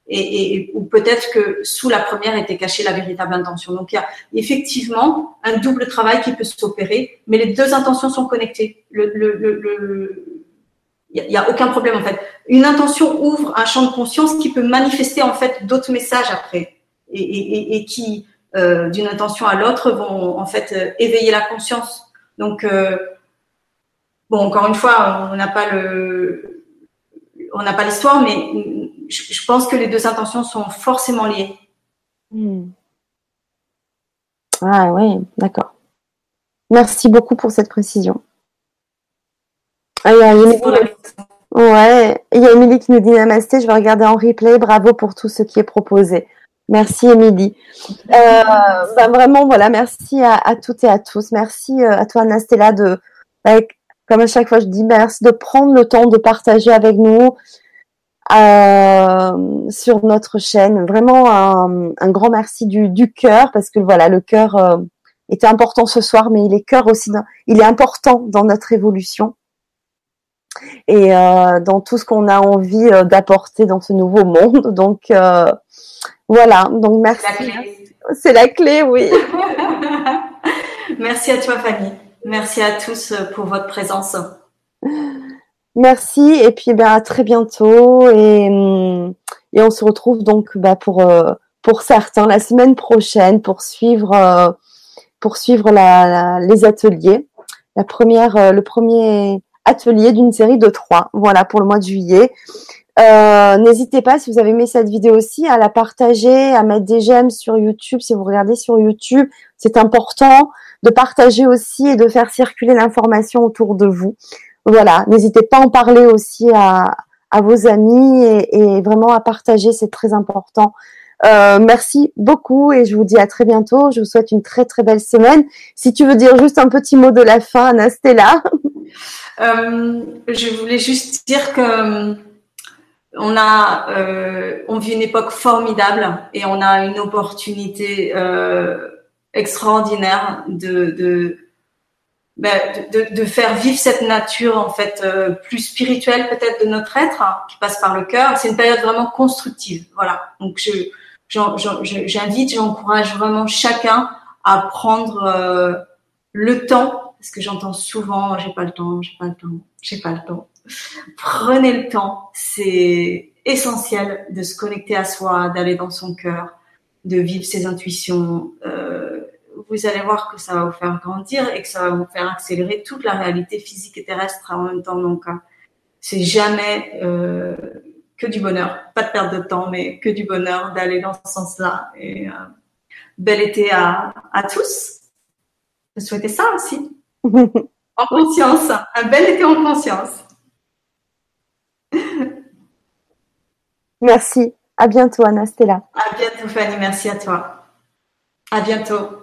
Et, et, ou peut-être que sous la première était cachée la véritable intention. Donc il y a effectivement un double travail qui peut s'opérer, mais les deux intentions sont connectées. Le, le, le, il n'y a, aucun problème en fait. Une intention ouvre un champ de conscience qui peut manifester en fait d'autres messages après et, qui, euh, d'une intention à l'autre, vont en fait euh, éveiller la conscience. Donc, euh, bon, encore une fois, on n'a pas le, on n'a pas l'histoire, mais je, pense que les deux intentions sont forcément liées. Hmm. Ah oui, d'accord. Merci beaucoup pour cette précision. Ah, il y a Émilie... Ouais, il y a Émilie qui nous dit Namasté, je vais regarder en replay. Bravo pour tout ce qui est proposé. Merci Émilie. Euh, ben vraiment, voilà, merci à, à, toutes et à tous. Merci euh, à toi Anastella de, comme à chaque fois je dis, merci de prendre le temps de partager avec nous euh, sur notre chaîne. Vraiment un, un grand merci du, du cœur parce que voilà, le cœur euh, était important ce soir, mais il est cœur aussi, dans, il est important dans notre évolution et euh, dans tout ce qu'on a envie euh, d'apporter dans ce nouveau monde. Donc euh, voilà, donc merci. C'est la clé, oui. merci à toi Fanny. Merci à tous pour votre présence. Merci et puis ben, à très bientôt et, hum, et on se retrouve donc bah, pour pour certains la semaine prochaine pour suivre pour suivre la, les ateliers. La première, le premier atelier d'une série de trois. Voilà pour le mois de juillet. Euh, n'hésitez pas, si vous avez aimé cette vidéo aussi, à la partager, à mettre des j'aime sur YouTube. Si vous regardez sur YouTube, c'est important de partager aussi et de faire circuler l'information autour de vous. Voilà, n'hésitez pas à en parler aussi à, vos amis et, et, vraiment à partager, c'est très important. Euh, merci beaucoup et je vous dis à très bientôt. Je vous souhaite une très très belle semaine. Si tu veux dire juste un petit mot de la fin, Anastella. Euh, je voulais juste dire que euh, on a, euh, on vit une époque formidable et on a une opportunité euh, extraordinaire de, de, ben, de, de, faire vivre cette nature en fait euh, plus spirituelle peut-être de notre être hein, qui passe par le cœur. C'est une période vraiment constructive. Voilà. Donc je j'invite, j'encourage vraiment chacun à prendre le temps parce que j'entends souvent j'ai pas le temps, j'ai pas le temps, j'ai pas le temps. Prenez le temps, c'est essentiel de se connecter à soi, d'aller dans son cœur, de vivre ses intuitions. Euh, vous allez voir que ça va vous faire grandir et que ça va vous faire accélérer toute la réalité physique et terrestre en même temps. Donc, c'est jamais euh, que du bonheur, pas de perte de temps, mais que du bonheur d'aller dans ce sens-là. Et euh, bel été à, à tous. Je souhaitais ça aussi. en conscience, un bel été en conscience. Merci. À bientôt, Anastella. À bientôt, Fanny. Merci à toi. À bientôt.